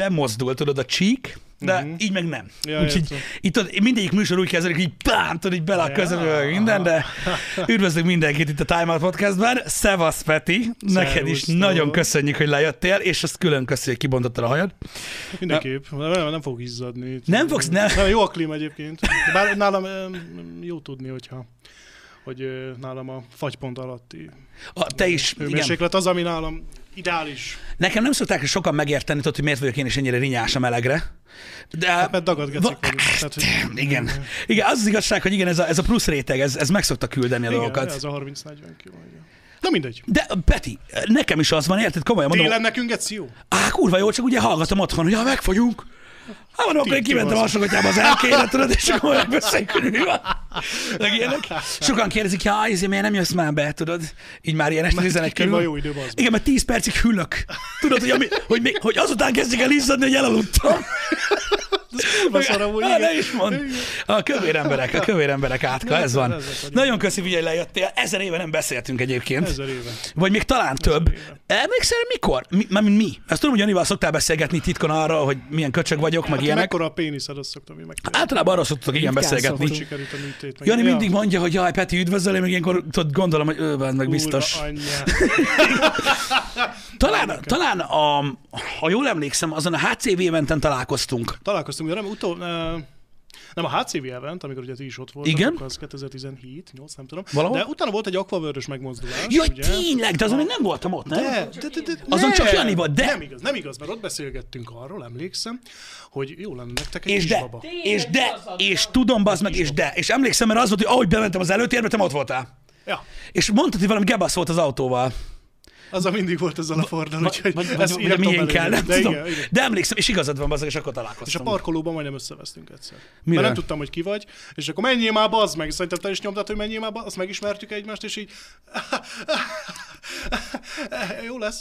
bemozdul, tudod, a csík, de uh-huh. így meg nem. Ja, Úgyhogy értem. itt tudod, mindegyik műsor úgy kezdődik, hogy bám, tudod, így bele a Ja. közönbe minden, de üdvözlünk mindenkit itt a Time Out Podcastben. Szevasz, Peti, neked is nagyon köszönjük, hogy lejöttél, és azt külön köszönjük, hogy kibontottad a hajad. Mindenképp. Nem, nem fog izzadni. Nem fogsz- nem. nem. Jó a klíma egyébként. Bár nálam jó tudni, hogyha hogy nálam a fagypont alatti A, te is, igen. hőmérséklet az, ami nálam ideális. Nekem nem szokták sokan megérteni, tudod, hogy miért vagyok én is ennyire rinyás a melegre. De, Hát mert dagad gecik Va- vagyunk. Tehát, hogy, igen. Igen, az az igazság, hogy igen, ez a, ez a plusz réteg, ez, ez meg szokta küldeni a Igen, dolgokat. ez a 30-40 kiló. Igen. Na mindegy. De Peti, nekem is az van, érted? Komolyan mondom. Télen nekünk egy jó. Á, kurva jó, csak ugye hallgatom otthon, hogy ja, megfagyunk. Hát mondom, akkor én kimentem a ti hasonlótyába az elkére, tudod, és akkor megbeszéljük, hogy mi van. Meg ilyenek. Sokan kérdezik, ja, ezért miért nem jössz már be, tudod? Így már ilyen este 11 ki van körül. jó idő. Igen, mert 10 percig hüllök. Tudod, hogy, ami, hogy, még, hogy azután kezdjük el izzadni, hogy elaludtam. Kurva amúgy, igen. ne is mond. A kövér emberek, a kövér emberek átka, ez van. Nagyon köszi, hogy lejöttél. Ezer éve nem beszéltünk egyébként. Ezer éve. Vagy még talán több. Emlékszel, mikor? Mi, mármint mi? Ezt tudom, hogy Janival szoktál beszélgetni titkon arról, hogy milyen köcsög vagyok, meg Hát, ilyenek. mekkora a péniszed, azt szoktam én megtenni. Általában arról szoktuk igen beszélgetni. Hogy sikerült a műtét. meg- Jani Ja. mindig mondja, hogy jaj, Peti, üdvözöl, én meg ilyenkor tudod, gondolom, hogy ő, meg biztos. Talán, talán a, ha jól emlékszem, azon a HCV eventen találkoztunk. Találkoztunk, de nem, utol, nem a HCV event, amikor ugye ti is ott voltatok, Igen. az 2017, 8, nem tudom. Valahol? De utána volt egy akvavörös megmozdulás, Jaj, ugye? tényleg, de azon még nem voltam ott, nem? De, de, de, de, Azon nem. csak Jani volt, de- Nem igaz, nem igaz, mert ott beszélgettünk arról, emlékszem, hogy jó lenne nektek egy És de, kisbaba. és de, és tudom, bazd meg, és de. És emlékszem, mert az volt, hogy ahogy bementem az előtérbe, te ott voltál. Ja, És mondtad, hogy valami gebasz volt az autóval. Az a mindig volt ezzel a Fordal, úgyhogy Vagy, vagy, vagy kell, nem de tudom. Igen, igen. De emlékszem, és igazad van, bazd, és akkor És a találkoztam. parkolóban majdnem összevesztünk egyszer. Mire? Mert nem tudtam, hogy ki vagy, és akkor menjél már, bazd meg, szerintem te is nyomtad, hogy menjél már, azt megismertük egymást, és így... Jó lesz.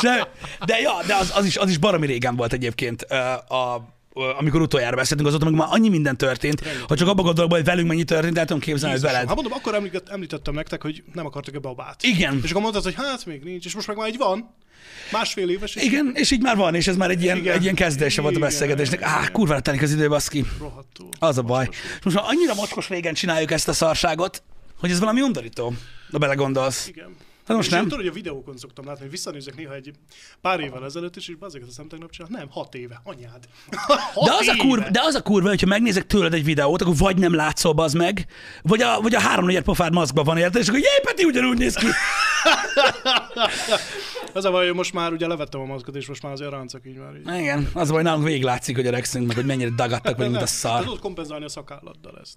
De, de ja, de az, az, is, az is baromi régen volt egyébként, a, amikor utoljára beszéltünk, azóta meg már annyi minden történt, ha csak abba gondolok, hogy velünk mennyi történt, el tudom képzelni, hogy veled. Hát mondom, akkor említett, említettem nektek, hogy nem akartak a babát. Igen. És akkor mondtad, hogy hát még nincs, és most meg már így van. Másfél éves, és Igen, és így már van, és ez már egy ilyen, Igen. egy ilyen kezdése volt a beszélgetésnek. Á, kurva telik az idő, baszki. rohadtul. Az a baj. És most már annyira mocskos régen csináljuk ezt a szarságot, hogy ez valami undorító, ha belegondolsz. Igen. Hát most és nem. Én tudod, hogy a videókon szoktam látni, hogy visszanézek néha egy pár évvel ezelőtt, és így azért azt tegnap csinál. Nem, hat éve. Anyád. Hat De az, a éve. kurva, de az a kurva, hogyha megnézek tőled egy videót, akkor vagy nem látszol, az meg, vagy a, vagy a három negyed pofád maszkban van érted, és akkor jé, Peti ugyanúgy néz ki. Az a baj, hogy most már ugye levettem a maszkot, és most már azért ráncok így már így. Igen, az a baj, nálunk végig látszik, hogy öregszünk, meg hogy mennyire dagadtak vagyunk, mint a szar. tudod kompenzálni a szakálladdal ezt.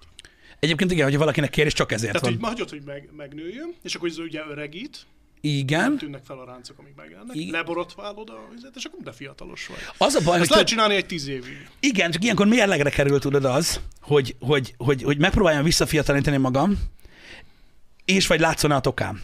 Egyébként igen, hogyha valakinek kér, és csak ezért Tehát, hogy van. hagyod, hogy meg, megnőjön, és akkor ez ugye öregít, Igen. tűnnek fel a ráncok, amik megjelennek, Igen. leborotválod a vizet, és akkor de fiatalos vagy. Az a baj, hogy Ezt lehet te- csinálni egy tíz évig. igen, csak ilyenkor mérlegre kerül, tudod az, hogy, hogy, hogy, hogy megpróbáljam visszafiatalítani magam, és vagy látszon a tokám.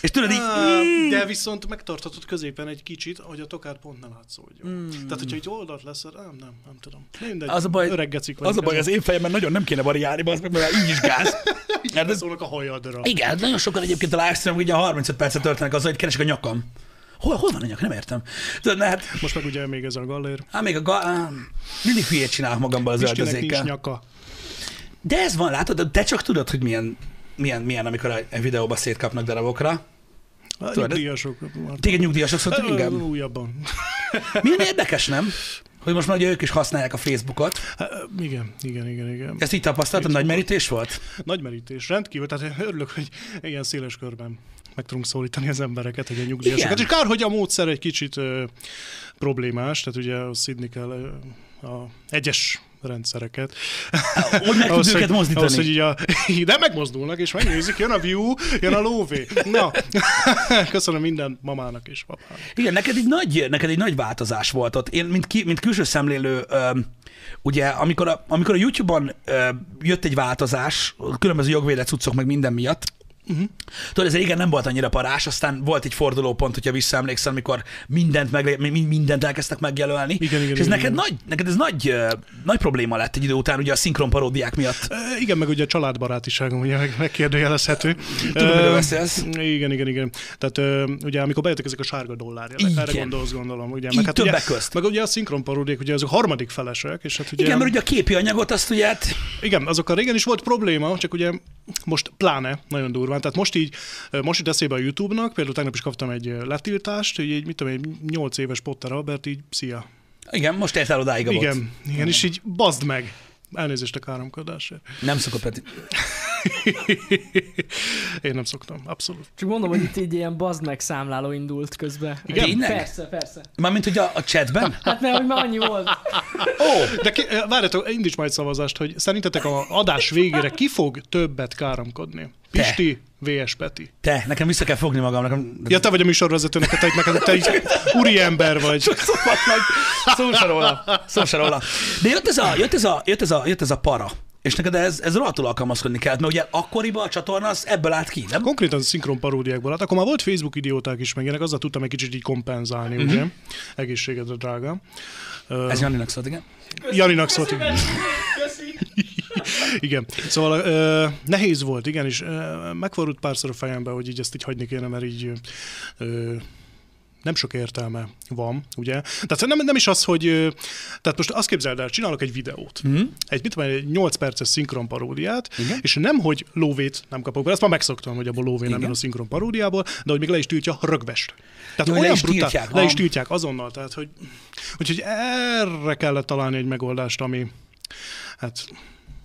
És tudod így, Á, De viszont megtarthatod középen egy kicsit, hogy a tokát pont ne látszódjon. Mm. Tehát, hogyha egy oldalt lesz, nem, nem, nem tudom. Mindegy, az a baj, öreg gecik az a baj, az én fejemben nagyon nem kéne variálni, az meg, mert így is gáz. Mert ez, Szólnak a hajadra. igen, nagyon sokan egyébként a livestream, ugye 35 percet történnek azzal, hogy keresek a nyakam. Hol, hol van a nyak? Nem értem. Tudod, hát, Most meg ugye még ez a gallér. á, még a ga, mindig hülyét csinálok magamból az öltözékkel. nyaka. De ez van, látod, de csak tudod, hogy milyen, milyen, milyen amikor a videóba szétkapnak darabokra. Tudod, Nyugdíjasok. Téged nyugdíjasok Ö, inkább? Újabban. Milyen érdekes, nem? Hogy most már ugye ők is használják a Facebookot. Hát, Igen, igen, igen, igen. Ezt így tapasztaltad, nagy merítés volt? Nagy merítés, rendkívül, tehát örülök, hogy ilyen széles körben meg tudunk szólítani az embereket, hogy a nyugdíjasokat. És kár, hogy a módszer egy kicsit ö, problémás, tehát ugye szidni kell ö, a egyes rendszereket. Hogy meg tudsz őket mozdítani? Ahhoz, hogy így a, de megmozdulnak, és megnézik, jön a view, jön a lóvé. Na, köszönöm minden mamának és papának. Igen, neked egy nagy, neked egy nagy változás volt ott. Én, mint, ki, mint külső szemlélő, ugye, amikor a, amikor a YouTube-on jött egy változás, különböző jogvédett cuccok meg minden miatt, Uh-huh. Tudod, ez régen nem volt annyira parás, aztán volt egy fordulópont, hogyha visszaemlékszel, amikor mindent, meg, mindent elkezdtek megjelölni. Igen, igen, és ez igen, neked, igen. Nagy, neked ez nagy, nagy probléma lett egy idő után, ugye a szinkron paródiák miatt. E, Igen, meg ugye a családbarátiságom ugye meg, megkérdőjelezhető. Tudom, miről beszélsz. Igen, igen, igen. Tehát ugye amikor bejöttek ezek a sárga dollárjelek, erre gondolsz, gondolom. Ugye, Így ugye, többek közt. meg ugye a szinkron paródiák, ugye azok harmadik felesek, és hát ugye... Igen, mert ugye a képi anyagot azt ugye, hát, Igen, azokkal régen is volt probléma, csak ugye most pláne nagyon durván. Tehát most így, most itt eszébe a YouTube-nak, például tegnap is kaptam egy letiltást, hogy egy, mit tudom, egy 8 éves Potter Albert így, szia. igen, most értel odáig a bot. Igen, igen, és így bazd meg. Elnézést a káromkodásért. Nem szokott Peti. Én nem szoktam, abszolút. Csak mondom, hogy itt egy ilyen bazd meg számláló indult közben. Igen? Tényleg? Persze, persze. Mármint, hogy a, a chatben? Hát mert hogy már annyi volt. Ó, De ki, várjatok, indíts majd szavazást, hogy szerintetek a adás végére ki fog többet káromkodni? Pisti, VS Peti. te, nekem vissza kell fogni magam. Nekem... Ja, te vagy a műsorvezető, neked, te, neked, te egy úri ember vagy. Szóval meg, szó se róla. Szó se róla. De jött ez a, jött ez a, jött ez a, jött ez a para. És neked ez, ez rohadtul alkalmazkodni kellett, mert ugye akkoriban a csatorna az ebből állt ki, nem? Konkrétan szinkron paródiákból. Hát akkor már volt Facebook idióták is, meg ilyenek, azzal tudtam egy kicsit így kompenzálni, uh-huh. ugye? Egészségedre, drága. Uh, Ez Janinak szólt, igen? Janinak szólt. igen. igen. Szóval uh, nehéz volt, igen, és uh, megfordult párszor a fejembe, hogy így ezt így hagyni kéne, mert így uh, nem sok értelme van, ugye? Tehát nem, nem is az, hogy... ö, Tehát most azt képzeld el, csinálok egy videót. Mhm. Egy, mit tudom, egy 8 perces szinkron paródiát, Igen. és nem, hogy lóvét nem kapok be, ezt már megszoktam, hogy abból lóvé nem jön a szinkron paródiából, de hogy még le is tiltja rögvest. Tehát Jó, le olyan is brutál, tiltják, le is tiltják azonnal, tehát hogy... Úgyhogy erre kellett találni egy megoldást, ami hát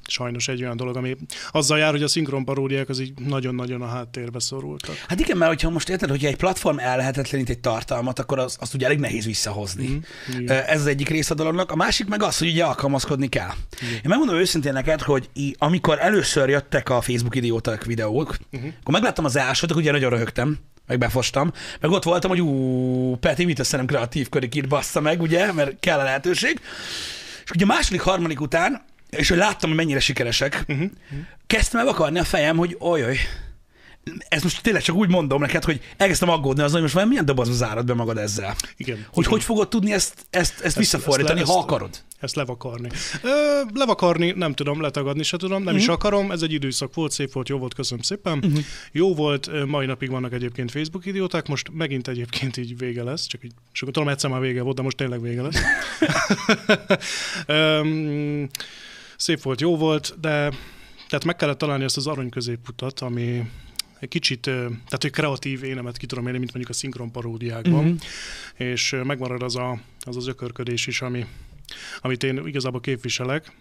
sajnos egy olyan dolog, ami azzal jár, hogy a szinkron paródiák az így nagyon-nagyon a háttérbe szorultak. Hát igen, mert hogyha most érted, hogyha egy platform ellehetetlenít egy tartalmat, akkor az, azt ugye elég nehéz visszahozni. Mm. Ez az egyik része a dolognak. A másik meg az, hogy ugye alkalmazkodni kell. Én megmondom őszintén neked, hogy í- amikor először jöttek a Facebook idióták videók, uh-huh. akkor megláttam az elsőt, ugye nagyon röhögtem, meg befostam, meg ott voltam, hogy ú, Peti, mit össze nem kreatív körik itt bassza meg, ugye, mert kell a lehetőség. És ugye a második, harmadik után, és hogy láttam, hogy mennyire sikeresek, uh-huh. kezdtem el akarni a fejem, hogy olyoj, ezt most tényleg csak úgy mondom neked, hogy elkezdtem aggódni azon, hogy most vajon milyen dobozba zárad be magad ezzel. Igen. Hogy igen. hogy fogod tudni ezt, ezt, ezt visszafordítani, ezt ha le- akarod? Ezt levakarni. Ö, levakarni nem tudom, letagadni se tudom, nem uh-huh. is akarom, ez egy időszak volt, szép volt, jó volt, köszönöm szépen. Uh-huh. Jó volt, mai napig vannak egyébként Facebook idióták, most megint egyébként így vége lesz, csak így, és akkor tudom, egyszer már vége volt, de most tényleg vége lesz. Öm, szép volt, jó volt, de tehát meg kellett találni ezt az arany középutat, ami egy kicsit, tehát hogy kreatív énemet ki tudom élni, mint mondjuk a szinkron paródiákban, Mhm. és megmarad az a, az, az ökörködés is, ami, amit én igazából képviselek.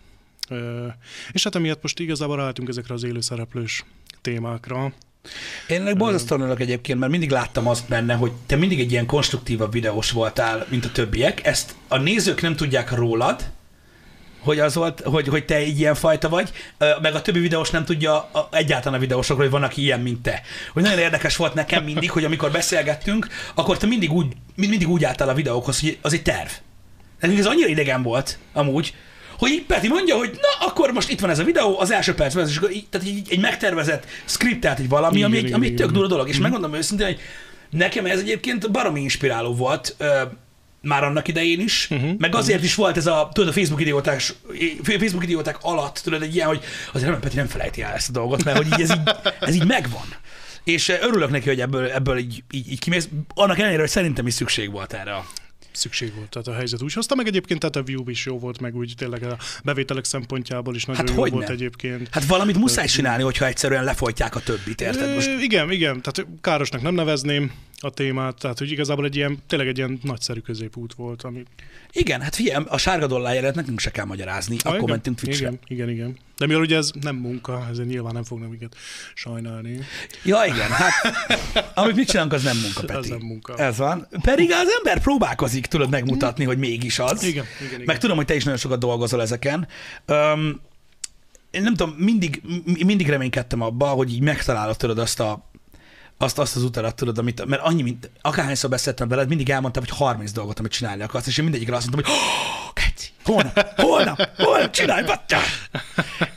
És hát emiatt most igazából ráálltunk ezekre az élőszereplős témákra. Én borzasztóan egyébként, mert mindig láttam azt benne, hogy te mindig egy ilyen konstruktívabb videós voltál, mint a többiek. Ezt a nézők nem tudják rólad, hogy az volt, hogy, hogy te egy ilyen fajta vagy, meg a többi videós nem tudja a, egyáltalán a videósokról, hogy van, aki ilyen, mint te. Hogy nagyon érdekes volt nekem mindig, hogy amikor beszélgettünk, akkor te mindig úgy, mind- mindig úgy álltál a videókhoz, hogy az egy terv. Nekünk ez annyira idegen volt, amúgy, hogy így Peti mondja, hogy na, akkor most itt van ez a videó, az első percben, és akkor így, tehát így egy megtervezett, skriptelt egy valami, Igen, ami, egy, igen, ami igen. tök durva dolog. És megmondom őszintén, hogy nekem ez egyébként baromi inspiráló volt, már annak idején is, uh-huh. meg azért is volt ez a, tudod, a Facebook idióták, Facebook idióták alatt, tudod, egy ilyen, hogy azért nem, Peti nem felejti el ezt a dolgot, mert hogy így ez, így, ez így megvan. És ö, örülök neki, hogy ebből, ebből így, így, így kimész. Annak ellenére, hogy szerintem is szükség volt erre a Szükség volt, tehát a helyzet úgy hozta, meg egyébként tehát a view is jó volt, meg úgy tényleg a bevételek szempontjából is nagyon Hát jó volt egyébként. Hát valamit muszáj csinálni, hogyha egyszerűen lefolytják a többit, érted? Most Igen, igen, tehát károsnak nem nevezném a témát, tehát hogy igazából egy ilyen, tényleg egy ilyen nagyszerű középút volt, ami... igen, hát figyelj, a sárga dollárját nekünk se kell magyarázni, Ah, akkor igen, mentünk Twitchre. Igen, igen, igen. De mivel ugye ez nem munka, ezért nyilván nem fognak minket sajnálni. Ja, igen, hát amit mit csinálunk, az nem munka, Peti. Ez nem munka. Ez van. Pedig az ember próbálkozik, tudod megmutatni, hogy mégis az. Igen, igen, igen. Meg tudom, hogy te is nagyon sokat dolgozol ezeken. Um, én nem tudom, mindig, mindig reménykedtem abba, hogy így megtalálod tudod azt a azt, azt az utadat tudod, amit, mert annyi, mint, akárhányszor beszéltem veled, mindig elmondtam, hogy 30 dolgot, amit csinálni akarsz, és én mindegyikre azt mondtam, hogy oh, keci, Holnap, holnap, holnap, csinálj, battya!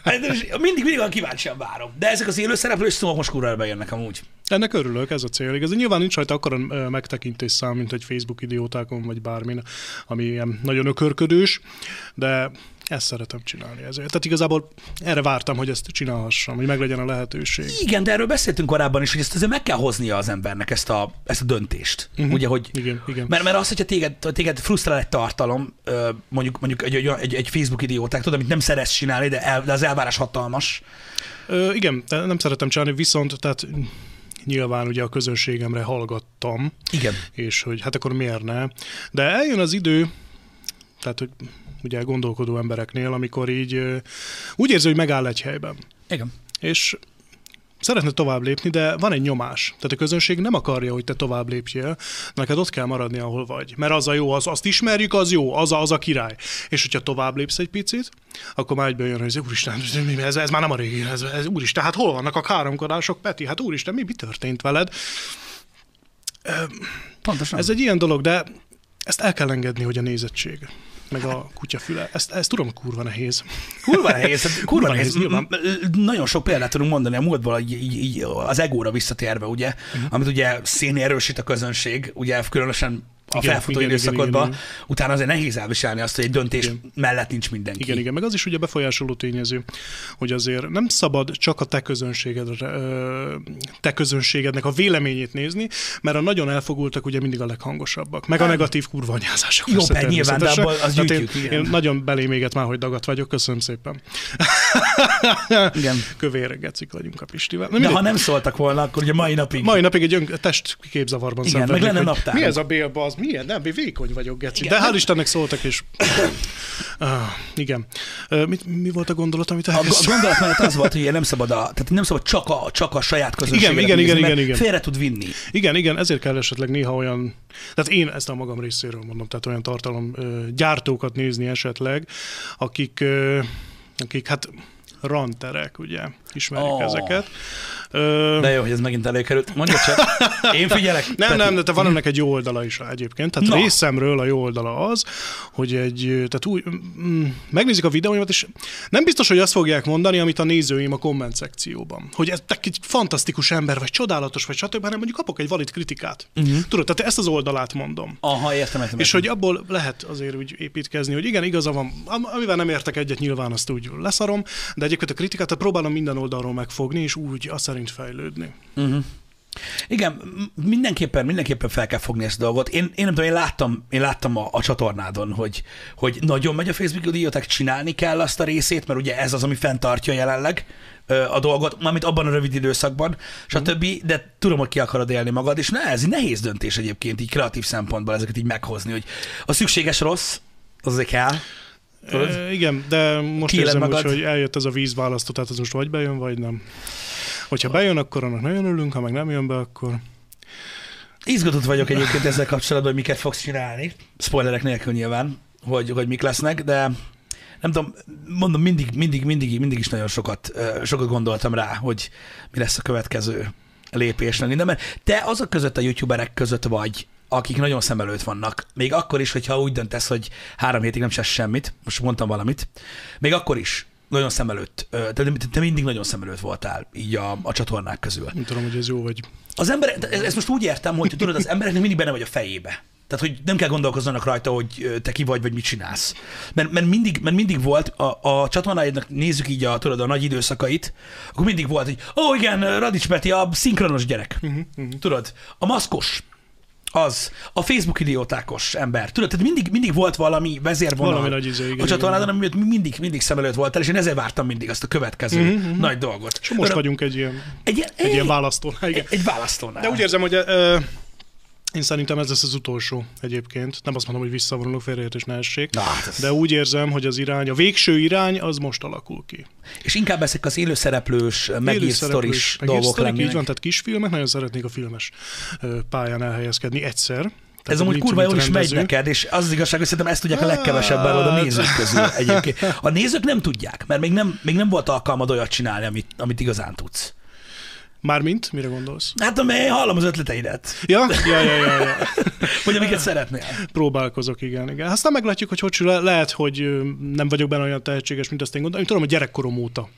Mindig, mindig olyan kíváncsian várom. De ezek az élő szereplők szóval most kurva bejönnek amúgy. Ennek örülök, ez a cél. Ez nyilván nincs rajta akkora megtekintés szám, mint egy Facebook idiótákon, vagy bármin, ami ilyen nagyon ökörködős, de ezt szeretem csinálni. Ezért. Tehát igazából erre vártam, hogy ezt csinálhassam, hogy meglegyen a lehetőség. Igen, de erről beszéltünk korábban is, hogy ezt azért meg kell hoznia az embernek ezt a, ezt a döntést. Uh-huh. Ugye, hogy, igen, igen. Mert, mert az, hogyha téged, téged frusztrál egy tartalom, mondjuk, mondjuk egy, egy, egy, Facebook idióták, tudod, amit nem szeretsz csinálni, de, el, de az elvárás hatalmas. Ö, igen, nem szeretem csinálni, viszont tehát nyilván ugye a közönségemre hallgattam. Igen. És hogy hát akkor miért ne. De eljön az idő, tehát hogy ugye gondolkodó embereknél, amikor így úgy érzi, hogy megáll egy helyben. Igen. És szeretne tovább lépni, de van egy nyomás. Tehát a közönség nem akarja, hogy te tovább lépjél, neked ott kell maradni, ahol vagy. Mert az a jó, az, azt ismerjük, az jó, az a, az a király. És hogyha tovább lépsz egy picit, akkor már egyből jön, hogy úristen, ez, ez már nem a régi, ez, ez, úristen, hát hol vannak a káromkodások, Peti, hát úristen, mi, mi történt veled? Pontosan. Ez egy ilyen dolog, de ezt el kell engedni, hogy a nézettség meg a kutyafüle. Ezt, ezt tudom, kurva nehéz. Kurva nehéz, hát kurva nehéz. Nagyon sok példát tudunk mondani a múltból, így, így, így az egóra visszatérve, ugye, uh-huh. amit ugye széni erősít a közönség, ugye különösen a igen, felfutó igen, igen, igen, utána azért nehéz elviselni azt, hogy egy döntés igen. mellett nincs mindenki. Igen, igen, meg az is ugye befolyásoló tényező, hogy azért nem szabad csak a te közönségedre, te közönségednek a véleményét nézni, mert a nagyon elfogultak ugye mindig a leghangosabbak, meg a negatív kurvanyázások. Jó, persze, nyilván, de abból az gyűjtjük, én, én, nagyon beléméget már, hogy dagat vagyok, köszönöm szépen. Igen. Kövér gecik vagyunk a Pistivel. Na, de ha nem szóltak volna, akkor ugye mai napig. Mai napig egy ön, testképzavarban Igen, meg lenne naptár. Mi ez a bélba, az milyen? Nem, vékony vagyok, Geci. Igen, De hál' Istennek szóltak is. ah, igen. Uh, mit, mi volt a gondolat, amit elkezdtem? A gondolat mellett az volt, hogy nem szabad, a, tehát nem szabad csak a, csak a saját közönséget igen, igen, nézni, igen, igen, igen. félre tud vinni. Igen, igen, ezért kell esetleg néha olyan, tehát én ezt a magam részéről mondom, tehát olyan tartalom uh, gyártókat nézni esetleg, akik, uh, akik hát ranterek, ugye, ismerik oh. ezeket. De jó, hogy ez megint előkerült. Mondja csak, én figyelek. Nem, Peti. nem, de te van ennek egy jó oldala is egyébként. Tehát Na. részemről a jó oldala az, hogy egy, tehát úgy, mm, megnézik a videóimat, és nem biztos, hogy azt fogják mondani, amit a nézőim a komment szekcióban. Hogy ez egy fantasztikus ember, vagy csodálatos, vagy stb., hanem mondjuk kapok egy valid kritikát. Uh-huh. Tudod, tehát ezt az oldalát mondom. Aha, értem, értem. És hogy abból lehet azért úgy építkezni, hogy igen, igaza van, amivel nem értek egyet, nyilván azt úgy leszarom, de egyébként a kritikát próbálom minden oldalról megfogni, és úgy azt szerint fejlődni. Uh-huh. Igen, mindenképpen, mindenképpen fel kell fogni ezt a dolgot. Én, én nem tudom, én láttam, én láttam a, a csatornádon, hogy, hogy nagyon megy a Facebook dióták, csinálni kell azt a részét, mert ugye ez az, ami fenntartja jelenleg a dolgot, mármint abban a rövid időszakban, stb., mm. de tudom, hogy ki akarod élni magad, és ne, ez nehéz döntés egyébként, így kreatív szempontból ezeket így meghozni, hogy a szükséges rossz, az azért kell, E, igen, de most Kiéled érzem magad? úgy, hogy eljött ez a vízválasztó, tehát az most vagy bejön, vagy nem. Hogyha bejön, akkor annak nagyon örülünk, ha meg nem jön be, akkor... Izgatott vagyok egyébként ezzel kapcsolatban, hogy miket fogsz csinálni. Spoilerek nélkül nyilván, hogy, hogy mik lesznek, de nem tudom, mondom, mindig, mindig, mindig, mindig is nagyon sokat, sokat gondoltam rá, hogy mi lesz a következő lépés. De mert te azok között a youtuberek között vagy, akik nagyon szem előtt vannak. Még akkor is, hogyha úgy döntesz, hogy három hétig nem csesz semmit, most mondtam valamit, még akkor is nagyon szem előtt, te, te mindig nagyon szem előtt voltál így a, a csatornák közül. Nem tudom, hogy ez jó vagy. Az ember, ezt most úgy értem, hogy tudod, az embereknek mindig benne vagy a fejébe. Tehát, hogy nem kell gondolkozzanak rajta, hogy te ki vagy, vagy mit csinálsz. Mert, mert, mindig, mert mindig volt, a, a csatornáidnak nézzük így a, tudod, a nagy időszakait, akkor mindig volt, hogy ó, oh, igen, Radics Peti, a szinkronos gyerek. Uh-huh, uh-huh. Tudod, a maszkos, az, a Facebook idiótákos ember. Tudod, tehát mindig, mindig volt valami vezérvonal valami nagy izé, igen, a csatornádon, ami mindig, mindig szem előtt voltál, és én ezért vártam mindig azt a következő mm-hmm. nagy dolgot. És most Ör, vagyunk egy ilyen, egy, egy, egy ilyen választónál. Igen. Egy, egy választónál. De úgy érzem, hogy uh, én szerintem ez lesz az utolsó egyébként. Nem azt mondom, hogy visszavonulok, félreértés ne essék. Na, hát ez... De úgy érzem, hogy az irány, a végső irány az most alakul ki. És inkább ezek az élőszereplős, megírt sztoris dolgok lennének. Így van, tehát kisfilmek, nagyon szeretnék a filmes pályán elhelyezkedni egyszer. Tehát ez amúgy kurva jól is megy neked, és az, az igazság, hogy szerintem ezt tudják a legkevesebben a nézők közül egyébként. A nézők nem tudják, mert még nem, még nem volt alkalmad olyat csinálni, amit, amit igazán tudsz. Mármint? Mire gondolsz? Hát amely hallom az ötleteidet, Ja, ja, ja, ja, ja. vagy amiket szeretnél. Próbálkozok, igen, igen. Aztán meglátjuk, hogy hogy le- lehet, hogy nem vagyok benne olyan tehetséges, mint azt én gondolom. Én tudom, hogy gyerekkorom óta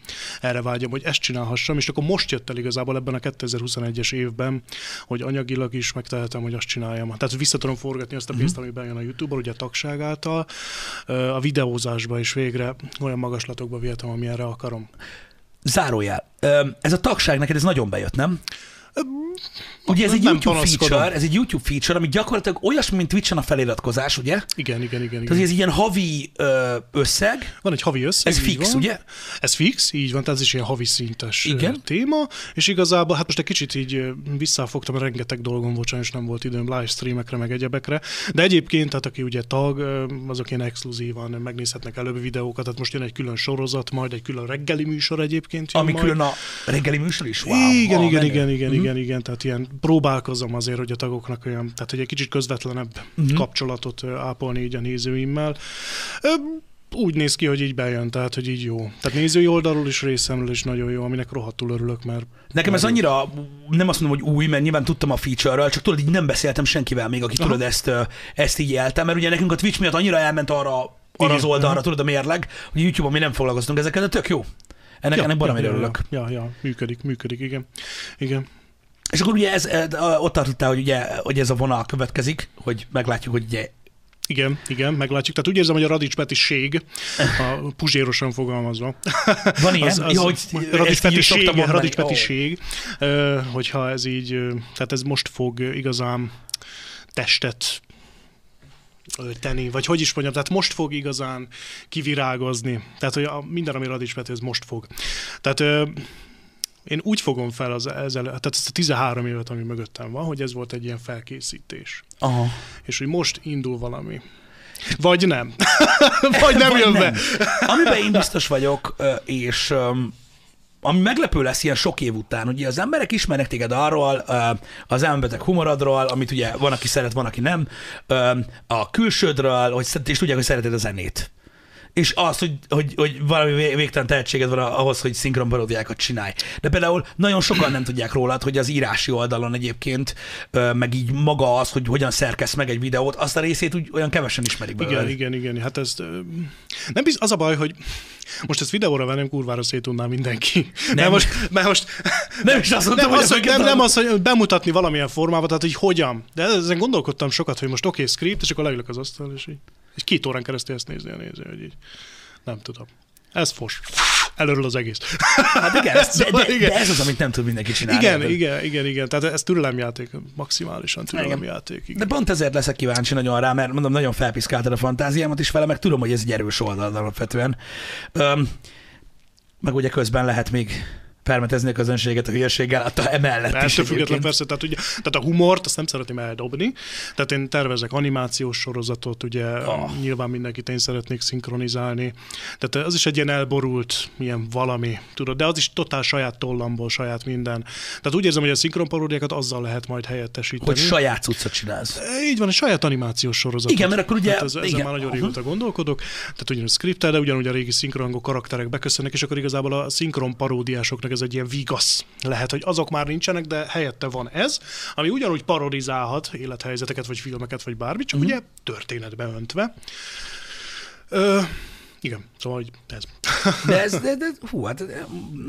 erre vágyom, hogy ezt csinálhassam, és akkor most jött el igazából ebben a 2021-es évben, hogy anyagilag is megtehetem, hogy azt csináljam. Tehát vissza tudom forgatni azt a pénzt, ami bejön a YouTube-on, ugye a tagság által, a videózásba is végre olyan magaslatokba vihetem, amilyenre akarom. Zárójel. Ez a tagság neked ez nagyon bejött, nem? Ugye ez egy nem YouTube feature, ez egy YouTube feature, ami gyakorlatilag olyasmi, mint Twitch-en a feliratkozás, ugye? Igen, igen, igen. Tehát igen. ez egy ilyen havi ö, összeg, Van egy havi összeg. ez fix, van. ugye? Ez fix, így van, tehát ez is ilyen havi szintes Igen. Igen. téma, és igazából hát most egy kicsit így visszafogtam, rengeteg dolgom volt, sajnos nem volt időm livestreamekre, meg egyebekre, de egyébként, tehát aki ugye tag, azok ilyen exkluzívan megnézhetnek előbb videókat, tehát most jön egy külön sorozat, majd egy külön reggeli műsor egyébként Ami majd. külön a reggeli műsor is? Wow, igen, igen, menő. igen, igen, Mhm. Igen, igen, tehát ilyen próbálkozom azért, hogy a tagoknak olyan, tehát hogy egy kicsit közvetlenebb Mhm. kapcsolatot ápolni így a nézőimmel. Úgy néz ki, hogy így bejön, tehát hogy így jó. Tehát nézői oldalról is részemről is nagyon jó, aminek rohadtul örülök, mert Nekem ez annyira, nem azt mondom, hogy új, mert nyilván tudtam a feature-ről, csak tudod, így nem beszéltem senkivel még, aki Aha. tudod ezt, ezt így éltem, mert ugye nekünk a Twitch miatt annyira elment arra, arra az oldalra, tudod, a mérleg, hogy YouTube-on mi nem foglalkoztunk ezekkel, de tök jó. Ennek, ennek baromira ja, örülök. ja, ja, ja, működik, működik, igen. Igen. És akkor ugye ez, eh, ott tartottál, hogy, ugye, hogy ez a vonal következik, hogy meglátjuk, hogy ugye Igen, igen, meglátjuk. Tehát úgy érzem, hogy a Radics Petiség, a puzsérosan fogalmazva, van ilyen, az, az, ja, hogy Radics ezt így is szoktam Petiség, mondani. Radics Ó. Petiség, ö, hogyha ez így, tehát ez most fog igazán testet ölteni, vagy hogy is mondjam, tehát most fog igazán kivirágozni. Tehát, hogy a, minden, ami Radics Peti, ez most fog. Tehát én úgy fogom fel az ezzel, tehát ezt a 13 évet, ami mögöttem van, hogy ez volt egy ilyen felkészítés. Aha. És hogy most indul valami. Vagy nem. Vagy nem Vagy jön nem. be. Amiben én biztos vagyok, és ami meglepő lesz ilyen sok év után, ugye az emberek ismernek téged arról, az elmebeteg humorodról, amit ugye van, aki szeret, van, aki nem, a külsődről, hogy, és tudják, hogy szereted a zenét. És azt, hogy, hogy, hogy valami vé- végtelen tehetséged van ahhoz, hogy szinkron paródiákat csinálj. De például nagyon sokan nem tudják rólad, hogy az írási oldalon egyébként, meg így maga az, hogy hogyan szerkesz meg egy videót, azt a részét úgy olyan kevesen ismerik belőle. Igen, igen, igen. Hát ez nem biz, az a baj, hogy most ezt videóra vennem, kurvára szétudná mindenki. Nem, nem most, mert most Nem is azt mondtam, nem, hogy az, hogy, nem, nem az, hogy bemutatni valamilyen formában, tehát hogy hogyan. De ezen gondolkodtam sokat, hogy most oké, okay, script, és akkor leülök az asztal, és így, és két órán keresztül ezt nézni a néző, hogy így, nem tudom. Ez fos. Előről az egész. Hát igen, de, Szóval de, igen. de, ez az, amit nem tud mindenki csinálni. Igen, Érted? igen, igen, igen. Tehát ez türelemjáték, maximálisan türelemjáték. De Igen. pont ezért leszek kíváncsi nagyon rá, mert mondom, nagyon felpiszkáltad a fantáziámat is vele, meg tudom, hogy ez egy erős oldal alapvetően. Öm, meg ugye közben lehet még permetezni a közönséget a hülyeséggel, hát a emellett is Ettől független egyébként. persze, tehát, ugye, tehát a humort azt nem szeretném eldobni, tehát én tervezek animációs sorozatot, ugye oh. nyilván mindenkit én szeretnék szinkronizálni, tehát az is egy ilyen elborult, ilyen valami, tudod, de az is totál saját tollamból, saját minden. Tehát úgy érzem, hogy a szinkronparódiákat azzal lehet majd helyettesíteni. Hogy saját cuccot csinálsz. Így van, egy saját animációs sorozat. Igen, mert akkor ugye- Hát ez, ezzel igen. már nagyon Aha. régóta gondolkodok. Tehát ugyanúgy skriptel, de ugyanúgy a régi szinkrongok karakterek beköszönnek, és akkor igazából a szinkron paródiásoknak ez egy ilyen vigasz lehet, hogy azok már nincsenek, de helyette van ez, ami ugyanúgy parodizálhat élethelyzeteket, vagy filmeket, vagy bármit, csak Mhm. ugye történetbe öntve. Ö, igen, szóval hogy ez. De ez, de, de, hú, hát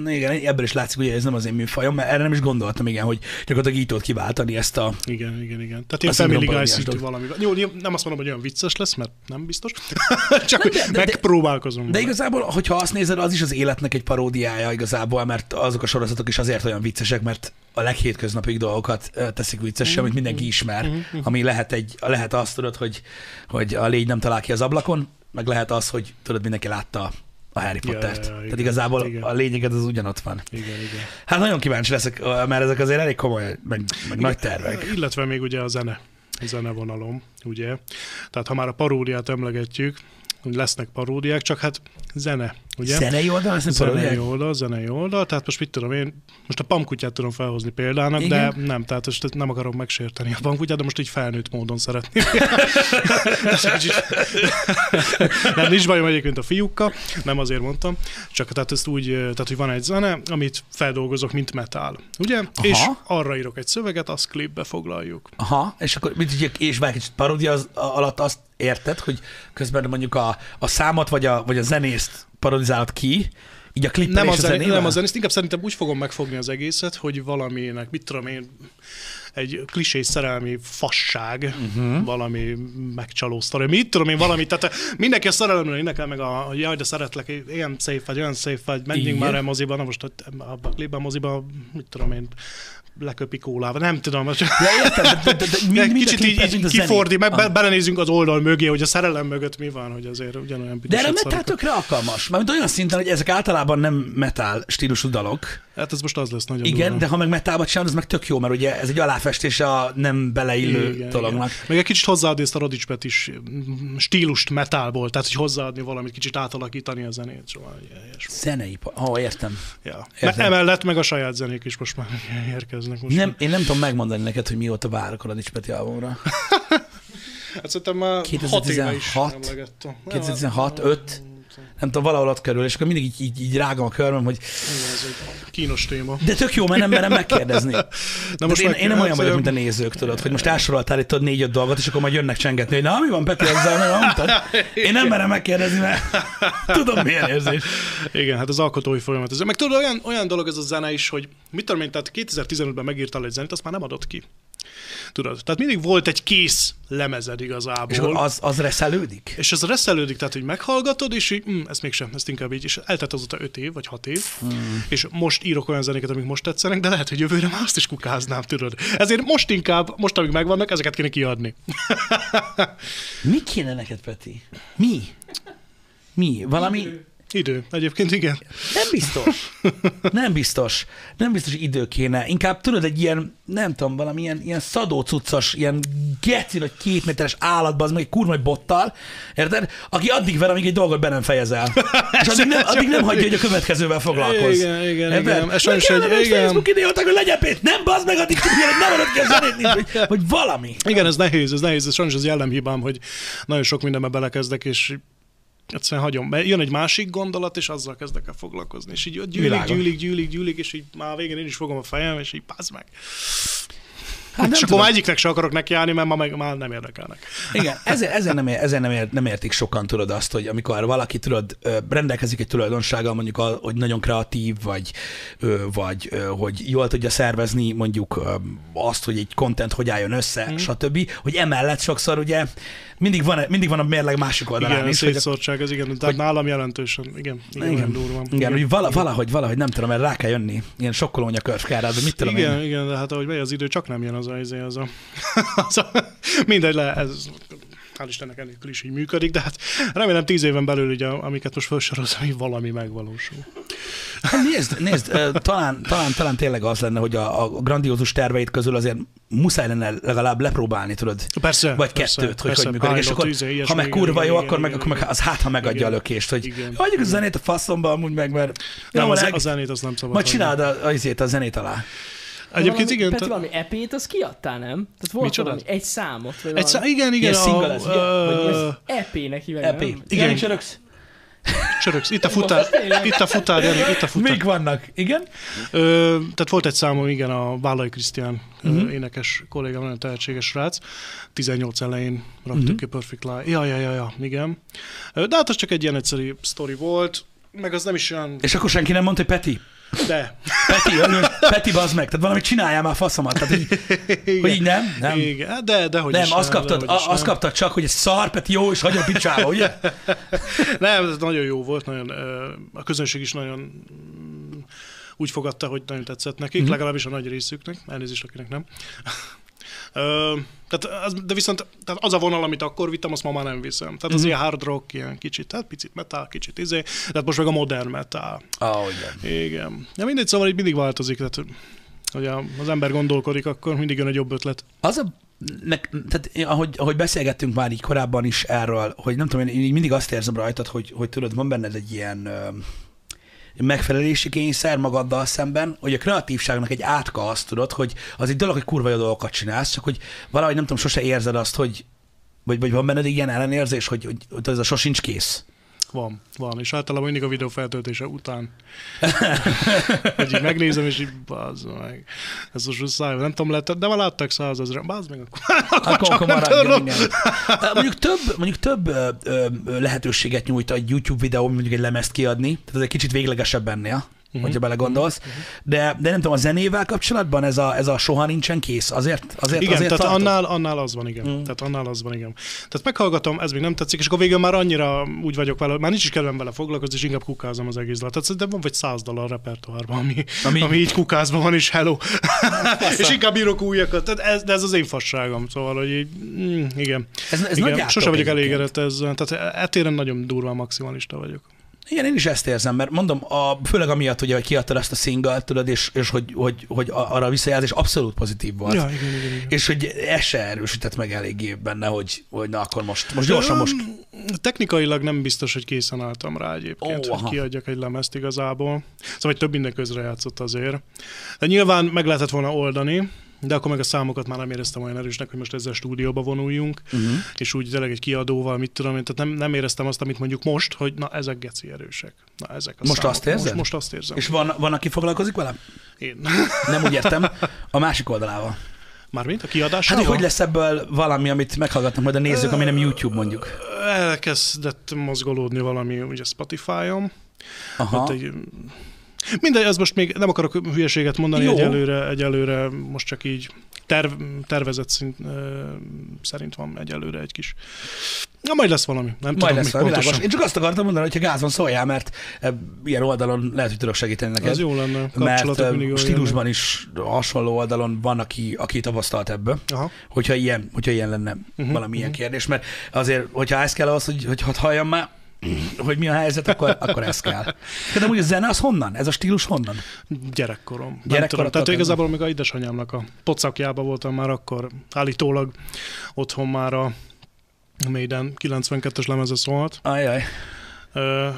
igen, ebből is látszik, hogy ez nem az én műfajom, mert erre nem is gondoltam, igen, hogy gyakorlatilag így tudod kiváltani ezt a... Igen, igen, igen. Tehát A Family Guy szintű dolog. valami. Jó, nem azt mondom, hogy olyan vicces lesz, mert nem biztos. Csak Nem, de- de- megpróbálkozom. De vele. igazából, hogyha azt nézed, az is az életnek egy paródiája igazából, mert azok a sorozatok is azért olyan viccesek, mert a leghétköznapig dolgokat teszik viccesre, amit mindenki ismer, ami lehet, egy, lehet azt tudod, hogy, hogy a légy nem talál ki az ablakon, meg lehet az, hogy tudod, mindenki látta a Harry Ja, Pottert. ja, ja, Tehát igen, igazából igen. a lényeget az ugyanott van. Igen, igen. Hát nagyon kíváncsi leszek, mert ezek azért elég komoly, meg, meg nagy tervek. Illetve még ugye a zene, a zene vonalom, ugye. Tehát ha már a paródiát emlegetjük, hogy lesznek paródiák, csak hát zene, ugye? Zenei oldal, Zenei oldal, zenei oldal, tehát most mit tudom én, most a pamkutyát tudom felhozni példának, Igen. de nem, tehát most nem akarom megsérteni a pamkutyát, de most így felnőtt módon szeretném. Nem, nincs bajom egyébként a fiúkkal, nem azért mondtam, csak tehát ezt úgy, eh, tehát hogy van egy zene, amit feldolgozok, mint metal, ugye? Aha. És arra írok egy szöveget, azt klipbe foglaljuk. Aha, és akkor mit ugye, és már kicsit paródia az, alatt azt érted, hogy közben mondjuk a, a számot vagy a, vagy a zenészt parodizálod ki, így a klippel Nem és a, zenével? nem a zenét, inkább szerintem úgy fogom megfogni az egészet, hogy valaminek, mit tudom én, egy klisés szerelmi fasság, uh-huh. valami megcsaló sztori, mit tudom én, valami, tehát mindenki a szerelemről énekel meg a, a jaj, de szeretlek, ilyen szép vagy, olyan szép vagy, menjünk Igen. már a moziba, na most ott a, klipben, a moziba, mit tudom én, leköpi kólával, nem tudom. értem, de, de, de, de mind, mind Kicsit így, így kifordi, meg be, Ah. belenézünk az oldal mögé, hogy a szerelem mögött mi van, hogy azért ugyanolyan De erre szarok. tökre alkalmas. Mármint olyan szinten, hogy ezek általában nem metal stílusú dalok. Hát ez most az lesz nagyon Igen, durva. de ha meg metalba csinálod, az meg tök jó, mert ugye ez egy aláfestés a nem beleillő Igen, dolognak. igen. Meg egy kicsit hozzáadni ezt a Radics is stílust metálból, tehát hogy hozzáadni valamit, kicsit átalakítani a zenét. Szóval. Zenei, ó, oh, értem. ja. Értem. Me- emellett meg a saját zenék is most már érkeznek. Most Nem, én nem tudom megmondani neked, hogy mióta várok a Radics Peti albumra. Hát szerintem már 6 éve is 2016? emlegettem. 2016, 5? Nem tudom, valahol ott körül, és akkor mindig így, így, így rágom a körmöm, hogy Igen, ez egy kínos téma. de tök jó, mert nem merem megkérdezni. Na most én, meg- én nem olyan vagyok, mint a nézők, tudod, hogy most elsoroltál itt négy-öt dolgot, és akkor majd jönnek csengetni, hogy na, mi van Peti ezzel, meg mondtad? Én nem merem megkérdezni, mert tudom, milyen érzés. Igen, hát az alkotói folyamat. Ez. Meg tudod, olyan, olyan dolog ez a zene is, hogy mit tudom én, tehát 2015-ben megírtál egy zenét, azt már nem adott ki. Tudod, tehát mindig volt egy kész lemezed igazából. És az, az reszelődik? És ez reszelődik, tehát, hogy meghallgatod, és így, hm, ezt mégsem, ezt inkább így, és eltelt azóta 5 év, vagy 6 év, hmm. és most írok olyan zenéket, amik most tetszenek, de lehet, hogy jövőre már azt is kukáznám, tudod. Ezért most inkább, most, amik megvannak, ezeket kéne kiadni. Mi kéne neked, Peti? Mi? Mi? Valami? Idő, egyébként igen. Nem biztos. Nem biztos. Nem biztos, hogy idő kéne. Inkább tudod, egy ilyen, nem tudom, valami ilyen, ilyen szadó cuccos, ilyen geci vagy két méteres állatban, az meg egy kurva bottal, érted? Aki addig ver, amíg egy dolgot be nem fejezel. És addig nem, addig nem hagyja, hogy a következővel foglalkozz. Igen, igen, Érted? igen. Ez sajnos egy- igen. Facebook idióták, hogy legyen pénz. Nem bazd meg, addig csak hogy nem adod ki a zenét, nincs, vagy, vagy valami. Igen, ez nehéz, ez nehéz, ez sajnos az jellemhibám, hogy nagyon sok mindenbe belekezdek, és egyszerűen hagyom. Mert jön egy másik gondolat, és azzal kezdek el foglalkozni. És így gyűlik, Világos. gyűlik, gyűlik, gyűlik, és így már végén én is fogom a fejem, és így pázd meg. Hát és akkor már egyiknek se akarok nekiállni, mert ma meg már nem érdekelnek. Igen, ezért, ezért, nem, ér, ezért nem, ér, nem értik sokan, tudod azt, hogy amikor valaki, tudod, rendelkezik egy tulajdonsággal, mondjuk, hogy nagyon kreatív, vagy, vagy hogy jól tudja szervezni mondjuk azt, hogy egy content hogy álljon össze, mm. stb., hogy emellett sokszor ugye mindig van, mindig van a mérleg másik oldalán Igen, is, hogy szétszórtság, ez igen, tehát hogy- nálam jelentősen, igen, igen, igen durva. igen, hogy vala, valahogy, valahogy nem tudom, mert rá kell jönni, ilyen sokkolónya körfkára, de mit tudom igen, én. igen, de hát ahogy megy az idő, csak nem jön az a, izé, az a, az a mindegy, le, ez hál' Istennek enélkül is így működik, de hát remélem tíz éven belül, ugye, amiket most felsoroltam, hogy valami megvalósul. Hát Nézd, nézd talán, talán, talán tényleg az lenne, hogy a, a grandiózus terveid közül azért muszáj lenne legalább lepróbálni, tudod? Persze, Vagy persze, kettőt, hogy persze, hogy működik. És akkor, ilyesmi, ha meg kurva jó, igen, akkor meg, igen, akkor meg az hát, ha megadja Igen. a lökést, hogy hagyjuk a zenét a faszomba amúgy meg, mert Nem, jó, az, leg, a zenét azt nem szabad. majd csináld a, a, a zenét alá. Egyébként valami, igen. Peti, valami epét, az kiadtál, nem? Tehát volt Micsodát? valami, egy számot. Vagy Egy szá- valami. igen, igen. Ilyen single ez, ez EP-nek hívják, EP. nem? Igen, Igen. csöröksz? Csöröksz, itt a futár, itt a futár, Jani, itt a futár. Mik vannak? Igen? Ö, tehát volt egy számom, igen, a Vállai Krisztián uh-huh. énekes kollégám, nagyon tehetséges srác. 18 elején raktuk uh-huh. ki Perfect Lie. Ja, ja, ja, ja, igen. De hát az csak egy ilyen egyszerű sztori volt, meg az nem is olyan, És akkor senki nem mondta, hogy Peti, de. Peti, örülj, Peti, bazd meg, tehát valamit csináljál már faszomat. Tehát, hogy, hogy így nem? Nem. Igen, hát de, de hogy Nem, is azt kaptad, de hogy is azt nem. kaptad csak, hogy ez szar, Peti jó, és hagyom picsába, ugye? Nem, ez nagyon jó volt, nagyon, a közönség is nagyon mm, úgy fogadta, hogy nagyon tetszett nekik, mm-hmm. legalábbis a nagy részüknek, elnézést, akinek nem. Tehát az, de viszont tehát az a vonal, amit akkor vittem, azt ma már nem viszem. Tehát az Mhm. ilyen hard rock, ilyen kicsit, tehát picit metal, kicsit izé, tehát most meg a modern metal. Ah, igen. Igen. Ja, mindegy, szóval így mindig változik, tehát hogy a- az ember gondolkodik, akkor mindig jön egy jobb ötlet. Az a, ne, tehát én, ahogy, ahogy beszélgettünk már így korábban is erről, hogy nem tudom, én így mindig azt érzem rajtad, hogy, hogy tudod, van benned egy ilyen megfelelési kényszer magaddal szemben, hogy a kreatívságnak egy átka azt tudod, hogy az egy dolog, hogy kurva jó dolgokat csinálsz, csak hogy valahogy nem tudom, sose érzed azt, hogy vagy, vagy van benned ilyen ellenérzés, hogy, hogy, hogy ez a sosincs kész. Van, van, és általában mindig a videó feltöltése után. hogy így megnézem, és így bazd meg. Ez most száj, nem tudom, lehet, de már láttak százezre, bazd meg, akkor, akkor, Akkor, csak nem igen. Mondjuk több, mondjuk több ö, ö, lehetőséget nyújt egy YouTube videó, mondjuk egy lemezt kiadni, tehát ez egy kicsit véglegesebb ennél, uh-huh. hogyha belegondolsz. Uh-huh. De, de nem tudom, a zenével kapcsolatban ez a, ez a soha nincsen kész, azért, azért, Igen, azért tehát annál, annál az van, igen. Mm. Tehát annál az van, igen. Tehát meghallgatom, ez még nem tetszik, és akkor végül már annyira úgy vagyok vele, már nincs is kedvem vele foglalkozni, és inkább kukázom az egész dalt. Tehát szerintem van vagy száz dal a repertoárban, ami, Ami- ami... így kukázban van, és hello. és inkább írok újakat. Tehát ez, de ez az én fasságom, szóval, hogy így, mm, igen. Ez, ez igen. Sose vagyok elégedett ezzel. Tehát etéren nagyon durván maximalista vagyok. Igen, én is ezt érzem, mert mondom, a, főleg amiatt, ugye, hogy kiadtad ezt a single tudod, és, és hogy, hogy, hogy arra a visszajelzés abszolút pozitív volt. Ja, igen, igen, igen. És hogy ez se erősített meg eléggé benne, hogy, hogy na akkor most, most gyorsan most Technikailag nem biztos, hogy készen álltam rá egyébként, oh, aha. hogy kiadjak egy lemezt igazából. Szóval hogy több minden közre játszott azért. De nyilván meg lehetett volna oldani, de akkor meg a számokat már nem éreztem olyan erősnek, hogy most ezzel stúdióba vonuljunk, uh-huh. és úgy tényleg egy kiadóval, mit tudom én, tehát nem, nem éreztem azt, amit mondjuk most, hogy na ezek geci erősek. Na ezek a Most számok. azt érzed? Most, most azt érzem. És van, van, aki foglalkozik vele? Én. Nem úgy értem, a másik oldalával. Mármint a Hát, kiadásával? hogy lesz ebből valami, amit meghallgatnak majd a nézők, ami nem YouTube mondjuk? Elkezdett mozgolódni valami ugye Spotify-on, Aha. Hát egy, mindegy, az most még nem akarok hülyeséget mondani Jó. egyelőre, egyelőre most csak így terv, tervezett szint, szerint van egyelőre egy kis... Na, majd lesz valami, nem Majd tudom lesz valami pontosan. Én csak azt akartam mondani, hogy ha gázon szóljál, mert e, ilyen oldalon lehet, hogy tudok segíteni neked. Ez jó lenne, mert kapcsolatok e, stílusban is hasonló oldalon van, aki, aki tapasztalt ebből, jönnek. Aha. hogyha ilyen, hogyha ilyen lenne uh-huh, valami ilyen kérdés, mert azért, hogyha ez kell ahhoz, hogy, hogy hadd halljam már, hogy mi a helyzet, akkor, akkor ez kell. De úgy a zene az honnan? Ez a stílus honnan? Gyerekkorom. Tudom, tehát igazából még a édesanyámnak a pocakjában voltam már akkor, állítólag otthon már a Maiden 92-es lemeze szólt. Ajaj. ö,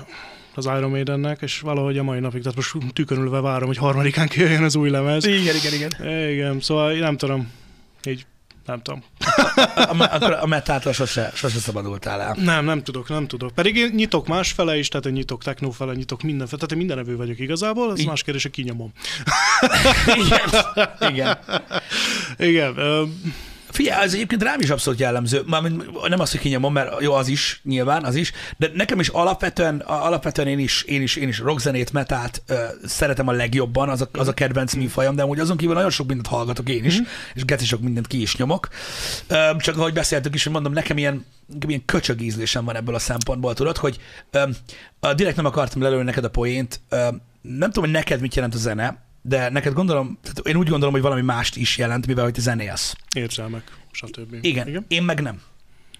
az Iron Maidennek, és valahogy a mai napig, tehát most tükönülve várom, hogy harmadikán kijöjjön az új lemez. Igen, igen, igen. Igen, szóval én nem tudom, így nem tudom. A, a, a metától sose, sose szabadultál el. Nem, nem tudok, nem tudok. Pedig én nyitok más fele is, tehát én nyitok techno fele, nyitok minden fele, tehát én mindenevő vagyok igazából, ez Így- más kérdés, hogy kinyomom. Igen. Igen. Igen, Figyelj, ez egyébként rám is abszolút jellemző. Mármint nem az, hogy kinyomom, mert jó, az is, nyilván, az is, de nekem is alapvetően, alapvetően én is, én is, én is rockzenét, metált ö, szeretem a legjobban, az a, az a kedvenc műfajom, de amúgy azon kívül nagyon sok mindent hallgatok én is, és geci sok mindent ki is nyomok. Ö, csak ahogy beszéltük is, hogy mondom, nekem ilyen, ilyen köcsög ízlésem van ebből a szempontból, tudod, hogy ö, direkt nem akartam lelőni neked a poént, ö, nem tudom, hogy neked mit jelent a zene, de neked gondolom, tehát én úgy gondolom, hogy valami mást is jelent, mivel hogy te zenélsz. érzelmek, stb. Igen, Igen, én meg nem.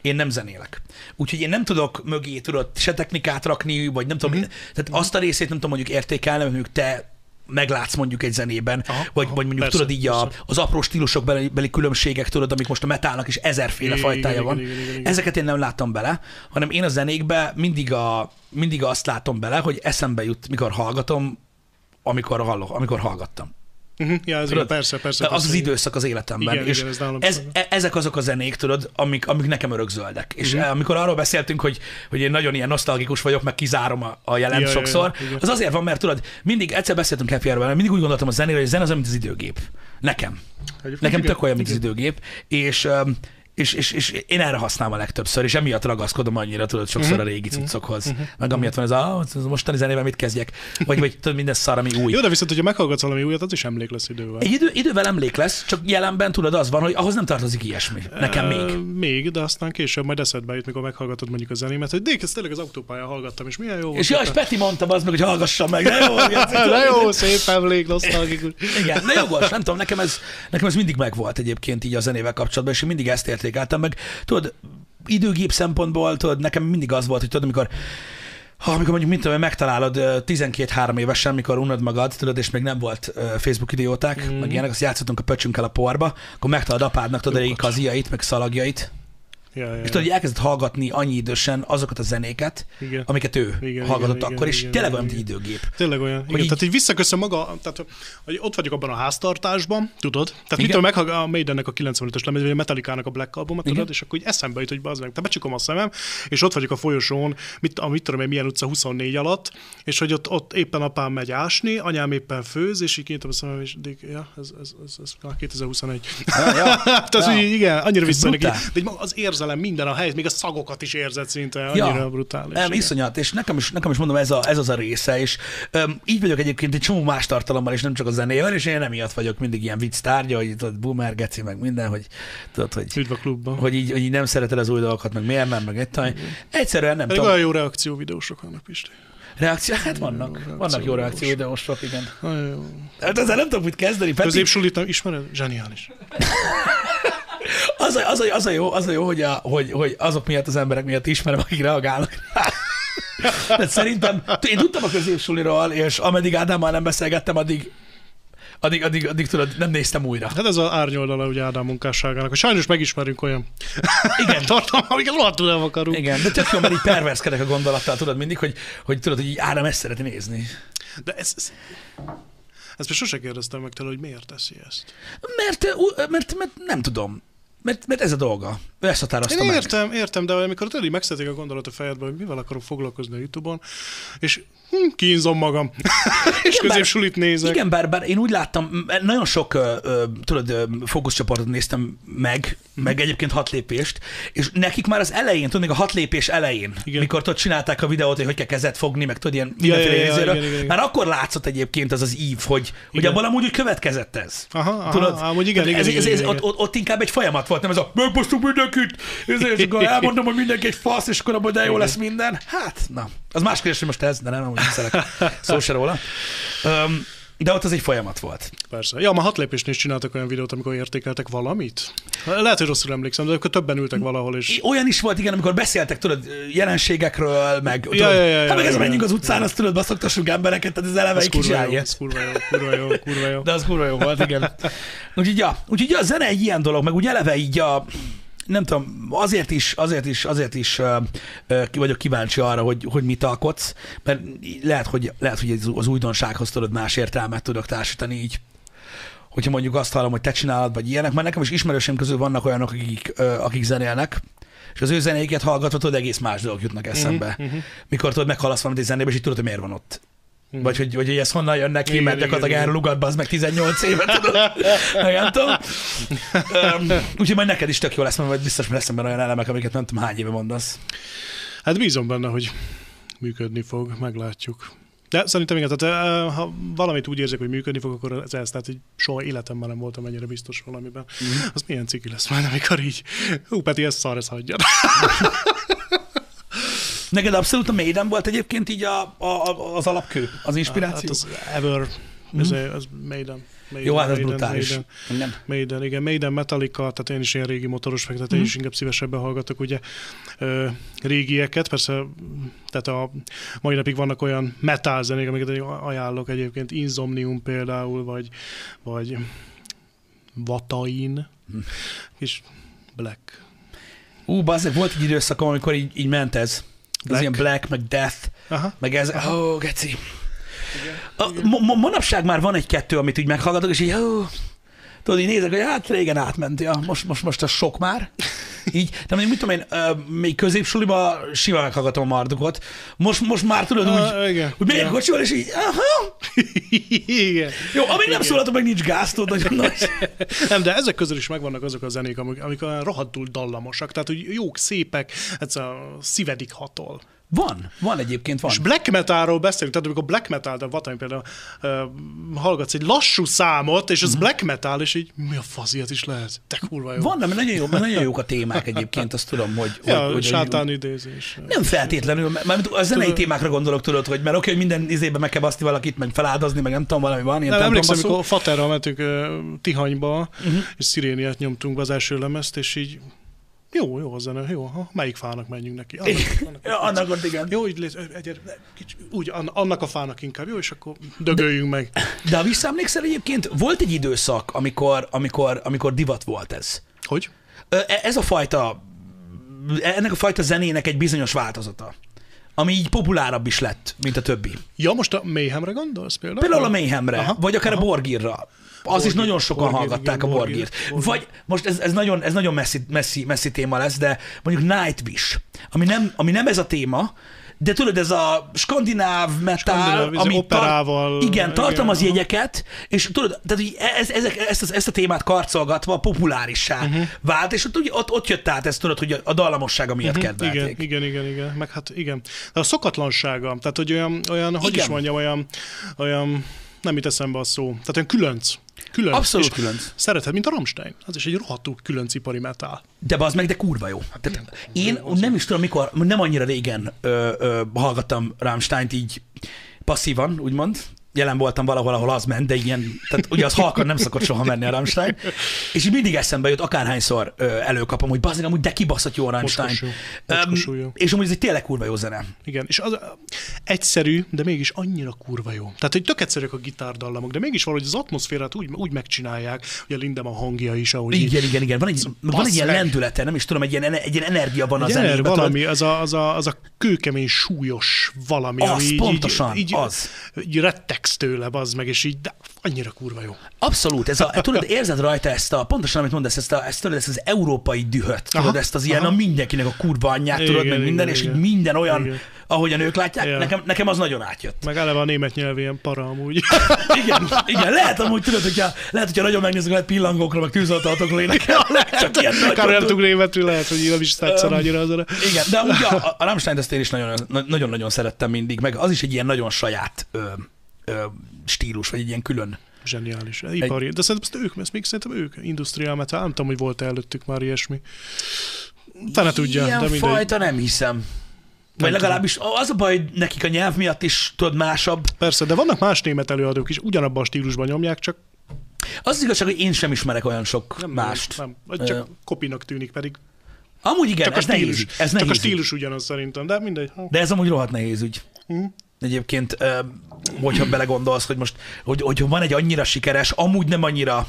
Én nem zenélek. Úgyhogy én nem tudok mögé, tudod, se technikát rakni, vagy nem tudom, Mhm. tehát azt a részét nem tudom mondjuk értékelni, hogy mondjuk te meglátsz mondjuk egy zenében, Aha, vagy, aha, vagy mondjuk persze, tudod így a, az apró stílusok beli, beli különbségek, tudod, amik most a metálnak is ezerféle Igen, fajtája igen, van. igen, igen, igen. Ezeket én nem láttam bele, hanem én a zenékbe mindig, a, mindig azt látom bele, hogy eszembe jut, mikor hallgatom, amikor, hallok, amikor hallgattam. Uh-huh, ja, ez Tudod, igen, persze, persze. az persze. az időszak az életemben. Igen, és igen, ez ez, e- ezek azok a zenék, tudod, amik, amik nekem örökzöldek. És Mhm. uh-huh. amikor arról beszéltünk, hogy, hogy én nagyon ilyen nosztalgikus vagyok, meg kizárom a, a jelent Ja, ja, ja, sokszor, igen. az azért van, mert tudod, mindig egyszer beszéltünk happy Hour-vel, mindig úgy gondoltam a zenére, hogy a zene az mint az időgép. Nekem. Egyébként Nekem igen, tök olyan, mint az igen. időgép. És, öm, és, és, és én erre használom a legtöbbször, és emiatt ragaszkodom annyira, tudod, sokszor Mhm. a régi cuccokhoz. Meg amiatt van ez a, "Ah, mostani zenével mit kezdjek, vagy, vagy tudod, minden szar, ami új. Jó, de viszont, hogyha meghallgatsz valami újat, az is emlék lesz idővel. Egy idő, idővel emlék lesz, csak jelenben tudod, az van, hogy ahhoz nem tartozik ilyesmi. Nekem még. Még, de aztán később majd eszedbe jut, mikor meghallgatod mondjuk a zenémet, hogy Dék, ezt tényleg az autópályán hallgattam, és milyen jó. És ja, és Peti mondta az meg, hogy hallgassam meg. De jó, De jó, szép emlék, nosztalgikus. Igen, de jogos, nem tudom, nekem ez, nekem ez mindig megvolt egyébként így a zenével kapcsolatban, és mindig ezt értékeltem meg. Tudod, időgép szempontból, tudod, nekem mindig az volt, hogy tudod, amikor ha amikor mondjuk, mint tudom, megtalálod ö, 12-3 évesen, mikor unod magad, tudod, és még nem volt Facebook idióták, mm. meg ilyenek, azt játszottunk a pöcsünkkel a porba, akkor megtalálod apádnak, tudod, a régi Jókat. kaziait, meg szalagjait, Ja, ja, és tudod, hogy elkezdett hallgatni annyi idősen azokat a zenéket, Igen. amiket ő Igen, hallgatott igen, akkor, igen, és igen, tényleg igen, olyan, mint időgép. Tényleg olyan. Igen, így- tehát így visszaköszön maga, tehát hogy ott vagyok abban a háztartásban, tudod? Tehát Igen. mitől meghallgat a Maidennek a 95-ös lemez, vagy a Metallica-nak a Black albumot, Igen. tudod? És akkor így eszembe jut, hogy bazd meg, te becsukom a szemem, és ott vagyok a folyosón, mit, a, mit tudom én, milyen utca 24 alatt, és hogy ott, ott éppen apám megy ásni, anyám éppen főz, és így kinyitom a szemem, és ja, ez, ez, ez, ez, ez 2021. Ja, ja. Hát az Ja. így, igen, annyira visszajönnek, de az érzelem, minden a helyet, még a szagokat is érzed szinte, annyira Ja. brutális. Nem, igen. iszonyat, és nekem is, nekem is mondom, ez, a, ez az a része, és öm, így vagyok egyébként egy csomó más tartalommal, és nem csak a zenével, és én emiatt vagyok mindig ilyen vicc tárgya, hogy tudod, boomer, geci, meg minden, hogy tudod, hogy, Üdv a klubban. hogy, így, hogy így nem szereted az új dolgokat, meg miért nem, meg egy taj. Egyszerűen nem Pedig tudom. olyan jó reakció videósok vannak, Pisti. Reakció, hát vannak, reakció vannak jó reakció videósok, igen. Jó. Hát ezzel nem tudom mit kezdeni, Peti. Középsulit ismered? Zseniális. Az a, az, a, az, a jó, az a jó, hogy, a, hogy, hogy azok miatt az emberek miatt ismerem, akik reagálnak rá. De szerintem, én tudtam a középsuliról, és ameddig Ádámmal nem beszélgettem, addig, addig, addig, addig tudod, nem néztem újra. Hát ez az árnyoldala ugye Ádám munkásságának, hogy sajnos megismerünk olyan Igen. tartalmat, amiket rohadtul nem akarunk. Igen, de tök jó, mert így perverszkedek a gondolattal, tudod mindig, hogy, hogy tudod, hogy Ádám ezt szereti nézni. De ez, ez, ezt még sose kérdeztem meg tőle, hogy miért teszi ezt. Mert, mert, mert nem tudom. Mert, mert ez a dolga. Ő ezt határozta Én meg. értem, értem, de amikor tudod, így megszedik a gondolat a fejedben, hogy mivel akarok foglalkozni a Youtube-on, és hm, kínzom magam, és bár- középsulit nézek. Igen, bár, bár én úgy láttam, nagyon sok ö, ö, tudod, fókuszcsoportot néztem meg, Mhm. meg egyébként hat lépést, és nekik már az elején, tudod, még a hat lépés elején, Igen. mikor tudod, csinálták a videót, hogy hogy kell kezet fogni, meg tudod, ilyen mindenféle ja, ja, ja, igen, igen, igen. már akkor látszott egyébként az az ív, hogy, hogy Igen. abban amúgy úgy következett ez. Aha, aha, Tudod? amúgy igen, igen, ez, igen, ez, ez, igen, ott, ott, inkább egy folyamat volt, nem ez a megposztunk mindenkit, ez, és akkor elmondom, hogy mindenki egy fasz, és akkor abban de jó lesz minden. Hát, na, az más kérdés, hogy most ez, de nem, amúgy viccelek. Szó se róla. Um, de ott az egy folyamat volt. Persze. Ja, ma hat lépésnél is csináltak olyan videót, amikor értékeltek valamit. Lehet, hogy rosszul emlékszem, de akkor többen ültek valahol, és Olyan is volt, igen, amikor beszéltek, tudod, jelenségekről, meg, tudod, ja, ja, hát meg ez a igen. menjünk az utcán, azt tudod, baszoktassunk embereket, tehát ez eleve egy kurva kicsi jó, ez kurva jó, kurva jó, kurva jó. De az kurva jó volt, igen. Úgyhogy, ja, úgyhogy a zene egy ilyen dolog, meg úgy eleve így a, nem tudom, azért is, azért is, azért is uh, uh, vagyok kíváncsi arra, hogy, hogy mit alkotsz, mert lehet, hogy, lehet, hogy az újdonsághoz tudod más értelmet tudok társítani így hogyha mondjuk azt hallom, hogy te csinálod, vagy ilyenek, mert nekem is ismerőseim közül vannak olyanok, akik, ö, akik zenélnek, és az ő zenéiket hallgatva tudod, egész más dolgok jutnak eszembe. Mhm, mhm. Mikor tudod, meghallasz valamit egy zenébe, és így tudod, hogy miért van ott. Vagy hogy, vagy hogy ez honnan jön neki, Igen, mert gyakorlatilag igen. erről ugat az meg 18 éve, tudod? Nem tudom. Úgyhogy majd neked is tök jó lesz, mert majd biztos lesz ebben olyan elemek, amiket nem tudom hány éve mondasz. Hát bízom benne, hogy működni fog, meglátjuk. De szerintem igen, tehát eh, ha valamit úgy érzek, hogy működni fog, akkor ez ez, tehát hogy soha életemben nem voltam ennyire biztos valamiben. Mm. Az milyen ciki lesz majd, amikor így, hú, Peti, ez szar, ez hagyjad. Neked abszolút a Maiden volt egyébként így a, a, az alapkő, az inspiráció? Hát az Ever, ez, ez Maiden. Maiden jó, hát ez Maiden, brutális. Maiden. Maiden, igen, Maiden, Metallica, tehát én is ilyen régi motoros meg, tehát én Mhm. is inkább szívesebben hallgatok ugye ö, régieket, persze, tehát a mai napig vannak olyan metal zenék, amiket én ajánlok egyébként, Insomnium például, vagy, vagy Vatain, Mhm. és Black. Ú, bazzeg, volt egy időszakom, amikor így, így ment ez. Ez Black. ilyen black, meg death, Aha. meg ez, ó, oh, geci. A, mo- mo- manapság már van egy-kettő, amit így meghallgatok, és így, ó, tudod, így nézek, hogy hát régen átment, ja, most, most, most az sok már. Így, de mondjuk, mit tudom én, még középsuliba simán meghallgatom a mardukot. Most, most már tudod úgy, Ah, igen. hogy megyek Ja. kocsival, és így, aha, igen. jó, amíg nem Igen. szólaltam, meg nincs gáz, tudod, nagyon nagy. Nem, de ezek közül is megvannak azok a zenék, amik, amik rohadtul dallamosak, tehát hogy jók, szépek, ez a szívedik hatol. Van, van egyébként, van. És black metalról beszélünk, tehát amikor black metal, de Vatany például uh, hallgatsz egy lassú számot, és ez uh-huh. black metal, és így mi a fasz ilyet is lehet? Te kurva jó. Van, de nagyon, jó, nagyon jók a témák egyébként, azt tudom, hogy... ja, hogy, hogy sátán idézés. Nem feltétlenül, mert mert a zenei témákra gondolok, tudod, hogy mert oké, hogy minden izében meg kell baszni valakit, meg feláldozni, meg nem tudom, valami van, ilyen Nem, emlékszem, templomba amikor Faterral mentünk uh, Tihanyba, uh-huh. és Sziréniát nyomtunk be az első lemezt, és így Jó, jó a zene, jó. Ha, melyik fának menjünk neki? Annak, annak, Ja, annak ott igen. Jó, így légy, egy, kicsi, úgy, an- annak a fának inkább, jó, és akkor dögöljünk meg. De ha visszaemlékszel egyébként, volt egy időszak, amikor, amikor, amikor divat volt ez. Hogy? E- Ez a fajta, ennek a fajta zenének egy bizonyos változata, ami így populárabb is lett, mint a többi. Ja, most a Mayhemre gondolsz például? Például a Mayhemre, Aha, vagy akár a Borgirra. Az is Borgir, nagyon sokan Borgir, hallgatták igen, a Borgir, Borgirt. Borgir. Vagy most ez, ez nagyon, ez nagyon messzi, messzi, messzi téma lesz, de mondjuk Nightwish, ami nem, ami nem ez a téma, de tudod, ez a skandináv ez ami operával, igen, tartalmaz igen. jegyeket, és tudod, tehát így ez, ezek, ezt, ezt, a témát karcolgatva populárissá uh-huh. vált, és ott, ott, ott jött át ez, tudod, hogy a, dallamossága miatt uh-huh. kedvelték. Igen, igen, igen, igen. Meg hát igen. De a szokatlansága, tehát hogy olyan, olyan hogy Igen. is mondjam, olyan, olyan, nem jut eszembe a szó. Tehát olyan különc. Különc. Abszolút És különc. Szerethet, mint a Rammstein. Az is egy rohadtul különc ipari metál. De az meg, de kurva jó. Tehát én nem is tudom, mikor, nem annyira régen ö, ö, hallgattam Rammsteint így passzívan, úgymond. Jelen voltam valahol, ahol az ment, de ilyen, tehát ugye az halkan nem szokott soha menni a Rammstein. És mindig eszembe jut, akárhányszor előkapom, hogy bazdmeg, amúgy de kibaszott jó a Rammstein. Mocskos jó. És amúgy ez egy tényleg kurva jó zene. Igen, és az egyszerű, de mégis annyira kurva jó. Tehát, hogy tök egyszerűek a gitárdallamok, de mégis valahogy az atmoszférát úgy, úgy megcsinálják, hogy a Lindemann hangja is, ahogy így- Igen, igen, igen. Van egy, van egy ilyen lendülete, nem is tudom, egy ilyen, egy ilyen energia van a Egy zenében. ener, tudod? valami, az a, az, a, az a kőkemény, súlyos valami, Az, ami pontosan, így, így, az. így rettegsz tőle, az meg, és így de annyira kurva jó. Abszolút, ez a, tudod, érzed rajta ezt a, pontosan amit mondasz, ezt, a, ezt, tudod, ezt az európai dühöt, tudod, Aha, ezt az ilyen, aha. a mindenkinek a kurva anyját, tudod, Igen, meg minden, igen, és igen. minden olyan, Igen. ahogy a nők látják, Ja. nekem, nekem az nagyon átjött. Meg eleve a német nyelv ilyen para amúgy. Igen, igen, lehet amúgy, tudod, hogyha, lehet, hogyha nagyon megnézzük, lehet pillangókra, meg tűzoltóatokra énekel, csak ilyen Akár nem nagyon, tud németül, lehet, hogy nem is tetszene annyira az a... igen, de amúgy a, a Rammstein ezt én is nagyon- nagyon-nagyon szerettem mindig, meg az is egy ilyen nagyon saját ö, stílus, vagy egy ilyen külön. Zseniális. Ipari. De szerintem ezt ők, ezt még szerintem ők, industrial metal, nem tudom, hogy volt előttük már ilyesmi. Fene tudja, Ilyen de mindegy. fajta nem hiszem. Vagy legalábbis az a baj, hogy nekik a nyelv miatt is tudod másabb. Persze, de vannak más német előadók is, ugyanabban a stílusban nyomják, csak Az az igazság, hogy én sem ismerek olyan sok nem mást. Nem, vagy csak Ö, kopinak tűnik, pedig Amúgy igen, csak a ez nehéz, stílus, ügy, ez csak a nehéz stílus ugyanaz szerintem, de mindegy. De ez amúgy rohadt nehéz ügy. Hm. Egyébként, hogyha belegondolsz, hogy most, hogy, hogy van egy annyira sikeres, amúgy nem annyira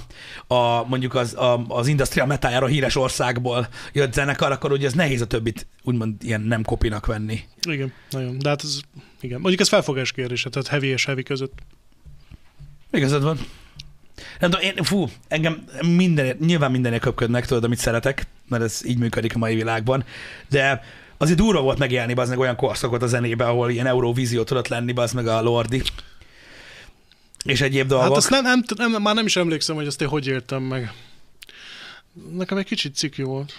a, mondjuk az, a, az industrial metájára híres országból jött zenekar, akkor ugye ez nehéz a többit úgymond ilyen nem kopinak venni. Igen, nagyon. De hát ez, igen. Mondjuk ez felfogás kérdése, tehát heavy és heavy között. Igazad van. Nem tudom, én, fú, engem minden, nyilván mindenért köpködnek, tudod, amit szeretek, mert ez így működik a mai világban, de azért durva volt megélni az meg olyan korszakot a zenébe, ahol ilyen Eurovízió tudott lenni, az meg a Lordi. És egyéb dolgok. Hát azt nem, nem, nem, már nem is emlékszem, hogy azt én hogy értem meg. Nekem egy kicsit ciki volt.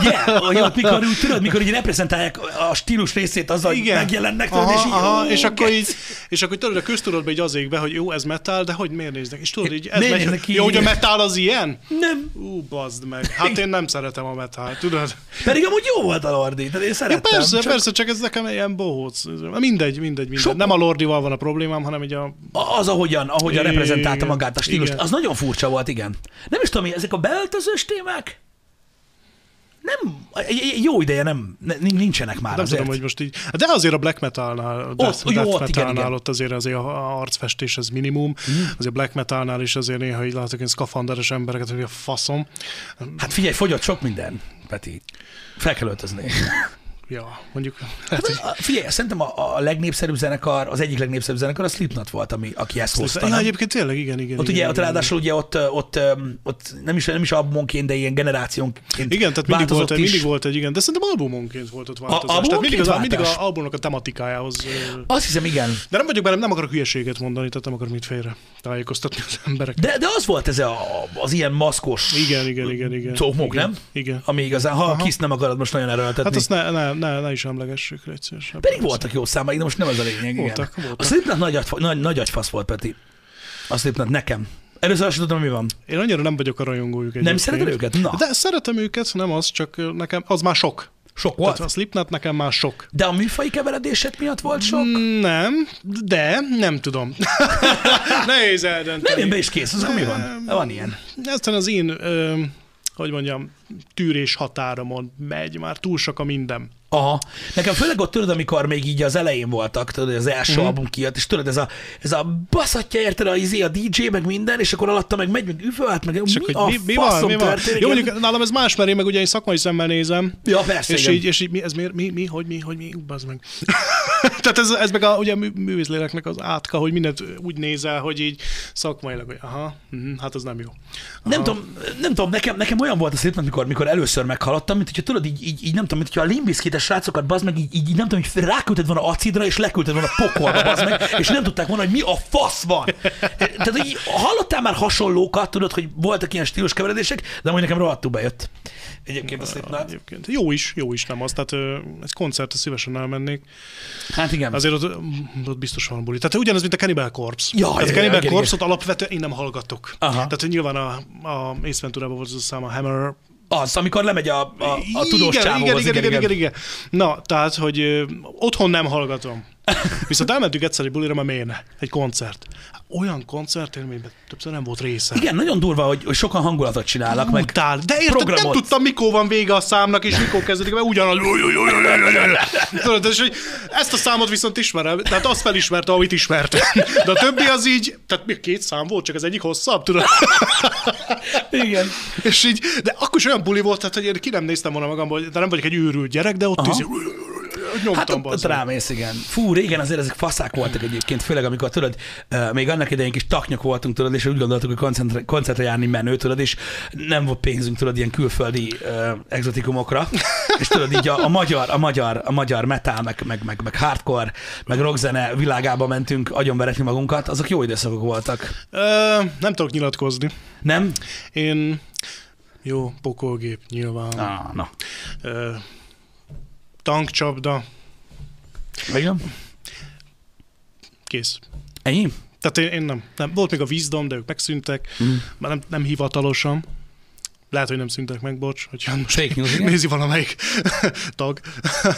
Ugye? Hogy ott mikor, úgy, tudod, mikor így reprezentálják a stílus részét azzal, hogy Igen. megjelennek, tudod, Aha, és így, aha, ó, és akkor így, és akkor tudod, a köztudatban így az ég be, hogy jó, ez metal, de hogy miért néznek? És tudod, így ez Miért megy, jó, hogy a metal az ilyen? Nem. Ú, bazd meg. Hát én nem szeretem a metal, tudod? Pedig amúgy jó volt a Lordi, tehát én Ja, szerettem. persze, csak persze, csak ez nekem ilyen bohóc. Mindegy, mindegy, mindegy. Sok- Nem a Lordival van a problémám, hanem így a... Az, ahogyan, ahogyan reprezentálta magát a stílust, Igen. az nagyon furcsa volt, igen. Nem is tudom, ezek a beöltözős témák, nem, jó ideje nem, ne- nincsenek már Nem azért. tudom, hogy most így... De azért a black metalnál, a death, jó, death ott igen, metalnál igen. ott azért azért a arcfestés az minimum, azért black metalnál is azért néha így látok ilyen szkafanderes embereket, hogy a faszom. Hát figyelj, fogyott sok minden, Peti. Fel kell öltözni. Ja, mondjuk... Lehet, hogy... A- Figyelj, szerintem a, a legnépszerűbb zenekar, az egyik legnépszerűbb zenekar a Slipknot volt, ami, aki ezt hozta. Ja, egyébként tényleg, igen, igen. Ott igen, ugye, ott igen, ráadásul ugye ott, ott, ott nem is, nem is albumonként, de ilyen generációnként Igen, tehát mindig volt, egy, mindig volt egy, igen, de szerintem albumonként volt ott változás. tehát albumonként mindig, az, mindig az albumnak a tematikájához. Azt hiszem, igen. De nem vagyok benne, nem akarok hülyeséget mondani, tehát nem akarok mit félre tájékoztatni az emberek. De, de az volt ez a, az ilyen maszkos Igen, igen, igen, igen. Cókmok, igen, nem? Igen. Ami igazán, ha Aha. kis nem akarod most nagyon erőltetni. Hát azt ne, ne, ne, ne is emlegessük, légy szíves. Pedig voltak jó számaik, de most nem ez a lényeg. Voltak, igen. voltak. A Slipknot nagy, agy, nagy, nagy agyfasz volt, Peti. A Slipknot nekem. Először azt tudom, mi van. Én annyira nem vagyok a rajongójuk Nem egyébként. szereted őket? Na, De szeretem őket, nem az, csak nekem, az már sok. Sok Tehát volt. a Slipknot nekem már sok. De a műfai keveredésed miatt volt sok? Mm, Nem, de nem tudom. Nehéz eldönteni. Nem, én be is kész, az mi van? Van ilyen. Aztán az én, ö, hogy mondjam, tűrés határomon megy, már túl sok a minden. Aha. Nekem főleg ott tudod, amikor még így az elején voltak, tudod, az első Mhm. mm. album kijött, és tudod, ez a, ez a baszatja érted a, izé, a DJ, meg minden, és akkor alatta meg megy, meg üvölt, meg Csak mi hogy a mi, mi van, mi van? Jó, mondjuk nálam ez más, mert én meg ugye én szakmai szemmel nézem, Ja, persze, és igen. így, és így mi, ez miért, mi, mi, hogy mi, hogy mi, bazd meg. Tehát ez, ez meg a ugye, mű- művészléleknek az átka, hogy mindent úgy nézel, hogy így szakmailag, hogy aha, mhm, hát az nem jó. Nem tudom, nem tudom, nekem, nekem olyan volt a Slipknot, mikor, mikor először meghallottam, mint hogyha tudod, így, így, így nem tudom, mint hogyha a limbiszkites srácokat, bazd meg, így, így, nem tudom, hogy ráküldted volna acidra, és leküldted volna pokolba, bazd meg, és nem tudták volna, hogy mi a fasz van. Tehát, hogy hallottál már hasonlókat, tudod, hogy voltak ilyen stílus keveredések, de majd nekem rohadtul bejött. Egyébként a Slipknot. Egyébként. Jó is, jó is nem az, tehát egy koncertre szívesen elmennék. Hát igen. Azért ott, ott biztos van buli. Tehát ugyanaz, mint a Cannibal Corpse. Ja, Tehát a Cannibal. Corpse-ot alapvetően én nem hallgatok. Aha. Tehát nyilván a, a Ace Ventura-ban volt az a szám, a Hammer. Az, amikor lemegy a, a, a tudós igen, igen, az, igen, igen, igen, igen. Na, tehát, hogy ö, otthon nem hallgatom. Viszont elmentünk egyszer egy bulira, mert miért ne? Egy koncert. Olyan koncertélményben többször nem volt része. Igen, nagyon durva, hogy, hogy sokan hangulatot csinálnak, meg Utál. De érted, programot. nem tudtam, mikor van vége a számnak, és mikor kezdődik, mert ugyanaz. Tudod, és hogy ezt a számot viszont ismerem, tehát azt felismerte, amit ismertem. De a többi az így, tehát még két szám volt, csak az egyik hosszabb, tudod? Igen. És így, de akkor is olyan buli volt, tehát, hogy én ki nem néztem volna magamból, de nem vagyok egy őrült gyerek, de ott. Így, nyomtam Hát ott, rámész, igen. Fú, régen azért ezek faszák voltak egyébként, főleg amikor tudod, még annak idején kis taknyok voltunk, tudod, és úgy gondoltuk, hogy koncertre, koncertre járni menő, tudod, és nem volt pénzünk, tudod, ilyen külföldi uh, exotikumokra, és tudod, így a, a magyar, a magyar, a magyar metal, meg, meg, meg, meg hardcore, meg rockzene világába mentünk agyonveretni magunkat, azok jó időszakok voltak. Ö, nem tudok nyilatkozni. Nem? Én jó, pokolgép nyilván. Ah, na. Ö, tankcsapda, Igen? kész. Ennyi? Tehát én, én nem, nem. Volt még a Wisdom, de ők megszűntek, Mm. már nem, nem hivatalosan. Lehet, hogy nem szűntek meg, bocs, hogyha most Fake news, nézi valamelyik tag.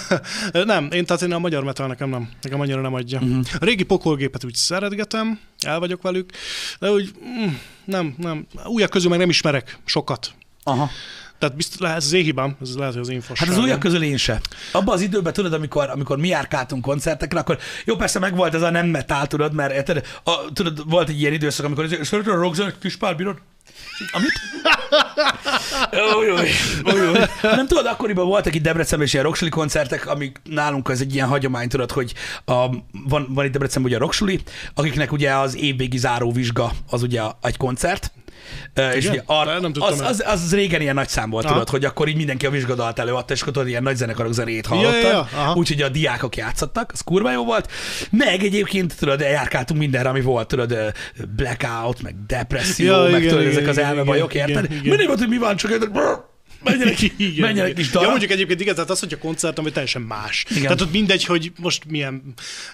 nem, én, tehát én a magyar metal nekem nem, nekem annyira nem adja. Mhm. Uh-huh. A régi pokolgépet úgy szeretgetem, el vagyok velük, de úgy mm, nem, nem. Újak közül meg nem ismerek sokat. Aha. Tehát biztos lehet, ez az én hibám, ez lehet, hogy az én Hát az újak közül én se. Abban az időben, tudod, amikor, amikor mi járkáltunk koncertekre, akkor jó, persze megvolt ez a nem metal, tudod, mert érted, a, tudod, volt egy ilyen időszak, amikor szereted a rockzenét, kis pár bírod? Amit? Jó, jó. Nem tudod, akkoriban voltak itt Debrecenben is ilyen rocksuli koncertek, amik nálunk az egy ilyen hagyomány, tudod, hogy a, van, van itt Debrecenben ugye a rocksuli, akiknek ugye az évvégi záró vizsga az ugye egy koncert, És ugye ar, nem az, el. az, az, régen ilyen nagy szám volt, tudod, hogy akkor így mindenki a vizsgadalt előadta, és akkor tudod, ilyen nagy zenekarok zenét hallottad, Ja, ja, úgyhogy a diákok játszottak, az kurva jó volt. Meg egyébként, tudod, eljárkáltunk mindenre, ami volt, tudod, blackout, meg depresszió, Ja, meg igen, tudod, igen, ezek az elmebajok, érted? Mindig volt, hogy mi van, csak menjenek, Igen, menjenek igen. kis Ja, darab. mondjuk egyébként igen, tehát az, hogy a koncert, ami teljesen más. Igen. Tehát ott mindegy, hogy most milyen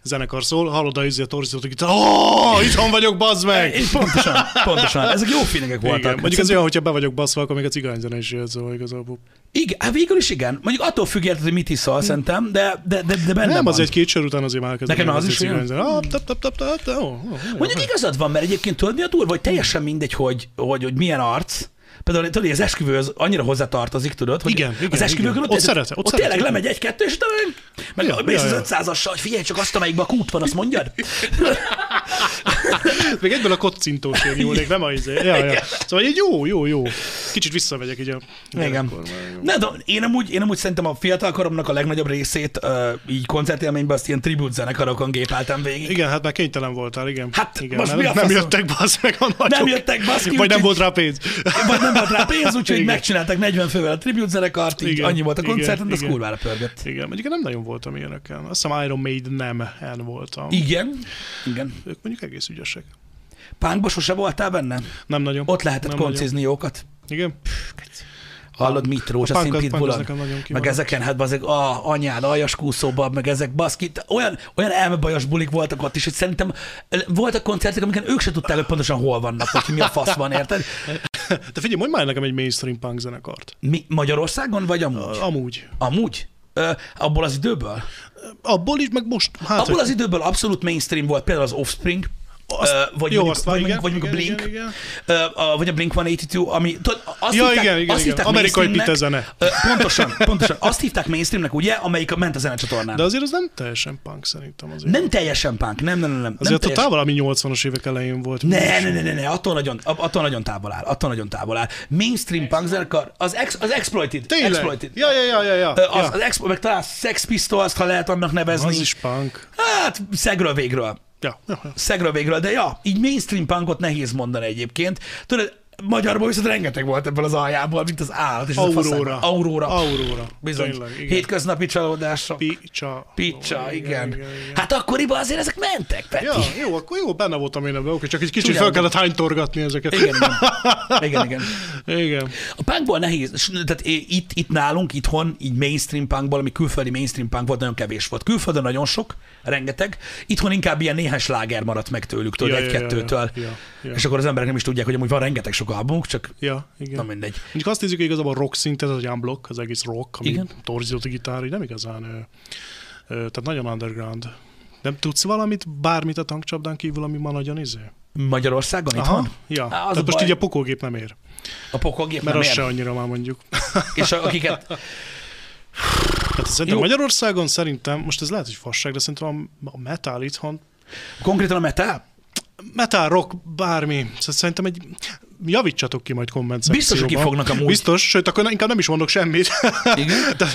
zenekar szól, hallod a izé a torzítót, hogy oh, itthon vagyok, bazd meg! É, Pontosan, pontosan. Ezek jó feelingek voltak. Igen. Mondjuk ez olyan, hogyha be vagyok baszva, akkor még a cigányzene is jött, szóval igazából. Igen, hát végül is igen. Mondjuk attól függ, érted, hogy mit iszol, szerintem, de, de, de, de benne Nem, van. az egy két sor után azért már kezdődik. Nekem az egy is. Ah, tap, tap, tap, tap, tap, ó, ó, ó, Mondjuk igazad van, mert egyébként tudod, mi a durva, hogy teljesen mindegy, hogy, hogy, hogy milyen arc, Például tudod, az esküvő az annyira hozzátartozik, tudod, hogy Igen, igen, az esküvőkön ott, Ott szeret- ott ott, szeret, tényleg lemegy egy-kettő, és meg Ja, mész ja. az 500-assal, hogy figyelj csak azt, amelyikben a kút van, azt mondjad? Még egyből a kocintós nyúlnék, nem a izé. Ja, ja. Szóval egy jó, jó, jó. Kicsit visszamegyek így a... Igen. Ne, de én amúgy, én amúgy szerintem a fiatalkoromnak a legnagyobb részét uh, így koncertélményben azt ilyen tribute zenekarokon gépeltem végig. Igen, hát már kénytelen voltál, igen. Hát, igen, most nem, mi a nem faszom? jöttek basz meg a nagyok. Nem jöttek baszki, Vagy nem volt rá pénz. Vagy nem volt rá pénz, úgyhogy megcsináltak 40 fővel a tribute zenekart, így Igen, annyi volt a igen, koncert, de az kurvára pörgött. Igen, mondjuk nem nagyon voltam ilyeneken. Azt hiszem Iron Maiden nem en voltam. Igen, igen. Ők mondjuk egész ügyesek. Pánkba sose voltál benne? Nem nagyon. Ott lehetett nem koncizni jókat. nagyon. Igen. Hallod, mit Rózsa punk az- Szint punk az Pitbullon? nekem nagyon Meg ezeken, hát bazeg, a anyád, aljas kúszóba, meg ezek baszki, olyan, olyan elmebajos bulik voltak ott is, hogy szerintem voltak koncertek, amiken ők se tudták, hogy pontosan hol vannak, vagy hogy mi a fasz van, érted? De figyelj, mondj már nekem egy mainstream punk zenekart. Mi, Magyarországon, vagy amúgy? Amúgy. Amúgy? Abból az időből? Abból is, meg most. Hát, Abból hogy- az időből abszolút mainstream volt például az Offspring, Azt- vagy jó, mondjuk, vagy, igen, vagy mondjuk a igen, Blink, igen, Ö, a, vagy a Blink 182, ami tudod, azt Ja, hívták, igen, igen, azt igen. hívták Amerikai Pite zene. Ö, pontosan, pontosan. Azt hívták mainstreamnek, ugye, amelyik ment a zenecsatornán. De azért az nem teljesen punk szerintem azért. Nem teljesen punk, nem, nem, nem. nem Azért nem a távol, ami 80-as évek elején volt. Ne, ne, ne, ne, ne, attól nagyon, attól nagyon távol áll, attól nagyon távol áll. Mainstream punk zenekar, az, ex, az Exploited. Tényleg? Exploited. Ja, ja, ja, ja, ja. Az, ja. az expo, meg talán Sex Pistols, ha lehet annak nevezni. Az is punk. Hát, szegről végről. Ja. Szegről végről, de ja, így mainstream punkot nehéz mondani egyébként. Tudod, magyarból viszont rengeteg volt ebből az aljából, mint az állat. És Aurora. faszág. Aurora. Aurora. Bizony. Tényleg, igen. Hétköznapi csalódásra. Picsa. Picsa, Ó, igen. igen, igen. Hát akkoriban azért ezek mentek, Peti. Ja, jó, akkor jó, benne voltam én ebben, oké, csak egy kicsit Csúnyán fel kellett hánytorgatni ezeket. Igen, igen. igen, igen. igen. A punkból nehéz, tehát itt, itt nálunk, itthon, így mainstream punkból, ami külföldi mainstream punk volt, nagyon kevés volt. Külföldön nagyon sok, rengeteg. Itthon inkább ilyen néhány sláger maradt meg tőlük, tudod, Ja, ja, ja, egy-kettőtől. ja, ja. És akkor az emberek nem is tudják, hogy amúgy van rengeteg sok albumuk, csak Ja, igen. na mindegy. Mondjuk azt nézzük, hogy igazából rock szinten, az unblock, az egész rock, ami Igen. torzított a gitár, így nem igazán, ö, ö, tehát nagyon underground. Nem tudsz valamit, bármit a tankcsapdán kívül, ami ma nagyon izé? Magyarországon itthon? Ja, az tehát a most baj. így a pokógép nem ér, A pokolgép mert nem az ér. se annyira már mondjuk. És akiket, Tehát szerintem Jó. Magyarországon szerintem, most ez lehet, hogy fasság, de szerintem a- metal itthon, konkrétan a metal, metal, rock, bármi, szerintem egy, javítsatok ki majd komment Biztos, hogy szekcióban. kifognak amúgy. Biztos, sőt, akkor inkább nem is mondok semmit. Igen? De,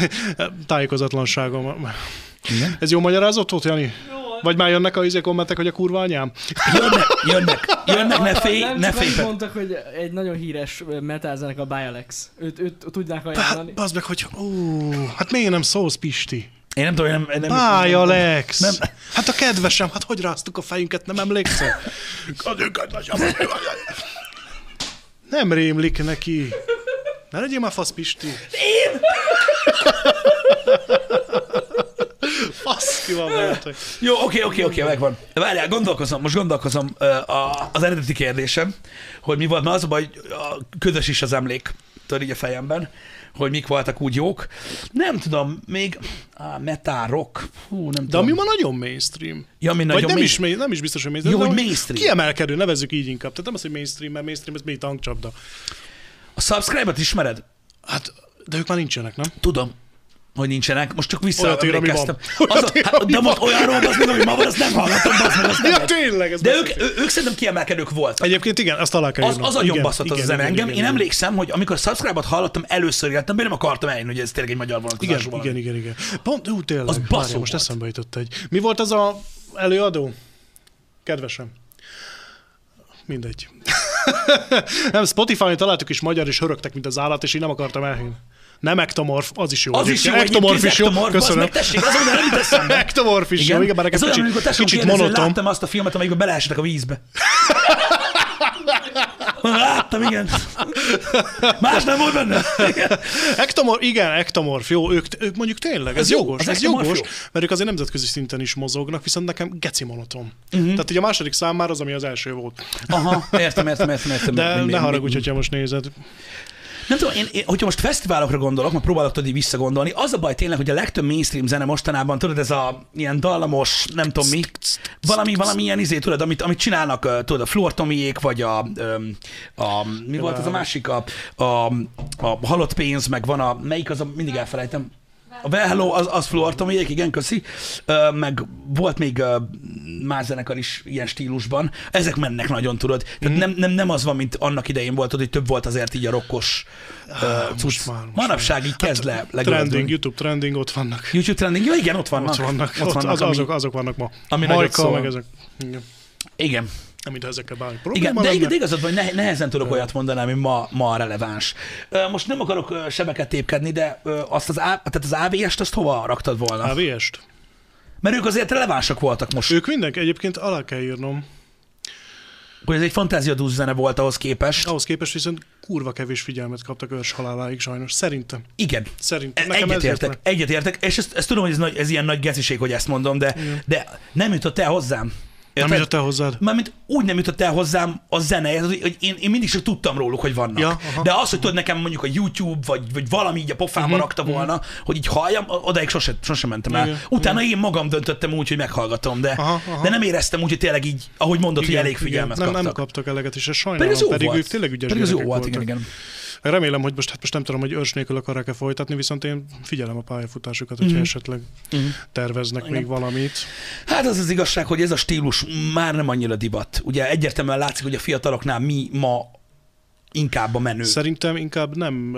tájékozatlanságom. Igen. Ez jó magyarázat volt, Jani? Vagy már jönnek a izé kommentek, hogy a kurva anyám? jönnek, jönnek, jönnek, ne félj, nem ne félj. Peti. mondtak, hogy egy nagyon híres metal zenekar a Bialex. Őt, őt tudnák Hát, ajánlani. bazd meg, hogy ú, hát miért nem szólsz, Pisti? Én nem tudom, én nem... nem Báj, Alex! Nem. Hát a kedvesem, hát hogy ráztuk a fejünket, nem emlékszel? Nem rémlik neki. Ne legyél már fasz, Pisti. Én? Fasz ki van veletek. Jó, oké, oké, oké, megvan. Várjál, gondolkozom, most gondolkozom a, az eredeti kérdésem, hogy mi volt, mert az a baj, hogy a ködös is az emlék, tudod így a fejemben, hogy mik voltak úgy jók. Nem tudom, még á, metal, rock, hú, nem De tudom. ami ma nagyon mainstream. ja, ami Vagy nagyon nem main- is, nem is biztos, hogy mainstream. Jó, hogy mainstream. Kiemelkedő, nevezzük így inkább. Tehát nem az, hogy mainstream, mert mainstream, ez még tankcsapda. A subscribe-ot ismered? Hát, de ők már nincsenek, nem? Tudom, hogy nincsenek. Most csak visszaemlékeztem. van. Az ír, hát, de most olyanról, az meg, ami ma van, azt nem hallottam, az meg, azt nem Ja, tényleg, ez De ők, ő- ők szerintem kiemelkedők voltak. Egyébként igen, ezt alá kell Az, az agyon baszott az zene engem. Én emlékszem, hogy amikor a subscribe-ot hallottam először életemben, nem akartam eljönni, hogy ez tényleg egy magyar vonatkozású Igen, igen, igen, igen. Pont, ú, tényleg. Az baszó most eszembe jutott egy. Mi volt az a előadó? Kedvesem. Mindegy. nem, Spotify-on találtuk is magyar, és hörögtek, mint az állat, és én nem akartam elhinni. Nem ektomorf, az is jó. Az is jó, ektomorf is jó. Köszönöm. tessék, azon nem jut eszembe. Ektomorf is jó, igen, bár nekem kicsit, kicsit monoton. láttam azt a filmet, amelyikben beleestek a vízbe. Láttam, igen. Más nem volt benne. Igen. Ektomorf, igen, ektomorf, jó, ők, ők mondjuk tényleg, ez, Ez jogos, ez ektomorf jogos, jó. mert ők azért nemzetközi szinten is mozognak, viszont nekem geci monoton. Uh-huh. Tehát ugye a második szám már az, ami az első volt. Aha, értem, értem, értem. értem. De Mi- mi- ne mi- haragudj, hogyha most nézed. Nem tudom, én, én, hogyha most fesztiválokra gondolok, mert próbálok így visszagondolni, az a baj tényleg, hogy a legtöbb mainstream zene mostanában, tudod, ez a ilyen dallamos, nem tudom mi, valami, valami ilyen izé, tudod, amit, amit csinálnak, tudod, a Fluor Tomiék, vagy a, öm, a, mi volt az a másik, a, a, a halott pénz, meg van a, melyik az a, mindig elfelejtem, a Well Hello, az, az Fluor Tomiék, igen, köszi. Ö, meg volt még ö, más zenekar is ilyen stílusban. Ezek mennek nagyon, tudod. Tehát nem, nem, nem az van, mint annak idején volt, hogy több volt azért így a rokkos most már, most Manapság így kezd le Trending. YouTube trending, ott vannak. YouTube trending, jó, igen, ott vannak. Ott vannak, ott, vannak az, ami, azok, azok vannak ma. ami nagyot Majka, szól. meg ezek. Igen. Igen, Mint ezekkel bármi igen probléma de, lenne. de igazad van, hogy ne, nehezen tudok olyat mondani, ami ma, ma releváns. Most nem akarok sebeket tépkedni, de azt az, tehát az AVS-t azt hova raktad volna? AVS-t. Mert ők azért relevánsak voltak most. Ők mindenki, egyébként alá kell írnom. Hogy ez egy fantáziadús zene volt ahhoz képest. Ahhoz képest viszont kurva kevés figyelmet kaptak ős haláláig sajnos. Szerintem. Igen. Szerintem. Nekem ez jött Egyetértek, meg. egyetértek, és ezt, ezt tudom, hogy ez, nagy, ez ilyen nagy geciség, hogy ezt mondom, de, de nem jutott el hozzám. Nem Érted? jutott el hozzád? Mármint úgy nem jutott el hozzám a zene, hogy én, én mindig csak tudtam róluk, hogy vannak. Ja, aha. De az, hogy tudod nekem mondjuk a YouTube, vagy, vagy valami így a pofámba Mhm, rakta volna, hogy így halljam, odaig sosem, sosem mentem el. Igen, Utána én magam döntöttem úgy, hogy meghallgatom, de, Aha, aha. de nem éreztem úgy, hogy tényleg így, ahogy mondod, hogy elég figyelmet nem, kaptak. nem kaptak eleget, és Pedig sajnálom, ez jó pedig, volt. ők tényleg ügyes Pedig ez jó volt, igen, igen. Remélem, hogy most, hát most nem tudom, hogy őrs nélkül akarják-e folytatni, viszont én figyelem a pályafutásukat, hogyha Mhm. esetleg Mhm. terveznek Igen. még valamit. Hát az az igazság, hogy ez a stílus már nem annyira divat. Ugye egyértelműen látszik, hogy a fiataloknál mi ma inkább a menő. Szerintem inkább nem...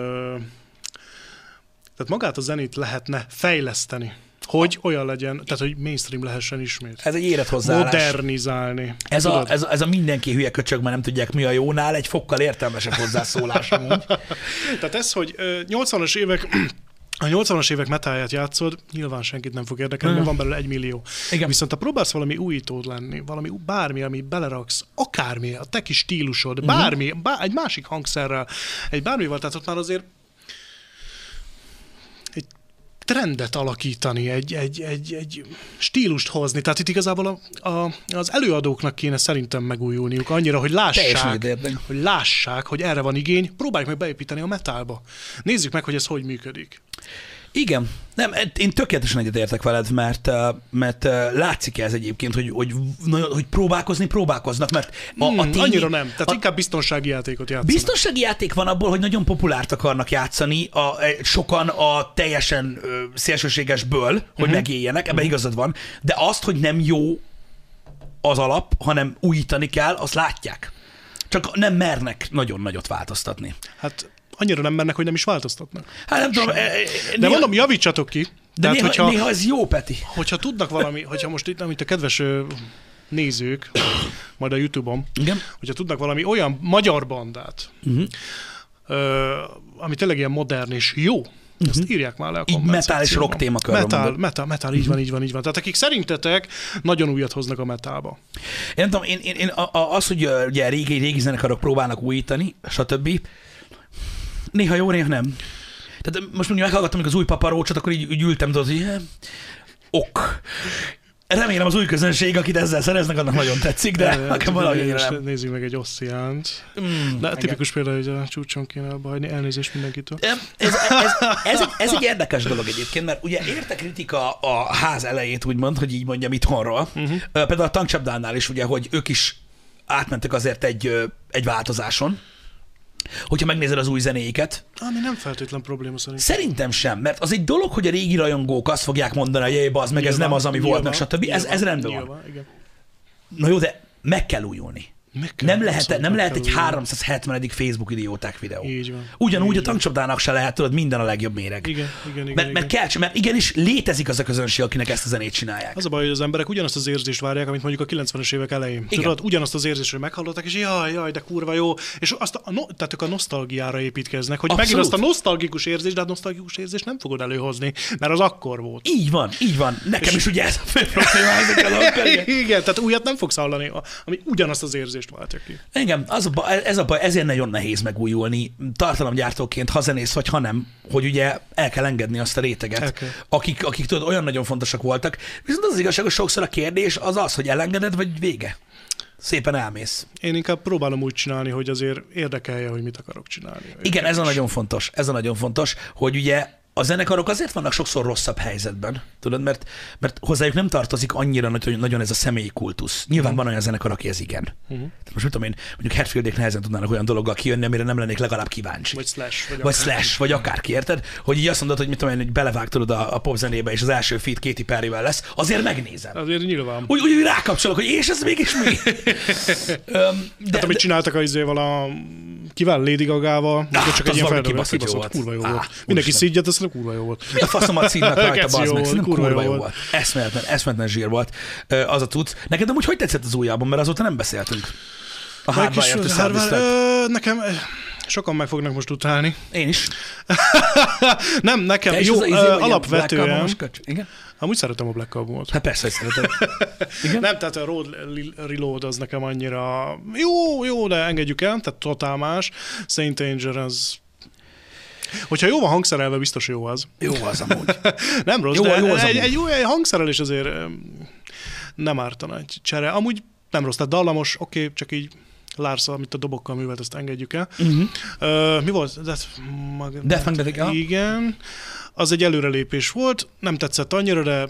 Tehát magát a zenét lehetne fejleszteni, hogy olyan legyen, tehát hogy mainstream lehessen ismét. Ez egy érett hozzáállás. Modernizálni. Ez a, ez, a, ez a mindenki hülye köcsög, mert nem tudják mi a jónál, egy fokkal értelmesebb hozzászólás amúgy. Tehát ez, hogy ö, 80-as évek a 80-as évek metáját játszod, nyilván senkit nem fog érdekelni, mert van belőle egy millió. Igen. Viszont ha próbálsz valami újítód lenni, valami bármi, ami beleraksz, akármi, a te kis stílusod, Mhm. bármi, bár, egy másik hangszerrel, egy bármival, tehát ott már azért trendet alakítani, egy, egy, egy, egy stílust hozni. Tehát itt igazából a, a, az előadóknak kéne szerintem megújulniuk annyira, hogy lássák, hogy lássák, hogy erre van igény, próbáljuk meg beépíteni a metálba. Nézzük meg, hogy ez hogy működik. Igen. Nem, én tökéletesen egyetértek veled, mert, uh, mert uh, látszik ez egyébként, hogy, hogy, hogy próbálkozni próbálkoznak, mert a, a Hmm, tény, annyira nem. Tehát a, inkább biztonsági játékot játszanak. Biztonsági játék van abból, hogy nagyon populárt akarnak játszani, a, e, sokan a teljesen szélsőségesből, hogy uh-huh. megéljenek, ebben igazad van, de azt, hogy nem jó az alap, hanem újítani kell, azt látják. Csak nem mernek nagyon nagyot változtatni. Hát annyira nem mennek, hogy nem is változtatnak. Hát nem tudom, e, e, De néha, mondom, javítsatok ki. de Tehát, néha, hogyha, néha ez jó, Peti. hogyha tudnak valami, hogyha most itt, amit a kedves nézők, majd a Youtube-on, Igen. hogyha tudnak valami olyan magyar bandát, Uh-huh. ö, ami tényleg ilyen modern és jó, ezt írják már le a Így metal és rock témakörben Metal, mondod. metal, metal, így van, így van, így van. Tehát akik szerintetek nagyon újat hoznak a metalba. Én nem tudom, én, én, én a- a- az, hogy ugye régi, régi zenekarok próbálnak újítani, stb. Néha jó, néha nem. Tehát most mondjuk meghallgattam még az új paparócsot, akkor így, így ültem, tudod, hogy ok. Remélem az új közönség, akit ezzel szereznek, annak nagyon tetszik, de nekem valahogy nem. Nézzük meg egy ossziánt. Mm, De tipikus példa, hogy a csúcson kéne bajni, elnézést mindenkitől. Ez, ez, ez, ez, egy, ez egy érdekes dolog egyébként, mert ugye érte kritika a ház elejét, úgymond, hogy így mondjam itthonról. Uh-huh. Például a tankcsapdánál is, ugye, hogy ők is átmentek azért egy, egy változáson. Hogyha megnézed az új zenéiket, Ami nem feltétlen probléma szerintem. Szerintem sem, mert az egy dolog, hogy a régi rajongók azt fogják mondani, hogy jé, az meg ez nem az, ami volt, meg nyilván, stb. Ez, ez nyilván, rendben van. Igen. Na jó, de meg kell újulni. Nem lehet, nem lehet egy újulni. 370. Facebook idióták videó. Így van. Ugyanúgy Így a tankcsapdának se lehet, tudod, minden a legjobb méreg. Igen, igen, igen. Mert, mert, kell, mert igenis létezik az a közönség, akinek ezt a zenét csinálják. Az a baj, hogy az emberek ugyanazt az érzést várják, amit mondjuk a 90-es évek elején. Igen. Tudod, ugyanazt az érzést, hogy meghallották, és jaj, jaj, de kurva jó. És azt a, no, tehát ők a nosztalgiára építkeznek, hogy Abszolút. megint azt a nosztalgikus érzést, de a nosztalgikus érzést nem fogod előhozni, mert az akkor volt. Így van, így van. Nekem is ugye ez a fő probléma. Igen, tehát újat nem fogsz hallani, ami ugyanazt az érzést váltja ki. Igen, az a baj, ez a baj, ezért nagyon nehéz megújulni tartalomgyártóként, ha zenész vagy, ha nem, hogy ugye el kell engedni azt a réteget, kell. akik, akik tudod, olyan nagyon fontosak voltak. Viszont az, az igazság, hogy sokszor a kérdés az az, hogy elengeded, vagy vége. Szépen elmész. Én inkább próbálom úgy csinálni, hogy azért érdekelje, hogy mit akarok csinálni. Igen, ez a nagyon fontos, ez a nagyon fontos, hogy ugye a zenekarok azért vannak sokszor rosszabb helyzetben, tudod, mert, mert hozzájuk nem tartozik annyira nagy- nagyon ez a személyi kultusz. Nyilván Mhm. van olyan zenekar, aki ez igen. Uh-huh. Most mit tudom én, mondjuk Hetfieldék nehezen tudnának olyan dologgal kijönni, amire nem lennék legalább kíváncsi. Vagy slash. Vagy, vagy. Slash, vagy akárki, érted? Hogy így azt mondod, hogy mit tudom én, hogy belevágtad a, a popzenébe, és az első feed Katy Perryvel lesz, azért megnézem. Azért nyilván. Úgy, úgy rákapcsolok, hogy és ez mégis mi? De, Hát amit de, csináltak a izéval a kivel Lady Gagával, Ah, ah, csak az egy ilyen feldobás, kibaszott jó kibaszott, volt. kurva jó volt. Mindenki szígyet, azt kurva jó volt. mi a faszomat színnak rajta, Geci bazd meg, szerintem kurva jó volt. Eszméletlen, eszméletlen zsír volt az a tudsz. Neked amúgy hogy tetszett az újjában, mert azóta nem beszéltünk. A kis- Hardwire Nekem ö, sokan meg fognak most utálni. Én is. Nem, nekem Te is jó, az a izé Black alapvetően. Igen? Amúgy szeretem a Black Albumot. Hát persze, hogy szereted. Igen? Nem, tehát a Road Reload az nekem annyira jó, jó, de engedjük el, tehát totál más. Saint Anger az Hogyha jó van hangszerelve, biztos jó az. Jó az amúgy. Nem rossz, Jó, de jó az egy, egy jó egy hangszerelés azért nem ártana egy csere. Amúgy nem rossz, tehát dallamos, oké, okay, csak így Lars, amit a dobokkal művelt, ezt engedjük el. Uh-huh. Uh, mi volt? Death, Mag- Death Magnetic. Igen. Az egy előrelépés volt, nem tetszett annyira, de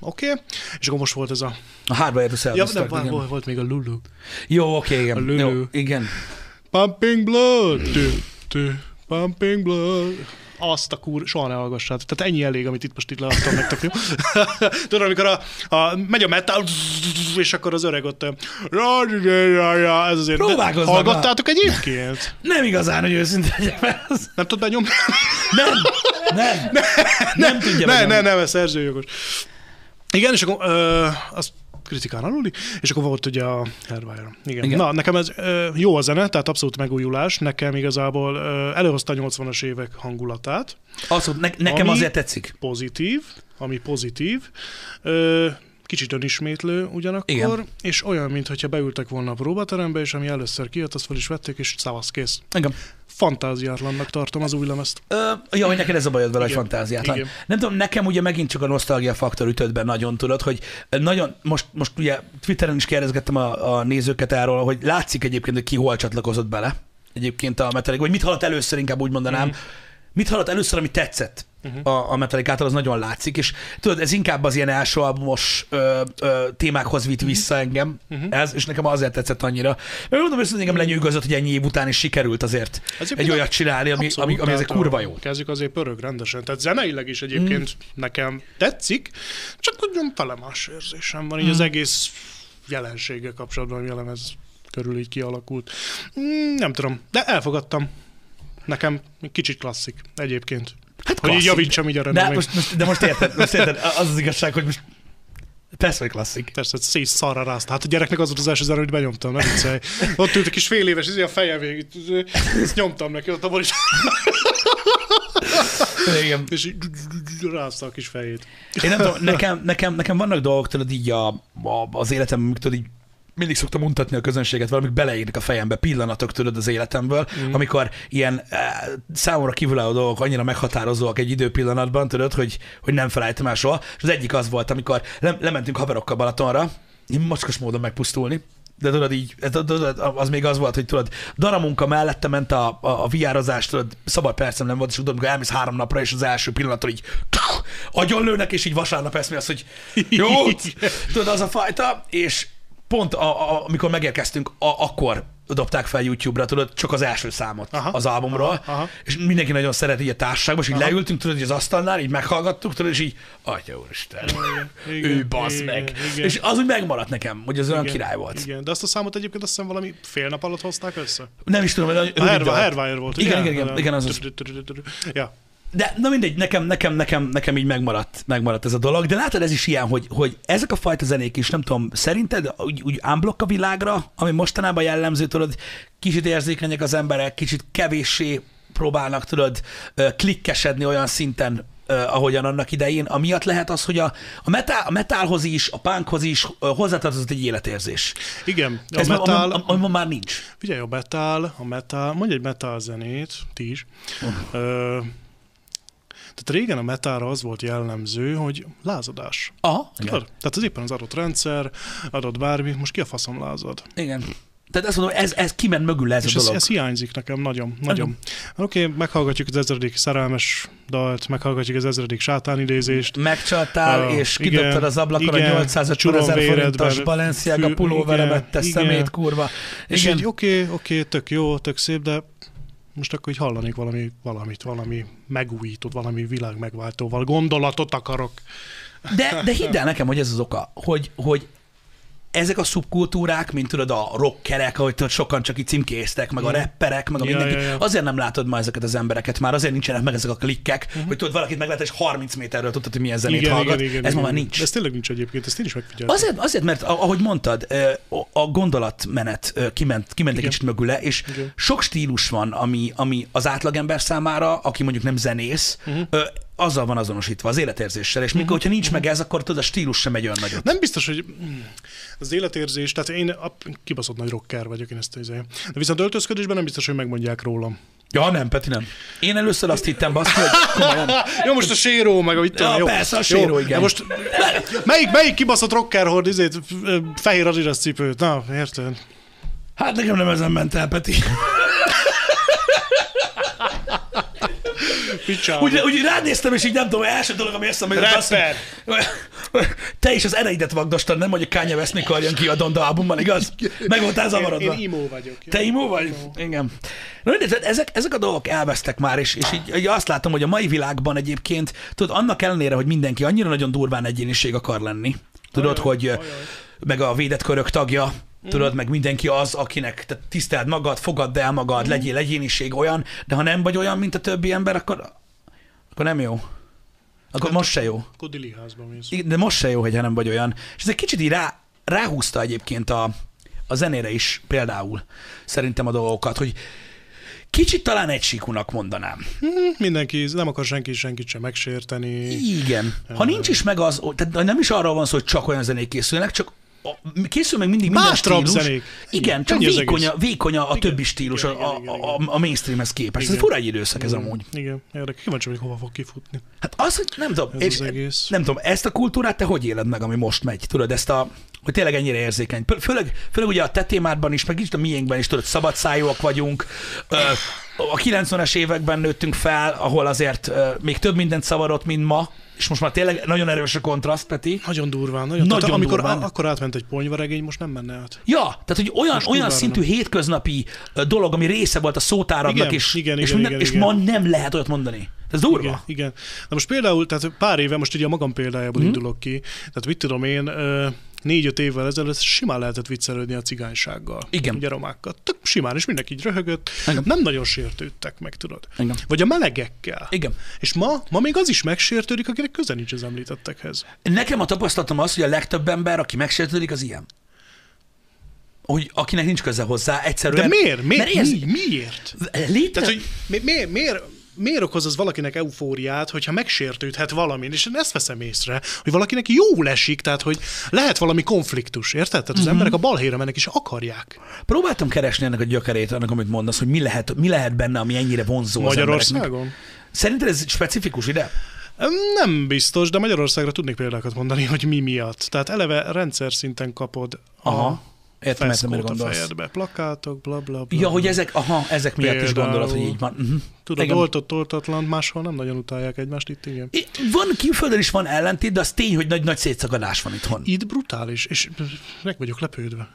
oké. Okay. És akkor most volt ez a... A Hardware to Ja, Sell. nem, volt, volt még a Lulu. Jó, oké, A igen. Lulu. Jó, igen. Pumping blood, tü, tü, pumping blood. Azt a kur, soha ne hallgassátok. Tehát ennyi elég, amit itt most itt leadtam nektek, jó? Tudod, amikor a, a, megy a metal, és akkor az öreg ott, ez azért... Próbálkoznak Hallgattátok egyébként? Nem igazán, hogy őszinte legyek. Nem tudod benyomni? Nem, nem, nem tudja ne, megnyomni. ne, nem, ez Szerző jogos. Igen, és akkor ö, azt kritikán aluli, és akkor volt ugye a Hairwire. Igen. Igen. Na, nekem ez jó a zene, tehát abszolút megújulás. Nekem igazából előhozta a 80-as évek hangulatát. Abszolút, ne, nekem azért tetszik. Pozitív, ami pozitív. Ö, kicsit önismétlő ugyanakkor. Igen. és olyan, mintha beültek volna a próbaterembe, és ami először kijött, azt fel is vették, és szavasz kész. Igen. Fantáziátlannak tartom az új lemezt. Ö, jó, hogy neked ez a bajod vele, hogy fantáziátlan. Igen. Nem tudom, nekem ugye megint csak a nosztalgia faktor ütött be nagyon, tudod, hogy nagyon, most, most ugye Twitteren is kérdezgettem a, a nézőket erről, hogy látszik egyébként, hogy ki hol csatlakozott bele egyébként a Metallica, vagy mit hallott először, inkább úgy mondanám, Mhm. Mit hallott először, ami tetszett Mhm. a, a Metallicától, az nagyon látszik, és tudod, ez inkább az ilyen első albumos ö, ö, témákhoz Mhm. vitt vissza engem, ez, és nekem azért tetszett annyira. Mert mondom, hogy engem lenyűgözött, hogy ennyi év után is sikerült azért Azért egy olyat csinálni, ami, Abszolút, ami, ami tehát kurva jó. Kezdjük azért pörög rendesen. Tehát zeneileg is egyébként mm. nekem tetszik, csak nagyon fele más érzésem van, így az egész jelenséggel kapcsolatban, ami a lemez körül így kialakult. Mm, nem tudom, de elfogadtam. Nekem kicsit klasszik egyébként. Hát Hogy így javítsam így a De, renomét. most, most, de most érted, most érted, az az igazság, hogy most persze, hogy klasszik. Persze, szész szarra rázt. Hát a gyereknek az volt az első zene, hogy benyomtam, nem viccelj. Ott ült egy kis fél éves, ez a feje végig, ezt nyomtam neki, ott abból is, Igen. és így rázta a kis fejét. Én nem tudom, nekem, nekem, nekem vannak dolgok, tudod, így a, a, az életem, tudod, így mindig szoktam mutatni a közönséget, valamik beleírnak a fejembe, pillanatok tudod az életemből, mm. amikor ilyen e, számomra kívülálló dolgok annyira meghatározóak egy időpillanatban, tudod, hogy, hogy nem felejtem el soha. És az egyik az volt, amikor le, lementünk haverokkal Balatonra, így mocskos módon megpusztulni, de tudod így, az még az volt, hogy tudod, daramunka mellette ment a, a, a viározás, tudod, szabad percem nem volt, és tudod, amikor elmész három napra, és az első pillanattól így agyonlőnek, és így vasárnap eszmél az, hogy jó, tudod, az a fajta, és pont a, a, amikor megérkeztünk, a, akkor dobták fel YouTube-ra, tudod, csak az első számot Aha, az albumról, aha, aha. és mindenki nagyon szeret így a társaságban, és így Aha. leültünk, tudod, így az asztalnál, így meghallgattuk, tudod, és így, atya úristen, Igen, ő basz meg. igen. És az úgy megmaradt nekem, hogy az olyan Igen, király volt. Igen, de azt a számot egyébként azt hiszem valami fél nap alatt hozták össze. Nem is tudom, hogy A Herva, volt. Igen, igen, igen, igen, az az. Ja. De na mindegy, nekem, nekem, nekem, nekem így megmaradt, megmaradt ez a dolog, de látod, ez is ilyen, hogy, hogy ezek a fajta zenék is, nem tudom, szerinted úgy, úgy unblock a világra, ami mostanában jellemző, tudod, kicsit érzékenyek az emberek, kicsit kevéssé próbálnak, tudod, klikkesedni olyan szinten, ahogyan annak idején, amiatt lehet az, hogy a, a, metal, a metalhoz is, a punkhoz is hozzátartozott egy életérzés. Igen, a Ez metal, ma, ma, ma már nincs. figyelj, a metal, a metal, mondj egy metal zenét, ti is. Ö, tehát régen a metalra az volt jellemző, hogy lázadás. Aha, Tudod? Tehát az éppen az adott rendszer, adott bármi, most ki a faszom lázad? igen. Tehát azt mondom, ez, ez kiment mögül ez És a dolog. ez hiányzik nekem nagyon, nagyon. Oké, okay, meghallgatjuk az ezredik szerelmes dalt, meghallgatjuk az ezredik sátánidézést. megcsaltál, Ah, és igen, kidobtad az ablakon a igen, 850 csurom ezer forintos Balenciaga pulóveremet, igen, te igen. szemét, kurva. És Igen. így oké, okay, oké, okay, tök jó, tök szép, de most akkor így hallanék valami, valamit, valami megújított, valami világ megváltóval, gondolatot akarok. De, de hidd el nekem, hogy ez az oka, hogy, hogy ezek a szubkultúrák, mint tudod, a rockerek, ahogy tudod, sokan csak így címkéztek, meg a rapperek, meg a. Ja, mindenki, ja, ja. azért nem látod ma ezeket az embereket, már azért nincsenek meg ezek a klikkek, hogy tudod, valakit meglát, és 30 méterről tudod, hogy milyen zenét hallgat. ez ma már nincs. De ez tényleg nincs egyébként, ezt én is megfigyeltem. Azért, azért, mert ah- ahogy mondtad, a gondolatmenet kiment, kiment egy Igen. kicsit mögüle, és Igen. sok stílus van, ami, ami az átlagember számára, aki mondjuk nem zenész, Mhm. Azzal van azonosítva, az életérzéssel, és mikor, hogyha nincs meg ez, akkor tudod, a stílus sem megy olyan nagyot. Nem biztos, hogy az életérzés, tehát én a, kibaszott nagy rocker vagyok, én ezt izé. De viszont öltözködésben nem biztos, hogy megmondják rólam. Ja, nem, Peti, nem. Én először azt hittem, baszki, hogy komolyan. Jó, most a séró, meg a itt Ja, jó. persze, a Jó, séró, igen. de most melyik, melyik kibaszott rocker hord izét, fehér adidas cipőt? Na, érted? Hát nekem nem ezen ment el, Peti. Picsába. Úgy, úgy rád néztem, és így nem tudom, első dolog, ami eszembe jutott, az, hogy te is az ereidet vagdostad, nem, hogy a Kanye West mikor jön ki a Donda albumban, igaz? Meg voltál zavarodva. Én imó vagyok. jó? Te imó vagy? Igen. Na, tehát ezek, ezek a dolgok elvesztek már, és, és így, így azt látom, hogy a mai világban egyébként, tudod, annak ellenére, hogy mindenki annyira nagyon durván egyéniség akar lenni, tudod, Ajaj, hogy ajaj. meg a védett körök tagja, tudod, meg mindenki az, akinek te tiszteld magad, fogadd el magad, legyél egyéniség olyan, de ha nem vagy olyan, mint a többi ember, akkor, akkor nem jó. Akkor most se jó. Akkor diliházba mész. De most se jó, hogyha nem vagy olyan. És ez egy kicsit így rá, ráhúzta egyébként a, a zenére is például szerintem a dolgokat, hogy kicsit talán egysíkúnak mondanám. Mindenki, nem akar senki senkit sem megsérteni. Igen. Ha nincs is meg az, tehát nem is arról van szó, hogy csak olyan zenék készülnek, csak a- készül meg mindig minden Más stílus. zenék. Igen, csak vékony, a, vékony a, a többi stílus igen, a, igen, a, a, a mainstreamhez képest. Ez Igen. fura egy időszak ez amúgy. Igen, érdekes. Kíváncsi, hogy hova fog kifutni. Hát az, hogy nem tudom, Ez az egész. nem tudom, ezt a kultúrát te hogy éled meg, ami most megy? Tudod, ezt a, hogy tényleg ennyire érzékeny. Fő- Főleg, főleg ugye a te témádban is, meg kicsit a miénkben is, tudod, szabadszájúak vagyunk. A 90-es években nőttünk fel, ahol azért még több mindent szavarott, mint ma, és most már tényleg nagyon erős a kontraszt, Peti. Nagyon durván. Nagyon, Nagyon tehát, amikor durván. A, akkor átment egy ponyvaregény, most nem menne át. Ja, tehát hogy olyan, Most olyan szintű nem. hétköznapi dolog, ami része volt a szótáradnak, Igen, és, igen, és, igen, minden, igen, és igen. ma nem lehet olyat mondani. Ez durva. Igen, igen. De most például, tehát pár éve, most ugye a magam példájából mm. indulok ki, tehát mit tudom én, négy-öt évvel ezelőtt simán lehetett viccelődni a cigánysággal. Igen. Ugye romákkal. Tök simán, és mindenki így röhögött. Igen. Nem nagyon sértődtek meg, tudod. Igen. Vagy a melegekkel. Igen. És ma, ma még az is megsértődik, akinek köze nincs az említettekhez. Nekem a tapasztalatom az, hogy a legtöbb ember, aki megsértődik, az ilyen. Hogy akinek nincs köze hozzá, De egyszerűen... miért? miért? Mert Mi, miért? Létre... Tehát, hogy mi, miért, miért, miért okoz az valakinek eufóriát, hogyha megsértődhet valamin, és én ezt veszem észre, hogy valakinek jól esik, tehát hogy lehet valami konfliktus, érted? Tehát az uh-huh. emberek a balhéra mennek és akarják. Próbáltam keresni ennek a gyökerét, annak, amit mondasz, hogy mi lehet, mi lehet benne, ami ennyire vonzó. Magyarországon? Szerinted ez specifikus ide? Nem biztos, de Magyarországra tudnék példákat mondani, hogy mi miatt. Tehát eleve rendszer szinten kapod Aha. Értem, értem, mire gondolsz. fejedbe, plakátok, bla bla bla. Ja, hogy ezek, aha, ezek miatt is Például. gondolod, hogy így van. Uh-huh. Tudod, Igen. oltott, oltatlan, máshol nem nagyon utálják egymást, itt igen. Van, külföldön is van ellentét, de az tény, hogy nagy, nagy szétszakadás van itthon. Itt brutális, és meg vagyok lepődve.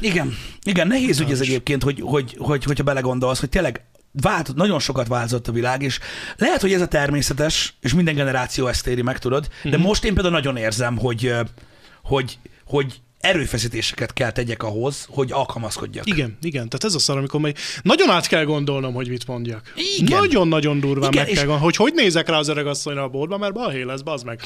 Igen, igen, nehéz ügy ez egyébként, hogy, hogy, hogy, hogyha belegondolsz, hogy tényleg vált, nagyon sokat változott a világ, és lehet, hogy ez a természetes, és minden generáció ezt éri meg, tudod, de Mhm. most én például nagyon érzem, hogy, hogy, hogy erőfeszítéseket kell tegyek ahhoz, hogy alkalmazkodjak. Igen, igen, tehát ez a szar, amikor még nagyon át kell gondolnom, hogy mit mondjak. Igen. Nagyon-nagyon durván Igen, meg kell gondolnom, hogy hogy nézek rá az öreg asszonyra a boltba, mert balhé lesz, bazd meg.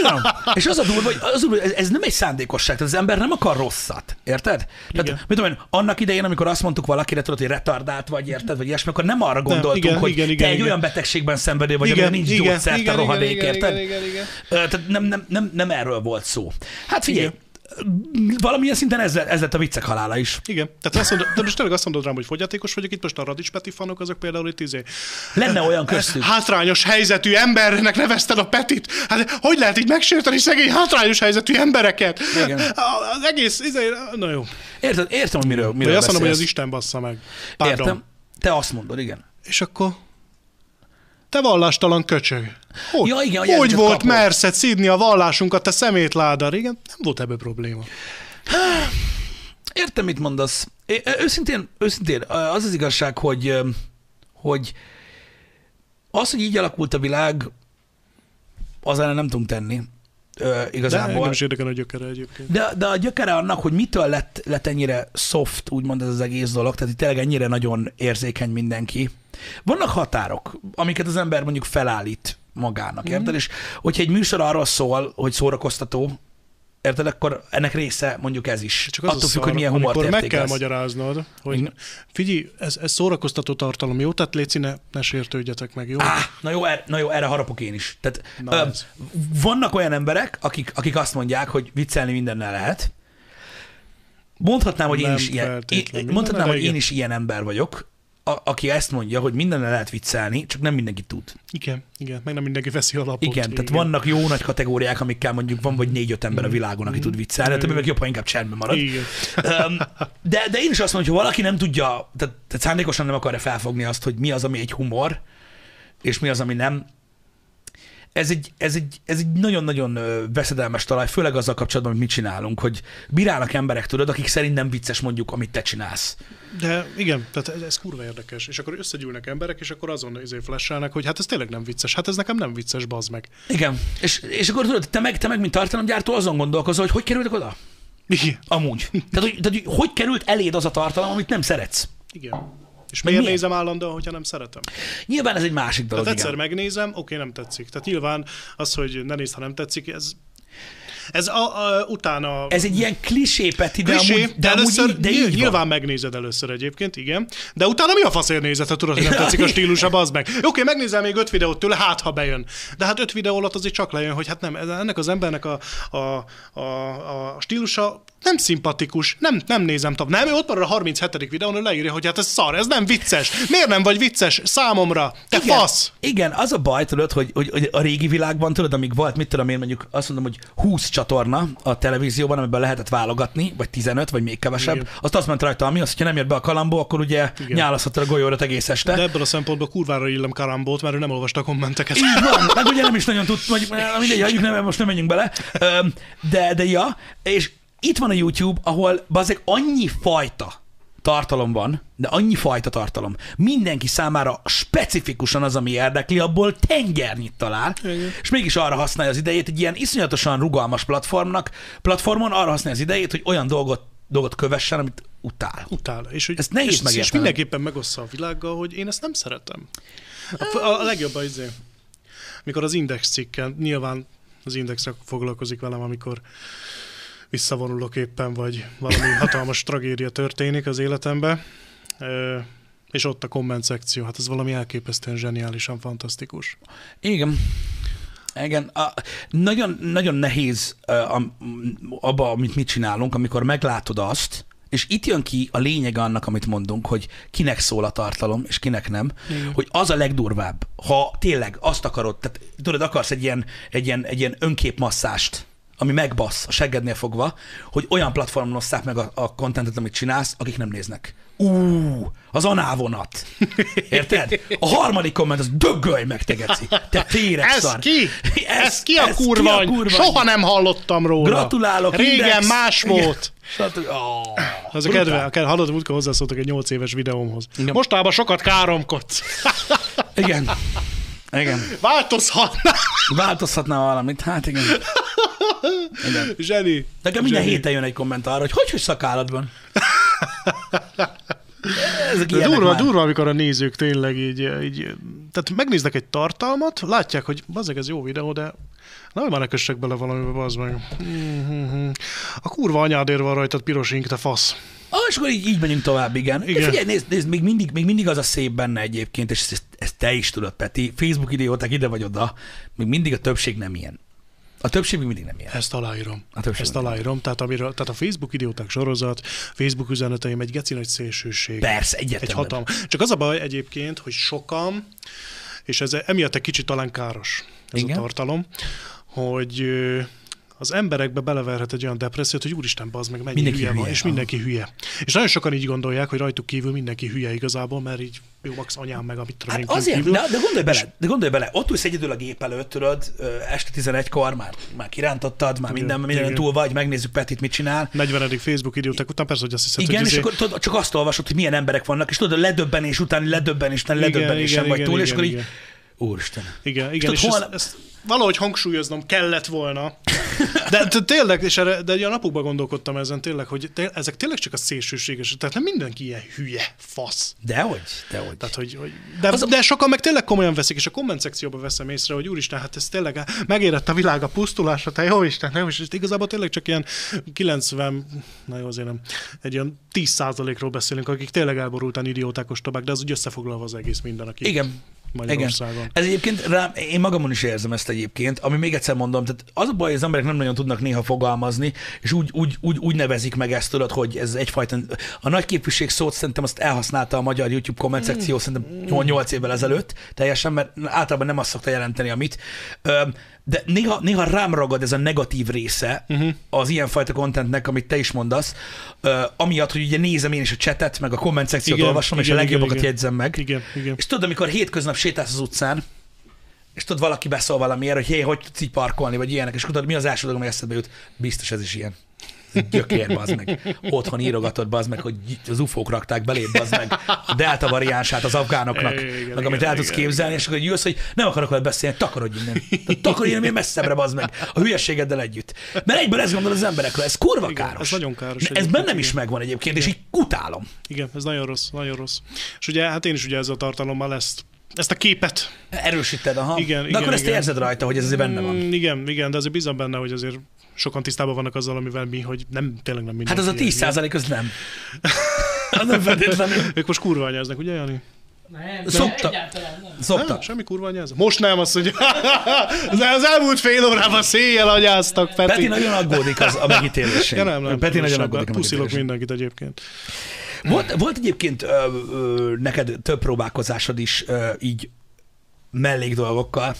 Igen. És az a durva, hogy, az a durva, ez, ez nem egy szándékosság, tehát az ember nem akar rosszat, érted? Igen. Tehát, mit tudom én, annak idején, amikor azt mondtuk valakire, tudod, hogy retardált vagy, érted, vagy ilyesmi, akkor nem arra gondoltunk, igen, hogy igen, te igen, egy igen. olyan betegségben szenvedő vagy, amire nincs gyógyszert, a rohadék, érted? igen, igen. Ö, Tehát nem, nem, nem, nem erről volt szó. Hát figyelj, valamilyen szinten ez, ez lett a viccek halála is. Igen, tehát azt mondod, de most tényleg azt mondod rám, hogy fogyatékos vagyok, itt most a Radics Peti fanok, azok például itt izé. Lenne olyan köztük. Hátrányos helyzetű embernek nevezted a Petit. Hát hogy lehet így megsérteni szegény hátrányos helyzetű embereket? Igen. Az egész, izé, na jó. Érted? Értem, hogy miről, Vagy miről azt mondom, hogy az. Isten bassza meg. Pardon. Értem. Te azt mondod, igen. És akkor te vallástalan köcsög. Hogy, Ja, igen, hogy volt kapod. merszed szídni a vallásunkat, te szemétládar? Igen, nem volt ebből probléma. Értem, mit mondasz. É- Őszintén, őszintén az az igazság, hogy, hogy az, hogy így alakult a világ, az ellen nem tudunk tenni. Ö, De igazából. engem is érdekel a gyökere egyébként. De, de a gyökere annak, hogy mitől lett, lett ennyire soft, úgymond ez az egész dolog, tehát itt tényleg ennyire nagyon érzékeny mindenki. Vannak határok, amiket az ember mondjuk felállít magának, érted? És hogyha egy műsor arról szól, hogy szórakoztató, érted, akkor ennek része mondjuk ez is. Csak az Attól függ, hogy milyen humort amikor meg kell értékelsz. magyaráznod, hogy Igen. figyelj, ez, ez szórakoztató tartalom, jó? Tehát légy ne, ne sértődjetek meg, jó? Á, na jó, er, na jó, erre harapok én is. Tehát, Na ö, ez. vannak olyan emberek, akik, akik azt mondják, hogy viccelni mindennel lehet. Mondhatnám, hogy én is ilyen, én, mondhatnám, hogy én is ilyen ember vagyok. A, aki ezt mondja, hogy mindennel lehet viccelni, csak nem mindenki tud. Igen, igen, meg nem mindenki veszi alapot. Igen, tehát vannak jó nagy kategóriák, amikkel mondjuk van vagy négy-öt ember a világon, aki tud viccelni, a többi meg jobb, ha inkább csendben marad. Igen. De, de én is azt mondom, hogy ha valaki nem tudja, tehát, tehát szándékosan nem akarja felfogni azt, hogy mi az, ami egy humor, és mi az, ami nem, ez egy, ez egy, ez egy nagyon-nagyon veszedelmes talaj, főleg azzal kapcsolatban, hogy mit csinálunk, hogy bírálnak emberek, tudod, akik szerint nem vicces mondjuk, amit te csinálsz. De igen, tehát ez, ez kurva érdekes. És akkor összegyűlnek emberek, és akkor azon izé flashelnek, hogy hát ez tényleg nem vicces. Hát ez nekem nem vicces, bazd meg. Igen. És, és akkor tudod, te meg, te meg, mint tartalomgyártó, azon gondolkozol, hogy hogy kerültek oda? Igen. Amúgy. Tehát, hogy, tehát, hogy, hogy került eléd az a tartalom, amit nem szeretsz? Igen. És miért miért? nézem állandóan, hogyha nem szeretem? Nyilván ez egy másik dolog. Tehát egyszer igen. megnézem, oké, nem tetszik. Tehát nyilván az, hogy ne nézd, ha nem tetszik, ez, ez a, a, utána Ez egy ilyen klisé, Peti, de, Klisé, amúgy, de, de, amúgy először így, de nyilván, így van. nyilván megnézed először egyébként, igen. De utána mi a faszért nézed, ha tudod, hogy nem tetszik a stílusa, az meg. Oké, okay, megnézel még öt videót tőle, hát ha bejön. De hát öt videó alatt azért csak lejön, hogy hát nem, ennek az embernek a, a, a, a stílusa nem szimpatikus, nem, nem nézem tovább. Nem, ő ott marad a 37. videón, hogy leírja, hogy hát ez szar, ez nem vicces. Miért nem vagy vicces számomra? Te igen, fasz! Igen, az a baj, tudod, hogy, hogy, hogy a régi világban, tudod, amíg volt, mit tudom én, mondjuk azt mondom, hogy 20 csatorna a televízióban, amiben lehetett válogatni, vagy 15, vagy még kevesebb, Igen. azt azt ment rajta, ami az, hogyha nem jött be a kalambó, akkor ugye Igen. nyálaszhattad a golyóra egész este. De ebből a szempontból kurvára illem Karambót, mert ő nem olvasta a kommenteket. Így van, meg ugye nem is nagyon tud, vagy mindegy, nem, most nem menjünk bele. De, de ja, és itt van a YouTube, ahol bazeg annyi fajta tartalom van, de annyi fajta tartalom. Mindenki számára specifikusan az, ami érdekli, abból tengernyit talál, Igen. és mégis arra használja az idejét, egy ilyen iszonyatosan rugalmas platformnak, platformon arra használja az idejét, hogy olyan dolgot, dolgot kövessen, amit utál. Utál. És, hogy, Ezt nehéz és, és megértenem. mindenképpen megossza a világgal, hogy én ezt nem szeretem. A, a, a legjobb az izé, mikor az Index cikken, nyilván az Indexre foglalkozik velem, amikor visszavonulok éppen, vagy valami hatalmas tragédia történik az életembe, és ott a komment szekció, hát ez valami elképesztően zseniálisan fantasztikus. Igen. Igen. A, nagyon, nagyon nehéz a, abba, amit mit csinálunk, amikor meglátod azt, és itt jön ki a lényeg annak, amit mondunk, hogy kinek szól a tartalom, és kinek nem, Igen. hogy az a legdurvább, ha tényleg azt akarod, tehát tudod, akarsz egy ilyen, egy ilyen, egy ilyen önképmasszást, ami megbasz a seggednél fogva, hogy olyan platformon osszák meg a, a contentet, amit csinálsz, akik nem néznek. Ú, az anávonat. Érted? A harmadik komment az döggölj meg, te geci. Te féreg Ez szar. ki? Ez ki a ez kurva? ki a kurva? Soha nem hallottam róla. Gratulálok, Régen Index. más Igen. volt. Stb. Oh, Az a kedve, a kedve, hallod, múltkor hozzászóltak egy 8 éves videómhoz. Igen. Mostában sokat káromkodsz. Igen. Igen. Változhatna. Változhatna valamit? Hát igen. igen. Zseni. Nekem minden Zseni. héten jön egy komment arra, hogy hogy, hogy szakálad van. Ezek De ilyenek durva, már. durva, amikor a nézők tényleg így, így, tehát megnéznek egy tartalmat, látják, hogy bazeg, ez jó videó, de nem már ne kössek bele valamibe, bazd meg. Mhm. A kurva anyádért van rajtad piros ink, te fasz. Ah, és akkor így, így megyünk tovább, igen. igen. De figyelj, nézd, nézd még, mindig, még mindig az a szép benne egyébként, és ezt, ezt te is tudod, Peti. Facebook idióták ide vagy oda, még mindig a többség nem ilyen. A többség még mindig nem ilyen. Ezt aláírom. A többség Ezt nem. aláírom. Tehát, amiről, tehát a Facebook idióták sorozat, Facebook üzeneteim egy geci nagy szélsőség. Persze, Egy egyértelműen. hatalma. Csak az a baj egyébként, hogy sokan, és ez emiatt egy kicsit talán káros ez Igen. a tartalom, hogy az emberekbe beleverhet egy olyan depressziót, hogy úristen, bazd meg, mennyi Mindenki hülye, van, hülye, és aha. mindenki hülye. És nagyon sokan így gondolják, hogy rajtuk kívül mindenki hülye igazából, mert így jó, max anyám meg, amit tudom Hát én azért, kívül. de, de gondolj bele, de gondolj bele, ott ülsz egyedül a gép előtt, tudod, este 11-kor már, már kirántottad, már minden, minden igen. túl vagy, megnézzük Petit, mit csinál. 40. Facebook idióták után persze, hogy azt hiszed, Igen, hogy és izé- akkor tudod, csak azt olvasod, hogy milyen emberek vannak, és tudod, a ledöbbenés utáni ledöbbenés, Igen, ledöbbenés sem igen, vagy igen, túl, és igen, akkor így, igen. Úristen. Igen, igen, és, tudod, ezt, hol- ezt valahogy hangsúlyoznom kellett volna. De, de tényleg, és erre, de a napokban gondolkodtam ezen tényleg, hogy té- ezek tényleg csak a szélsőséges, tehát nem mindenki ilyen hülye, fasz. Dehogy, dehogy. Tehát, hogy, hogy de, Az de sokan meg tényleg komolyan veszik, és a komment szekcióban veszem észre, hogy úristen, hát ez tényleg megérett a világ a pusztulásra, te jó Isten, nem, és igazából tényleg csak ilyen 90, na jó, azért nem, egy olyan 10 ról beszélünk, akik tényleg elborultan idióták, ostobák, de az úgy összefoglalva az egész minden, aki Igen. Magyarországon. Ez egyébként rám, én magamon is érzem ezt egyébként, ami még egyszer mondom, tehát az a baj, hogy az emberek nem nagyon tudnak néha fogalmazni, és úgy, úgy, úgy, úgy nevezik meg ezt, tudod, hogy ez egyfajta, a nagy képviség szót szerintem azt elhasználta a magyar YouTube komment szekció szerintem 8 évvel ezelőtt teljesen, mert általában nem azt szokta jelenteni, amit. Ö, de néha, néha rám ragad ez a negatív része uh-huh. az ilyenfajta contentnek, amit te is mondasz, ö, amiatt, hogy ugye nézem én is a chatet, meg a komment szekciót Igen, olvasom, és a igen, legjobbakat igen, jegyzem meg. Igen, igen. És tudod, amikor hétköznap sétálsz az utcán, és tudod, valaki beszól valamiért, hogy hé, hogy tudsz így parkolni, vagy ilyenek, és tudod, mi az első dolog, ami eszedbe jut? Biztos ez is ilyen. Ez Gyökér, bazd meg. Otthon írogatod, bazd meg, hogy az ufók rakták beléd, bazd meg a delta variánsát az afgánoknak, Igen, meg igen, amit el tudsz igen, képzelni, és akkor jössz, hogy nem akarok veled beszélni, takarodj innen. Takarodj innen, messzebbre, bazd meg, a hülyeségeddel együtt. Mert egyből ezt gondol az emberekről, ez kurva Igen, káros. ez nagyon káros Ez egyébként, bennem is igen. megvan egyébként, és így utálom. Igen, ez nagyon rossz, nagyon rossz. És ugye, hát én is ugye ezzel a tartalommal ezt, ezt a képet Erősíted, aha. Igen, De igen, akkor ezt igen. érzed rajta, hogy ez azért benne van. Mm, Igen, igen, de azért bízom benne, hogy azért sokan tisztában vannak azzal, amivel mi, hogy nem, tényleg nem minden. Hát az a 10 az nem. Az nem feltétlenül. Ők most kurva anyáznak, ugye, Jani? Nem, Szokta. nem. Szokta. Nem, semmi kurva anyáz. Most nem, azt mondja. az, elmúlt fél órában széjjel anyáztak, Peti. Peti nagyon aggódik az a megítélésén. Ja, nem, nem. Peti nagyon aggódik a Puszilok mindenkit egyébként. Volt, volt egyébként ö, ö, neked több próbálkozásod is ö, így mellék dolgokkal,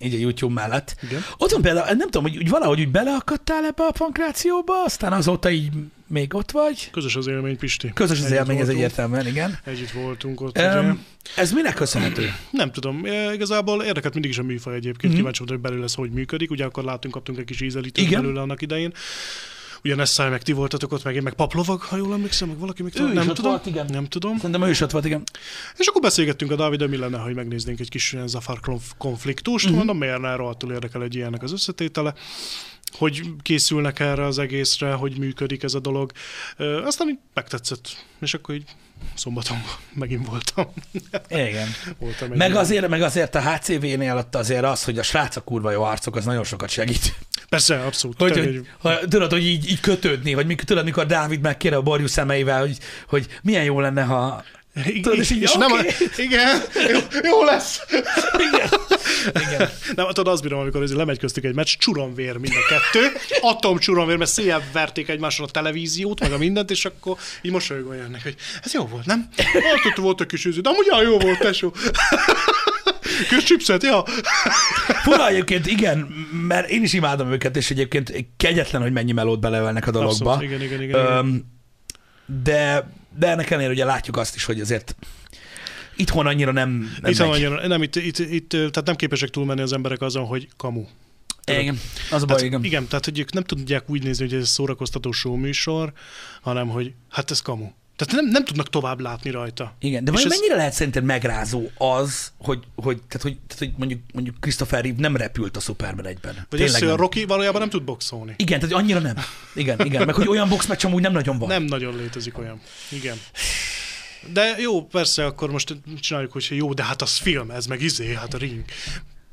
így a YouTube mellett. Igen. Ott van például, nem tudom, hogy úgy valahogy úgy beleakadtál ebbe a pankrációba, aztán azóta így még ott vagy. Közös az élmény, Pisti. Közös az Együtt élmény, ez voltunk. egyértelműen, igen. Együtt voltunk ott, ugye. Um, ez minek köszönhető? Nem tudom, e, igazából érdekelt mindig is a műfaj egyébként, mm-hmm. kíváncsi hogy belőle ez hogy működik, ugye akkor látunk, kaptunk egy kis ízelítőt Igen. belőle annak idején. Ugye Nessai, meg ti voltatok ott, meg én, meg Paplovag, ha jól emlékszem, meg valaki még Ő nem tudom. volt, igen. Nem tudom. Szerintem ő is ott volt, igen. És akkor beszélgettünk a Dávid, mi lenne, ha megnéznénk egy kis ilyen Zafar konf- konfliktust. Mm-hmm. Mondom, miért ne rohadtul érdekel egy ilyennek az összetétele hogy készülnek erre az egészre, hogy működik ez a dolog. Aztán így megtetszett, és akkor így szombaton megint voltam. Igen. voltam Meg ilyen- azért, meg azért a HCV-nél ott azért az, hogy a srácok kurva jó arcok, az nagyon sokat segít. Persze, abszolút. Hogy, hogy, ha, tudod, hogy így, így kötődni, vagy mikor, tudod, mikor Dávid megkér a borjú szemeivel, hogy, hogy milyen jó lenne, ha... Tudod, és így, és nem, oké. igen, jó, jó lesz. Igen. Igen. Nem, tudod, azt bírom, amikor lemegy köztük egy meccs, csuronvér mind a kettő, atom csuronvér, mert széjjel verték egymáson a televíziót, meg a mindent, és akkor így mosolyogva jönnek, hogy ez jó volt, nem? Hát ott volt a kis üző, de amúgy jó volt, tesó. Kis chipset, ja. Fura egyébként, igen, mert én is imádom őket, és egyébként kegyetlen, hogy mennyi melót beleölnek a dologba. Abszolút, igen, igen, igen, igen. Öm, de, de ennek ellenére ugye látjuk azt is, hogy azért itthon annyira nem, nem Itt, megy. annyira, nem, itt, itt, itt, tehát nem képesek túlmenni az emberek azon, hogy kamu. Igen, az a baj, Tehát, igen. igen, tehát hogy ők nem tudják úgy nézni, hogy ez szórakoztató show műsor, hanem hogy hát ez kamu. Tehát nem, nem tudnak tovább látni rajta. Igen, de vajon ez- mennyire lehet szerinted megrázó az, hogy, hogy, tehát, hogy, tehát, hogy mondjuk, mondjuk Christopher Reeve nem repült a Superman egyben. Vagy Tényleg hogy a. Rocky valójában nem tud boxolni. Igen, tehát annyira nem. Igen, igen. Meg hogy olyan boxmeccs amúgy nem nagyon van. Nem nagyon létezik olyan. Igen. De jó, persze, akkor most csináljuk, hogy jó, de hát az film, ez meg izé, hát a ring.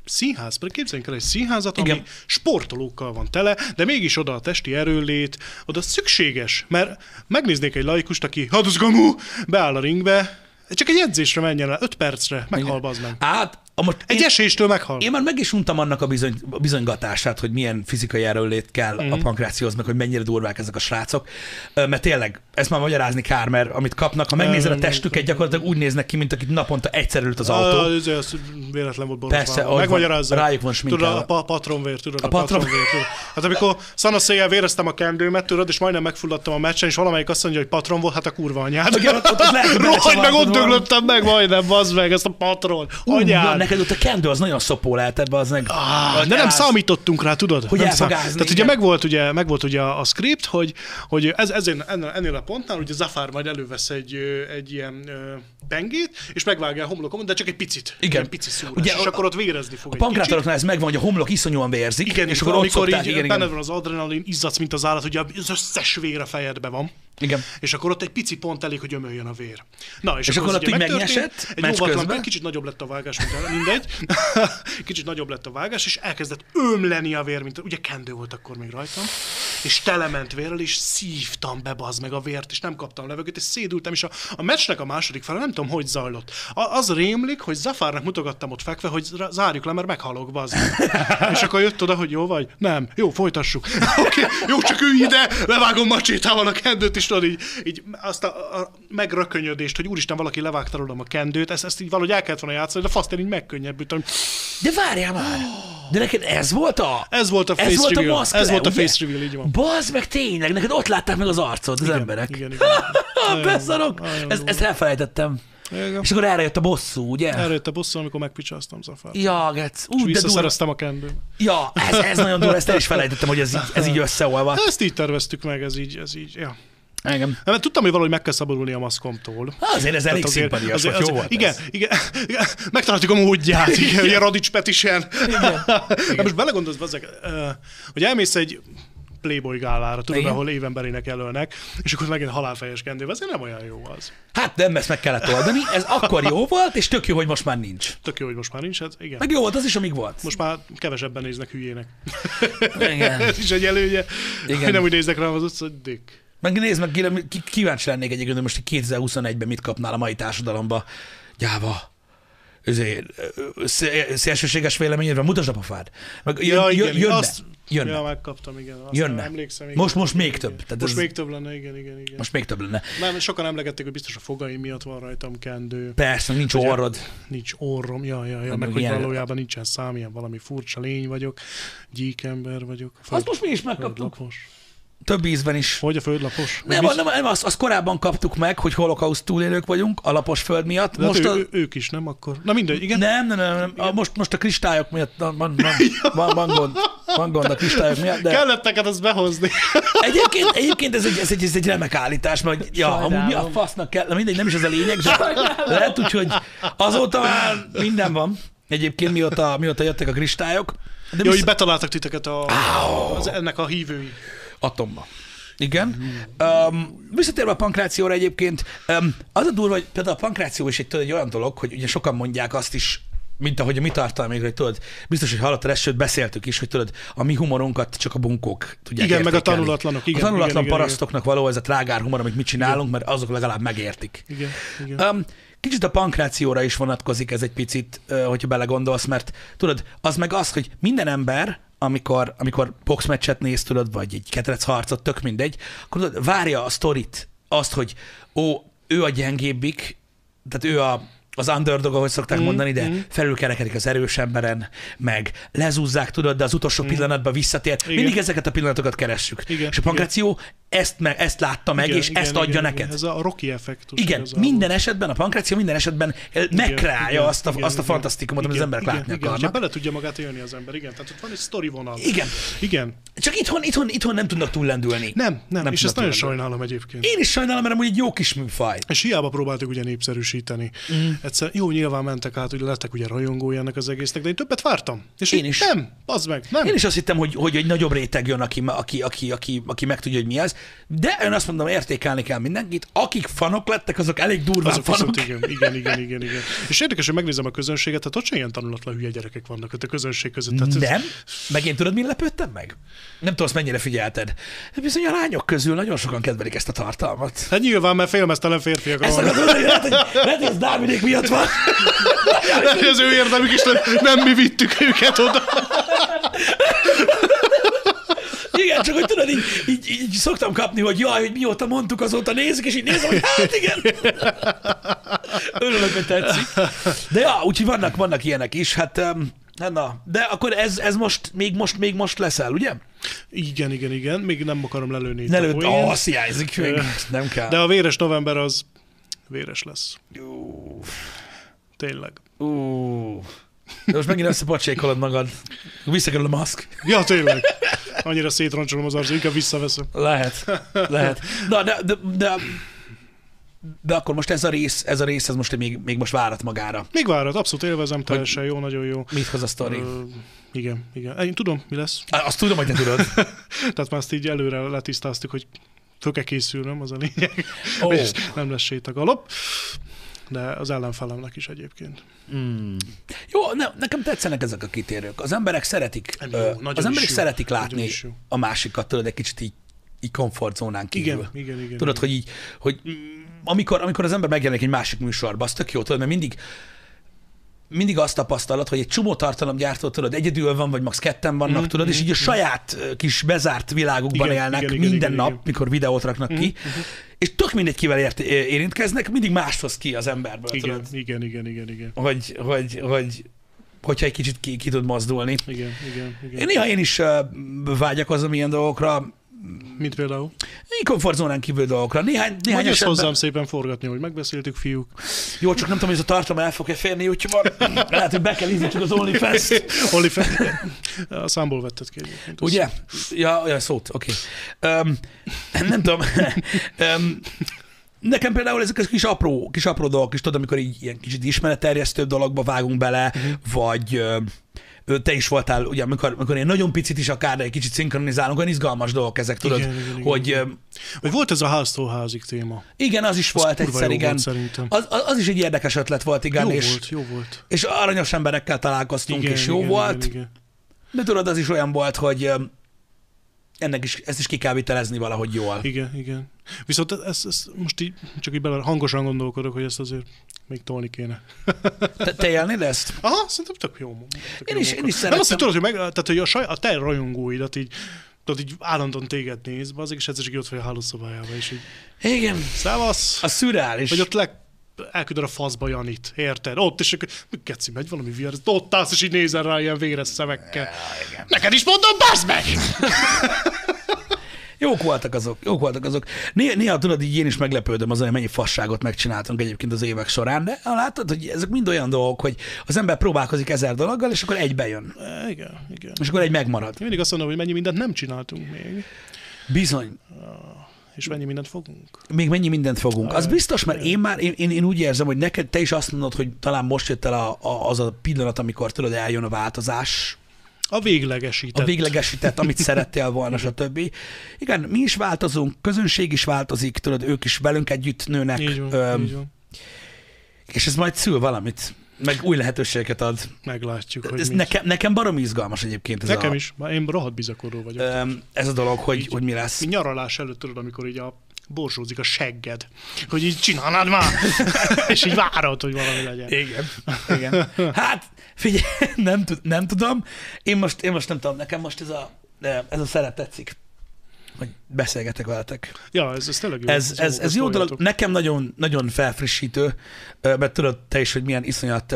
Színház, képzeljünk el egy színházat, ami Igen. sportolókkal van tele, de mégis oda a testi erőlét, oda szükséges, mert megnéznék egy laikust, aki, hát az gamú, beáll a ringbe, csak egy edzésre menjen el, öt percre, meghal az meg. Át, a most Egy én, eséstől meghal. én már meg is untam annak a bizony, a bizonygatását, hogy milyen fizikai erőlét kell Mhm. uh-huh. a pankrációhoz, meg hogy mennyire durvák ezek a srácok. Mert tényleg, ezt már magyarázni kár, mert amit kapnak, ha megnézed a testüket, gyakorlatilag úgy néznek ki, mint akit naponta egyszer ült az autó. Ez, ez véletlen volt Persze, Megmagyarázza. rájuk van Tudod, sminkelve. a pa- patronvér, tudod, A a, patron- patronvér. Tudod. Hát amikor szanaszéjjel véreztem a kendőmet, tudod, és majdnem megfulladtam a meccsen, és valamelyik azt mondja, hogy patron volt, hát a kurva anyád. Igen, ott- ott lehet, hogy Rohagy meg, ott döglöttem meg majdnem, bazd meg, ezt a patron. Anyád. Neked ott a kendő az nagyon szopó lehet ebbe, az meg. Ah, de nem számítottunk rá, tudod? Hogy nem szám- Tehát ugye igen. megvolt ugye, megvolt ugye a script, hogy, hogy ez, ezén, ennél, ennél a pontnál ugye Zafar majd elővesz egy, egy ilyen pengét, és megvágja a homlokomon, de csak egy picit. Igen. Pici szúrás, Ugye ugye, és a- akkor ott vérezni fog A pankrátoroknál ez megvan, hogy a homlok iszonyúan vérzik, Igen, és akkor ott amikor szokták, így igen, benned igen, van az adrenalin, izzadsz, mint az állat, ugye az összes vér a fejedbe van. Igen. És akkor ott egy pici pont elég, hogy ömöljön a vér. Na, és, És akkor az ott megtörtént. megnyesett, Egy óvatlan, kicsit nagyobb lett a vágás, mint a, mindegy. kicsit nagyobb lett a vágás, és elkezdett ömleni a vér, mint ugye kendő volt akkor még rajtam. És telement vérrel, és szívtam be bazd meg a vért, és nem kaptam levegőt, és szédültem, és a, a meccsnek a második fele nem tudom, hogy zajlott. A, az rémlik, hogy Zafárnak mutogattam ott fekve, hogy zárjuk le, mert meghalok, bazd meg. és akkor jött oda, hogy jó vagy? Nem. Jó, folytassuk. Oké, okay, jó, csak ülj ide, levágom macsétával a kendőt, és tudod, így, így azt a, a megrökönyödést, hogy úristen, valaki levágta rólam a kendőt, ezt, ezt így valahogy el kellett volna játszani, de faszt én így megkönnyebbültem. De várjál már! De neked ez volt a... Ez volt a face ez volt a reveal. maszk Ez le, volt a ugye? face reveal, így van. Bazd meg tényleg, neked ott látták meg az arcod, az emberek. Igen, igen. Beszarok! Nagyon Ezt, ezt elfelejtettem. igen. És akkor erre jött a bosszú, ugye? Erre jött a bosszú, amikor megpicsáztam Zafát. Ja, gec. És Ú, de durva. visszaszereztem a kendőt. Ja, ez, ez nagyon durva, ezt el is felejtettem, hogy ez így, ez így összeolva. Ezt így terveztük meg, ez így, ez így, ja. Engem. Nem, mert tudtam, hogy valahogy meg kell szabadulni a maszkomtól. Azért ez elég Tehát szimpatias volt, jó volt igen, ez. igen, igen, megtaláltuk a módját, igen, ugye Radics Petisen. Igen. De most belegondolsz, ö, hogy elmész egy Playboy gálára, tudod, Igen. ahol évenberének jelölnek, és akkor megint halálfejes kendő, azért nem olyan jó az. Hát nem, ezt meg kellett oldani. Ez akkor jó volt, és tök jó, hogy most már nincs. Tök jó, hogy most már nincs, hát igen. Meg jó volt az is, amíg volt. Most már kevesebben néznek hülyének. Igen. Ez is egy előnye. Igen. Hogy nem úgy néznek rám az utca, hogy dick. Meg nézd meg, kíváncsi lennék egyébként, hogy most 2021-ben mit kapnál a mai társadalomba. Gyáva. Szélsőséges véleményedre, mutasd a pofád. Meg jön, Ja, igen, jön, jönne. azt- jönne. Ja, megkaptam, igen. Azt Jönne. nem Emlékszem, igen. Most- most még Igen, több. igen. Tehát most ez- még több lenne, igen, igen, igen. Most még több lenne. Nem, sokan emlegették, hogy biztos a fogaim miatt van rajtam kendő. Persze, nincs Ugye? orrod. Nincs orrom, ja, ja, ja, meg meg hogy ilyen- valójában nincsen szám, ilyen valami furcsa lény vagyok, gyíkember vagyok. Azt most mi is megkaptuk. Földlapos. Több ízben is. Hogy a földlapos? Nem, nem, nem azt, azt korábban kaptuk meg, hogy holokauszt túlélők vagyunk, a lapos föld miatt. De Most hát a, ő, ők is, nem akkor? Na mindegy, igen. nem, nem, nem, nem. A, most, most a kristályok miatt van, van, van, van, van, gond, van gond a kristályok miatt, de Kellett neked azt behozni. egyébként, egyébként ez, egy, ez, egy, ez egy remek állítás, mert ja, amúgy mi a fasznak kell, na mindegy, nem is ez a lényeg, de lehet úgy, hogy azóta már minden van. Egyébként mióta, mióta jöttek a kristályok, de Jó, vissza, hogy betaláltak titeket a, az, ennek a hívői. Atomba. Igen. Um, visszatérve a pankrációra egyébként, um, az a durva, hogy például a pankráció is egy, tudod, egy olyan dolog, hogy ugye sokan mondják azt is, mint ahogy a mi tartalmainkra, hogy tudod, biztos, hogy hallottad ezt, sőt beszéltük is, hogy tudod, a mi humorunkat csak a bunkók tudják Igen, meg a értékelni. tanulatlanok, igen, a tanulatlan igen, igen, parasztoknak való ez a trágár humor, amit mi csinálunk, mert azok legalább megértik. Igen, igen. Um, kicsit a pankrációra is vonatkozik ez egy picit, hogyha belegondolsz, mert tudod, az meg az, hogy minden ember, amikor, amikor boxmeccset néz, tudod, vagy egy ketrec harcot, tök mindegy, akkor tudod, várja a sztorit, azt, hogy ó, ő a gyengébbik, tehát ő a, az underdog, ahogy szokták mm, mondani, de mm. felülkerekedik az erős emberen, meg lezúzzák, tudod, de az utolsó mm. pillanatban visszatér. Igen. Mindig ezeket a pillanatokat keressük. Igen, És a pankráció ezt, me, ezt látta meg, Igen, és igen, ezt igen, adja igen. neked. Ez a Rocky effektus. Igen, igazából. minden esetben, a pankráció minden esetben megkreálja igen, azt a, igen, azt a igen. fantasztikumot, amit az Igen, emberek igen, látni igen, akarnak. hogyha bele tudja magát élni az ember, igen. Tehát ott van egy sztori vonal. Igen. Igen. Csak itthon, itthon, itthon nem tudnak túllendülni. Nem, nem, Nem és ezt nagyon sajnálom egyébként. Én is sajnálom, mert amúgy egy jó kis műfaj. És hiába próbáltuk ugye népszerűsíteni. Mm. Egyszer, jó, nyilván mentek át, hogy lettek ugye rajongói ennek az egésznek, de én többet vártam. És Én is. Nem, az meg, nem. Én is azt hittem, hogy, hogy egy nagyobb réteg jön, aki, aki, aki, aki, aki megtudja, hogy mi ez. De én azt mondom, értékelni kell mindenkit. Akik fanok lettek, azok elég durván Azok fanok. viszont igen, igen, igen, igen, igen. És érdekes, hogy megnézem a közönséget, tehát ott sem ilyen tanulatlan hülye gyerekek vannak ott a közönség között. Tehát ez- Nem? Meg én tudod, mi lepődtem meg? Nem tudom, azt mennyire figyelted. Bizony a lányok közül nagyon sokan kedvelik ezt a tartalmat. Hát nyilván, mert félmeztelen férfiak Ezt akarod, lehet, hogy, lehet, hogy ez Dávidék miatt van. Lehet, hogy az ő érdemük is, nem- nem mi vittük őket oda. Igen, csak hogy tudod, így, így, így szoktam kapni, hogy jaj, hogy mióta mondtuk, azóta nézzük, és így nézem, hogy hát igen. Örülök, hogy tetszik. De ja, úgyhogy vannak, vannak ilyenek is, hát um, na, de akkor ez, ez most, még most, még most leszel, ugye? Igen, igen, igen. Még nem akarom lelőni Ne oh, azt hiányzik még. Nem kell. De a véres november az véres lesz. Ú, Tényleg. ú. De most megint összepocsékolod magad. Visszakerül a maszk. Ja, tényleg. Annyira szétroncsolom az arcot, inkább visszaveszem. Lehet, lehet. Na, de, de, de, de akkor most ez a rész, ez a rész, ez most még, még most várat magára. Még várat, abszolút élvezem, teljesen jó, nagyon jó. Mit hoz a sztori? Ö, igen, igen. Én tudom, mi lesz. Azt tudom, hogy te tudod. Tehát már azt így előre letisztáztuk, hogy föl kell készülnöm, az a lényeg. Ó. És nem lesz sétagalop. de az ellenfelemnek is egyébként. Mm. Jó, ne, nekem tetszenek ezek a kitérők. Az emberek szeretik, jó, ö, az emberek jó. szeretik látni a másikat, tudod, egy kicsit így, így komfortzónán kívül. Igen, igen, igen. Tudod, hogy így, hogy amikor, amikor az ember megjelenik egy másik műsorba, az tök jó, tudod, mert mindig, mindig azt tapasztalod, hogy egy csomó tartalomgyártó, tudod, egyedül van, vagy max. ketten vannak, mm, tudod, és így a saját ö, kis bezárt világukban Igen, élnek igen, igen, minden igen, nap, igen. mikor videót raknak ki, és tök mindegy, kivel ért, érintkeznek, mindig más hoz ki az emberből, igen, tudod, igen, igen, igen, igen. hogy, hogy, hogy, hogyha egy kicsit ki, ki tud mozdulni. Igen, igen, igen. Én néha én is uh, vágyakozom ilyen dolgokra, Mint például? komfortzónán kívül dolgokra. Néhány, néhány Mondj esetben... hozzám szépen forgatni, hogy megbeszéltük, fiúk. Jó, csak nem tudom, hogy ez a tartalom el fog-e férni YouTube-on. Lehet, hogy be kell ízni csak az OnlyFans-t. Oli, a számból vetted ki egyébként. Ugye? Ja, olyan szót, oké. Okay. Um, nem tudom. um, nekem például ezek a kis apró, kis apró dolgok is, tudod, amikor így ilyen kicsit ismeretterjesztő dologba vágunk bele, uh-huh. vagy te is voltál, ugye, amikor, amikor ilyen nagyon picit is akár, egy kicsit szinkronizálunk, olyan izgalmas dolgok ezek, tudod, Igen, igen, igen, hogy ö, Vagy volt ez a háztól házig téma. igen, az is Az volt egyszer, igen. volt szerintem. Az, az, is egy érdekes ötlet volt, igen, jó és, volt, jó volt. és aranyos emberekkel találkoztunk, Igen, és jó igen, volt. Igen, igen. De tudod, az is olyan volt, hogy ennek is, ezt is ki kell vitelezni valahogy jól. Igen, igen. Viszont ez, ez most így csak így bele hangosan gondolkodok, hogy ezt azért még tolni kéne. Te, te élnéd ezt? Aha, szerintem tök jó. Tök Én jó is- én is Nem azt, hogy tudod, hogy, meg, tehát, hogy a, saj, a te rajongóidat így tudod, így állandóan téged néz, azért is egyszer csak ott vagy a hálószobájába, és így, Igen. szevasz, A szürreális. vagy ott le, elküldöd a faszba Janit, érted? Ott, akkor, mi geci, megy valami viár, ott állsz, és így nézel rá ilyen véres szemekkel. Neked is mondom, bazd meg! Jók voltak azok, jók voltak azok. Néha, néha tudod, így én is meglepődöm azon, hogy mennyi fasságot megcsináltunk egyébként az évek során, de látod, hogy ezek mind olyan dolgok, hogy az ember próbálkozik ezer dologgal, és akkor egy bejön. E, igen, igen. És akkor egy megmarad. Én mindig azt mondom, hogy mennyi mindent nem csináltunk még, Bizony. És mennyi mindent fogunk. Még mennyi mindent fogunk. Az biztos, mert én már, én, én, én úgy érzem, hogy neked, te is azt mondod, hogy talán most jött el a, a, az a pillanat, amikor tudod, eljön a változás, A véglegesített. a véglegesített, amit szerettél volna, stb. Igen, mi is változunk, közönség is változik, tudod, ők is velünk együtt nőnek, Így van, öm, így van. és ez majd szül valamit, meg új lehetőségeket ad. Meglátjuk, hogy Ez mit. nekem, nekem baromi izgalmas egyébként ez, Nekem a, is. Már én rohadt bizakodó vagyok. öm, ez a dolog, hogy, Így. hogy mi lesz. Mi nyaralás előtt tudod, amikor így a borsózik a segged, hogy így csinálnád már, és így várod, hogy valami legyen. Igen. Igen. Hát, figyelj, nem, nem tudom. Én most, én most nem tudom, nekem most ez a, ez a szeret tetszik, hogy beszélgetek veletek. Ja, ez, ez tényleg jó. Ez, ez, ez ezt jó dolog. Nekem nagyon, nagyon felfrissítő, mert tudod te is, hogy milyen iszonyat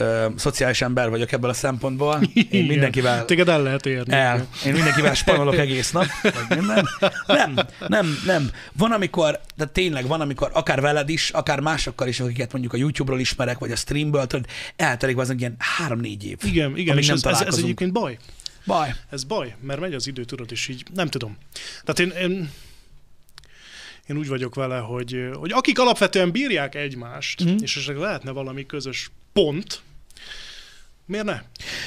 ö, szociális ember vagyok ebből a szempontból. Én Igen. mindenkivel Téged el lehet érni. el. Én mindenkivel spanolok egész nap, vagy minden. Nem, nem, nem. Van, amikor, de tényleg van, amikor akár veled is, akár másokkal is, akiket mondjuk a YouTube-ról ismerek, vagy a streamből, tudod, eltelik az ilyen három-négy év. Igen, igen, és nem ez, ez, ez egyébként baj. Baj. Ez baj, mert megy az idő, tudod, és így nem tudom. Tehát én, én, én úgy vagyok vele, hogy, hogy akik alapvetően bírják egymást, mm. és esetleg lehetne valami közös pont, miért ne?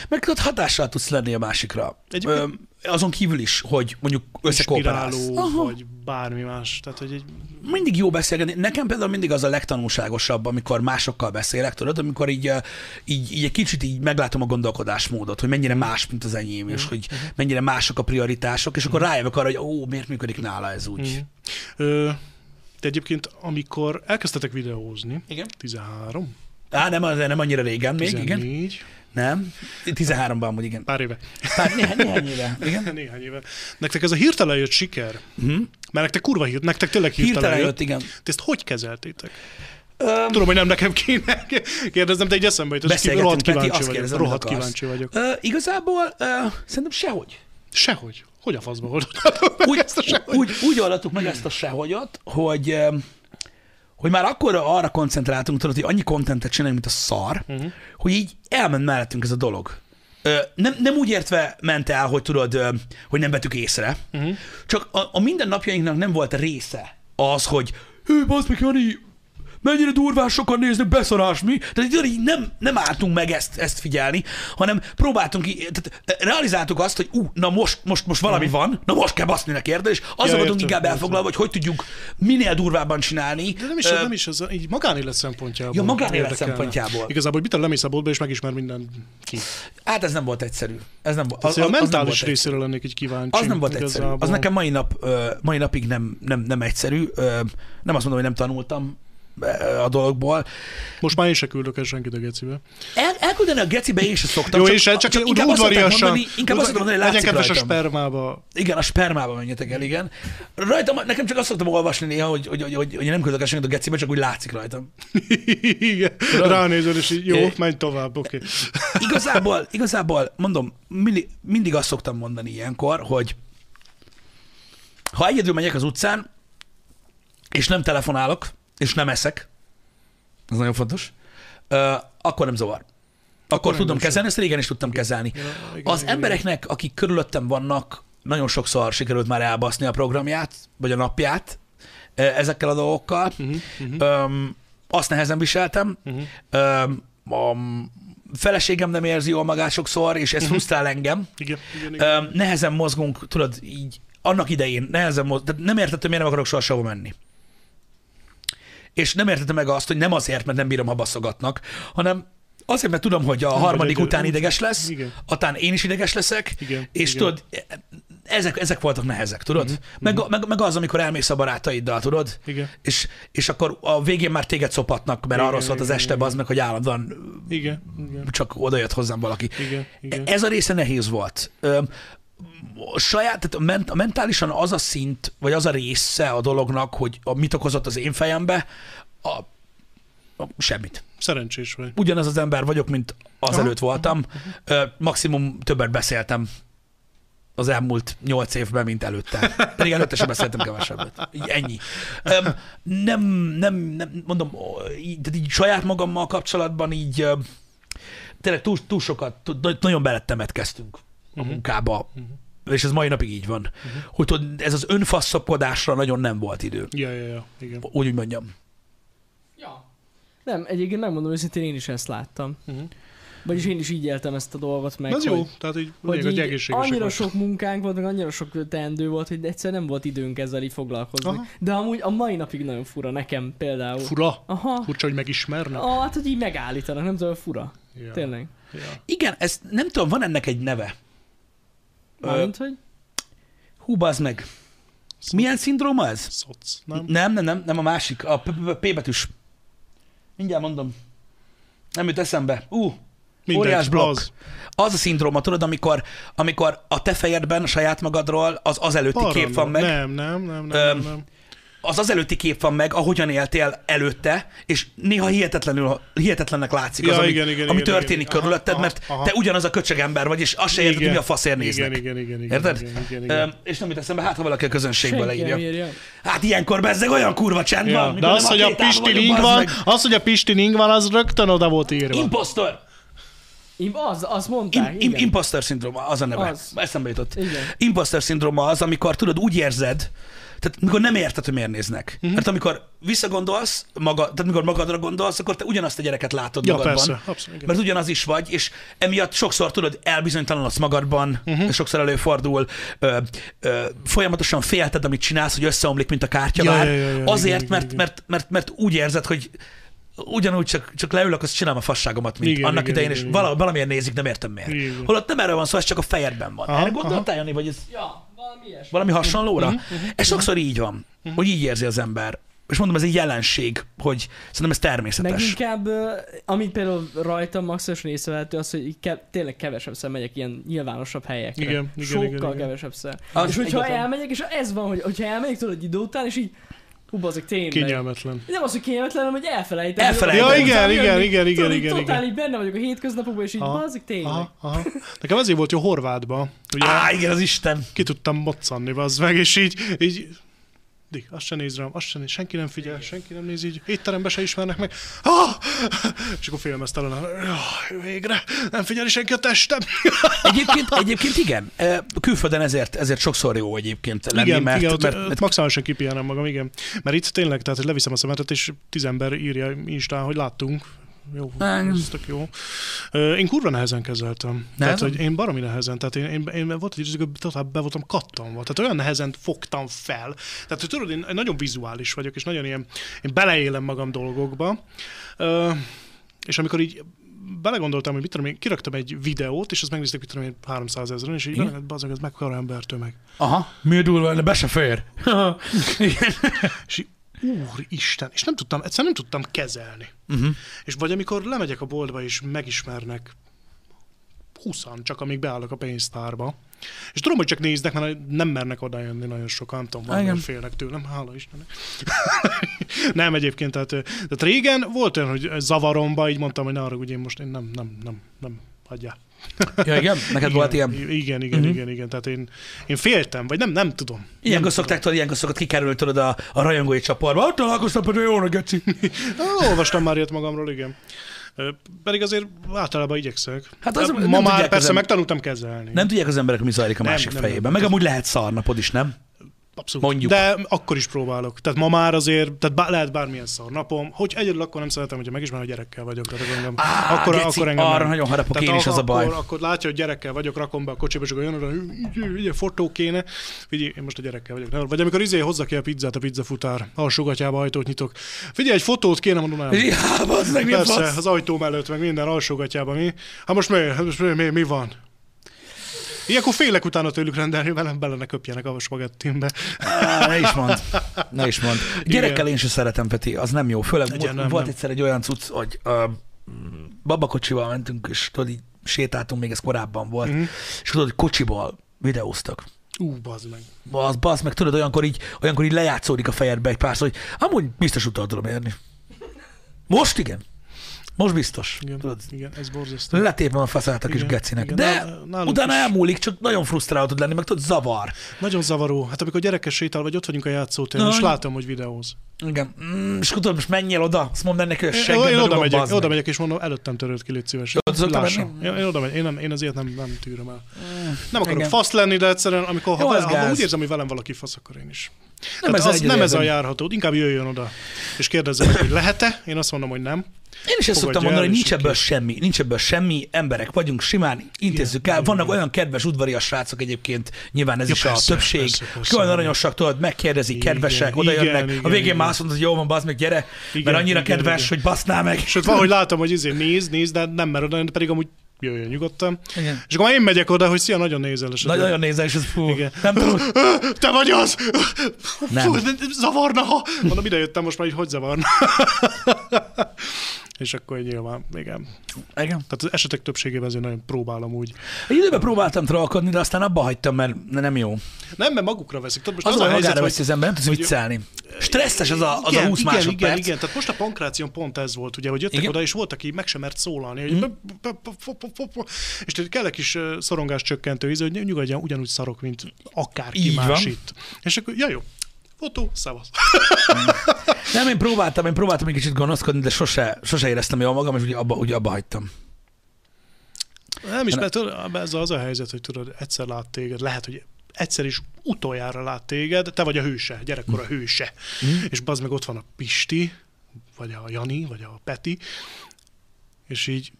Meg tudod, hatással tudsz lenni a másikra. Egyébként- Ö, azon kívül is, hogy mondjuk összekooperálsz. Vagy bármi más. Tehát, hogy egy, mindig jó beszélgetni. Nekem például mindig az a legtanulságosabb, amikor másokkal beszélek, tudod, amikor így, így, így egy kicsit így meglátom a gondolkodásmódot, hogy mennyire más, mint az enyém, és hogy mennyire mások a prioritások, és akkor rájövök arra, hogy ó, miért működik nála ez úgy. Ö, de egyébként, amikor elkezdtetek videózni, Igen. 13, Á, nem, nem annyira régen még, 14, igen. Nem. 13-ban amúgy, igen. pár éve, Pár, néhány, néhány éve. Igen. néhány éve. Nektek ez a hirtelen jött siker, Mhm. mert nektek kurva hírt, nektek tényleg hirtelen, Hirtelen jött. jött, igen. Te ezt hogy kezeltétek? Öm, Tudom, hogy nem nekem kéne kérdeznem, de egy eszembe jutott, és Beszélgetünk, rohadt Peti, kíváncsi azt vagyok. kérdezem, Rohadt kíváncsi vagyok. Ö, igazából ö, szerintem sehogy. Sehogy. Hogy a faszba oldottátok meg úgy, ezt a sehogy? úgy, úgy oldottuk meg ezt a sehogyot, hogy, ö, hogy már akkor arra koncentráltunk, tudod, hogy annyi kontentet csinálunk, mint a szar, uh-huh. hogy így elment mellettünk ez a dolog. Ö, nem, nem úgy értve ment el, hogy tudod, ö, hogy nem vettük észre, uh-huh. csak a, a mindennapjainknak nem volt része az, hogy hű, bazd meg, Jani, mennyire durván sokan néznek, beszarás mi. Tehát így, nem, nem álltunk meg ezt, ezt figyelni, hanem próbáltunk, tehát realizáltuk azt, hogy ú, na most, most, most valami van, na most kell baszni neki érde, és azzal. Ja, értem, inkább elfoglalva, hogy hogy tudjuk minél durvábban csinálni. De nem is, Ö, nem is ez, így magánélet szempontjából. Ja, magánélet érdekelne. szempontjából. Igazából, hogy mit lemész a boltba, és megismer minden ki. Hát ez nem volt egyszerű. Ez nem, az, a az, az mentális egyszerű. részéről lennék így kíváncsi. Az nem volt egyszerű. igazából. Az nekem mai, nap, mai napig nem, nem, nem egyszerű. Nem azt mondom, hogy nem tanultam a dologból. Most már én se küldök el senkit a gecibe. El, elküldeni a gecibe én sem szoktam. Jó, csak, és csak, csak inkább azt szokták udvariasan. mondani, inkább azt mondani, hogy látszik kedves a rajtam. spermába. Igen, a spermába menjetek el, igen. Rajtam, nekem csak azt szoktam olvasni néha, hogy, hogy, hogy, hogy, hogy nem küldök el senkit a gecibe, csak úgy látszik rajtam. Igen. Ránézel, és jó, É. menj tovább, oké. Igazából, igazából mondom, mindig, mindig azt szoktam mondani ilyenkor, hogy ha egyedül megyek az utcán, és nem telefonálok, és nem eszek, ez nagyon fontos, ö, akkor nem zavar. Akkor nem tudom kezelni, ezt régen is tudtam kezelni. Ja, igen, Az igen, embereknek, akik körülöttem vannak, nagyon sokszor sikerült már elbaszni a programját, vagy a napját ezekkel a dolgokkal. Mhm, Öm, azt nehezen viseltem. a feleségem nem érzi jól magát sokszor, és ez frusztrál engem. Igen, igen, igen. Öm, nehezen mozgunk, tudod, így annak idején nehezen mozgunk, nem értettem, miért nem akarok soha sehova menni. És nem értettem meg azt, hogy nem azért, mert nem bírom, ha baszogatnak, hanem azért, mert tudom, hogy a vagy harmadik egy- után ideges lesz, Igen. atán én is ideges leszek, Igen, és igen. tudod, ezek, ezek voltak nehezek, tudod? Mhm, Meg, meg, meg az, amikor elmész a barátaiddal, tudod? Igen. És, és akkor a végén már téged szopatnak, mert Igen, arról szólt az igen, este, igen. az meg, hogy állandóan Igen, igen, csak oda jött hozzám valaki. igen, igen. Ez a része nehéz volt. A saját, tehát a, ment, a mentálisan az a szint, vagy az a része a dolognak, hogy a, mit okozott az én fejembe, a, a, semmit. Szerencsés vagy. Ugyanaz az ember vagyok, mint azelőtt Aha, voltam. Ö, maximum többet beszéltem az elmúlt nyolc évben, mint előtte. Pedig előtte sem beszéltem kevesebbet. Ennyi. Nem, nem, nem, mondom, így, így saját magammal kapcsolatban így tényleg túl, túl sokat, túl, nagyon belettemetkeztünk a Mhm. munkába, és ez mai napig így van, hogy tudod, ez az önfaszszapkodásra nagyon nem volt idő. Ja, ja, ja, igen. Úgy, úgy mondjam. Ja. Nem, egyébként megmondom őszintén, én is ezt láttam. Uh-huh. Vagyis én is így éltem ezt a dolgot meg. Ez jó, tehát így Hogy így egészségesek annyira vagytok. sok munkánk volt, meg annyira sok teendő volt, hogy egyszerűen nem volt időnk ezzel így foglalkozni. Aha. De amúgy a mai napig nagyon fura nekem például. Fura? Aha. Furcsa, hogy megismernek? Ah, hát, hogy így megállítanak, nem tudom, fura. Ja. Tényleg. Ja. Igen, ez nem tudom, van ennek egy neve. Mármint, hogy? Hú, bazd meg. Milyen szindróma ez? Szoc, nem? Nem, nem, nem, nem a másik, a P- betűs. Mindjárt mondom. Nem jut eszembe. Ú, Mindegy, óriás blokk. az. Az a szindróma, tudod, amikor, amikor a te fejedben, saját magadról az az előtti Paranoid. kép van meg, Nem, nem, nem, nem, Öm, nem, nem. Az az előtti kép van meg, ahogyan éltél előtte, és néha hihetetlenül, hihetetlennek látszik az, Ja, ami, igen, igen, ami igen, történik igen. Körülötted, aha, mert aha. te ugyanaz a köcsög ember vagy, és azt se érted, hogy mi a faszért néznek. Igen, igen, igen, Érted? igen, igen, igen. és nem jut eszembe, hát ha valaki a közönségből leírja. írja. Hát ilyenkor bezzeg olyan kurva csend Ja, van. de az, hogy a Pisti ring van, az, hogy a Pisti ring van, az rögtön oda volt írva. Impostor! Im, az, azt mondták, Im, im, igen. imposter szindróma, az a neve. Az. Eszembe jutott. Igen. Imposter szindróma az, amikor tudod, úgy érzed, tehát mikor nem érted, hogy miért néznek. Mhm. Uh-huh. Mert amikor visszagondolsz, maga, tehát mikor magadra gondolsz, akkor te ugyanazt a gyereket látod Ja, magadban. persze, abszolút, igen. Mert ugyanaz is vagy, és emiatt sokszor tudod, elbizonytalanodsz magadban, Mhm. uh-huh. sokszor előfordul, ö, ö, folyamatosan félted, amit csinálsz, hogy összeomlik, mint a kártyavár. Ja, ja, ja, ja, azért, igen, mert, igen, mert, mert, mert, úgy érzed, hogy ugyanúgy csak, csak leülök, azt csinálom a fasságomat, mint Igen, annak igen, idején, igen, és igen. vala, valamiért nézik, nem értem miért. Igen. Holott nem erről van szó, ez csak a fejedben van. Aha, Erre gondoltál, Jani, vagy ez Ja, valami ilyesmi. valami hasonlóra? Mhm, Ez sokszor így van, hogy így érzi az ember. És mondom, ez egy jelenség, hogy szerintem ez Meg természetes. inkább, ö, amit például rajtam maximálisan észrevehető, az, hogy ke- tényleg kevesebb szer megyek ilyen nyilvánosabb helyekre. Igen, igen, Sokkal igen, igen. kevesebb szer. Az és hogyha egyetlen. elmegyek, és ez van, hogy hogyha elmegyek tudod egy idő után, és így hú, bazzik, tényleg. Kényelmetlen. Nem az, hogy kényelmetlen, hanem hogy elfelejtem. Elfelejtem. Ja, igen, igen, igen, Tudod, így igen, Totál igen. így benne vagyok a hétköznapokban, és így Aha, bazzik, tényleg. Aha, aha. Nekem ezért volt jó Horvátba. Ugye Á, igen, az Isten. ki tudtam moccanni, az meg, és így, így Addig, azt se néz rám, azt se néz, senki nem figyel, senki nem néz így, étterembe se ismernek meg. Ah! És akkor félmeztelen, végre, nem figyeli senki a testem. Egyébként, egyébként igen, külföldön ezért, ezért sokszor jó egyébként lenni, igen, mert, igen, ott, mert, mert, mert maximálisan kipihenem magam, igen. Mert itt tényleg, tehát hogy leviszem a szemetet, és tíz ember írja Instán, hogy láttunk. Jó, Nem. ez tök jó. Én kurva nehezen kezeltem. Tehát, Nehezen? hogy én baromi nehezen. Tehát én, én, én volt egy időszak, hogy totál be voltam kattanva. Tehát olyan nehezen fogtam fel. Tehát, hogy tudod, én nagyon vizuális vagyok, és nagyon ilyen, én beleélem magam dolgokba. És amikor így belegondoltam, hogy mit tudom én, kiraktam egy videót, és azt megnézték, mit tudom én, 300 ezeren, és így Igen? belegondoltam, bazeg, ez mekkora embertömeg. aha, mi durva, de be se fér. igen. És így, úristen, és nem tudtam, egyszerűen nem tudtam kezelni. Uh-huh. És vagy amikor lemegyek a boltba, és megismernek 20 csak amíg beállok a pénztárba. És tudom, hogy csak néznek, mert nem mernek oda jönni nagyon sokan, nem tudom, Igen. valami félnek tőlem, hála Istennek. nem egyébként, tehát, tehát régen volt olyan, hogy zavaromba, így mondtam, hogy ne arra, hogy én most én nem, nem, nem, nem, hagyjál. Ja, igen? Neked igen, volt ilyen? Igen, igen, uh-huh. igen, igen, tehát én, én féltem, vagy nem, nem tudom. Ilyenkor szokták, tudod, ilyenkor szokott kikerülni tudod a, a rajongói csoportba. Ott találkoztam, pedig jó, geci. Olvastam már ilyet magamról, igen. Pedig azért általában igyekszek. Hát az- Ma nem már persze ezen- megtanultam kezelni. Nem tudják az emberek, mi zajlik a Nem, másik nem, fejében. nem. Meg amúgy lehet szarnapod is, nem? Abszolút. mondjuk. De akkor is próbálok. Tehát ma már azért, tehát bá, lehet bármilyen szar napom. Hogy egyedül akkor nem szeretem, hogyha megismerem, hogy gyerekkel vagyok. Tehát akkor engem, Á, akkor, geci, akkor engem arra nem. nagyon harapok Tehát én is, az a baj. Akkor, akkor látja, hogy gyerekkel vagyok, rakom be a kocsiba, és akkor jön hogy ugye fotó kéne. Figyelj, én most a gyerekkel vagyok. Vagy amikor izé hozza ki a pizzát a pizzafutár, alsógatyába ajtót nyitok. Figyelj, egy fotót kéne, mondom, nem. Ja, meg a Persze, az ajtóm előtt, meg minden alsógatyában mi. Hát most mi, hát most mi, mi, mi van? Ilyenkor félek utána tőlük rendelni, velem bele ne köpjenek a spagettimbe. Ne is mond. Ne is mond. Gyerekkel én sem szeretem, Peti, az nem jó. Főleg Igen, volt, nem, volt nem. egyszer egy olyan cucc, hogy uh, babakocsival mentünk, és tudod, így sétáltunk, még ez korábban volt, Mhm. és tudod, hogy kocsiból videóztak. Ú, bazd meg. Az basz, meg tudod, olyankor így, olyankor így lejátszódik a fejedbe egy pár szó, hogy amúgy biztos utol tudom érni. Most igen. Most biztos. Igen, Tudod, igen ez borzasztó. letépem a faszát a kis Igen, gecinek. igen. De Nál- nálunk utána is. elmúlik, csak nagyon frusztráló tud lenni, meg tudod, zavar. Nagyon zavaró. Hát amikor gyerekes sétál, vagy ott vagyunk a játszótéren, és látom, hogy videóz. Igen. Mm, és tudod, most menjél oda, azt mondd neki, hogy Én, seggedbe én oda megyek, oda meg. megyek, és mondom, előttem törőd ki, légy szíves. Én, én oda megyek, én, nem, én azért nem, nem tűröm el. Nem akarok igen. fasz lenni, de egyszerűen, amikor Jó, ha, ha, úgy érzem, hogy velem valaki fasz, akkor én is. Nem Nem, ez az, nem ez a járható, inkább jöjjön oda, és kérdezze hogy lehet-e? Én azt mondom, hogy nem. Én is ezt szoktam mondani, hogy nincs ebből ki. semmi, nincs ebből semmi, emberek vagyunk, simán intézzük el. Vannak olyan kedves udvarias srácok egyébként, nyilván ez Ja, is persze, a többség, persze, persze, olyan aranyosak, tudod, megkérdezik, Igen, kedvesek, oda jönnek. A végén igen. már azt mondod, hogy jó van, bazd meg, gyere, mert Igen, annyira igen, kedves, igen. hogy basznál meg. Sőt, valahogy látom, hogy izé néz, néz, de nem mer oda, pedig amúgy jöjjön nyugodtan. Igen. És akkor már én megyek oda, hogy szia, nagyon nézel. És Nagy, nagyon nézel, és ez fú, Igen. nem tudom. Te vagy az! Nem. Fú, zavarna, ha... Mondom, ide jöttem, most már így hogy zavarna. És akkor nyilván, igen. Igen. Tehát az esetek többségében azért nagyon próbálom úgy. Egy időben próbáltam trollkodni, de aztán abba hagytam, mert nem jó. Nem, mert magukra veszik. Tudod, most Az, az, a helyzet, hogy... az ember, nem tudsz viccelni. Stresszes az a, az igen, a 20 igen, másodperc. igen, igen, tehát most a pankráción pont ez volt, ugye, hogy jöttek Igen. oda, és volt, aki meg sem mert szólalni, hogy Mhm. és tehát kell egy kis szorongás csökkentő íz, hogy nyugodjan, ugyanúgy szarok, mint akárki más itt. És akkor, ja jó, fotó, szavasz. Nem, én próbáltam, én próbáltam egy kicsit gonoszkodni, de sose, sose éreztem jól magam, és ugye abba, ugye abba hagytam. Nem is, mert ez az a helyzet, hogy tudod, egyszer lát téged, lehet, hogy egyszer is utoljára lát téged, te vagy a hőse, gyerekkor a hőse. Mhm. És bazd meg ott van a Pisti, vagy a Jani, vagy a Peti, és így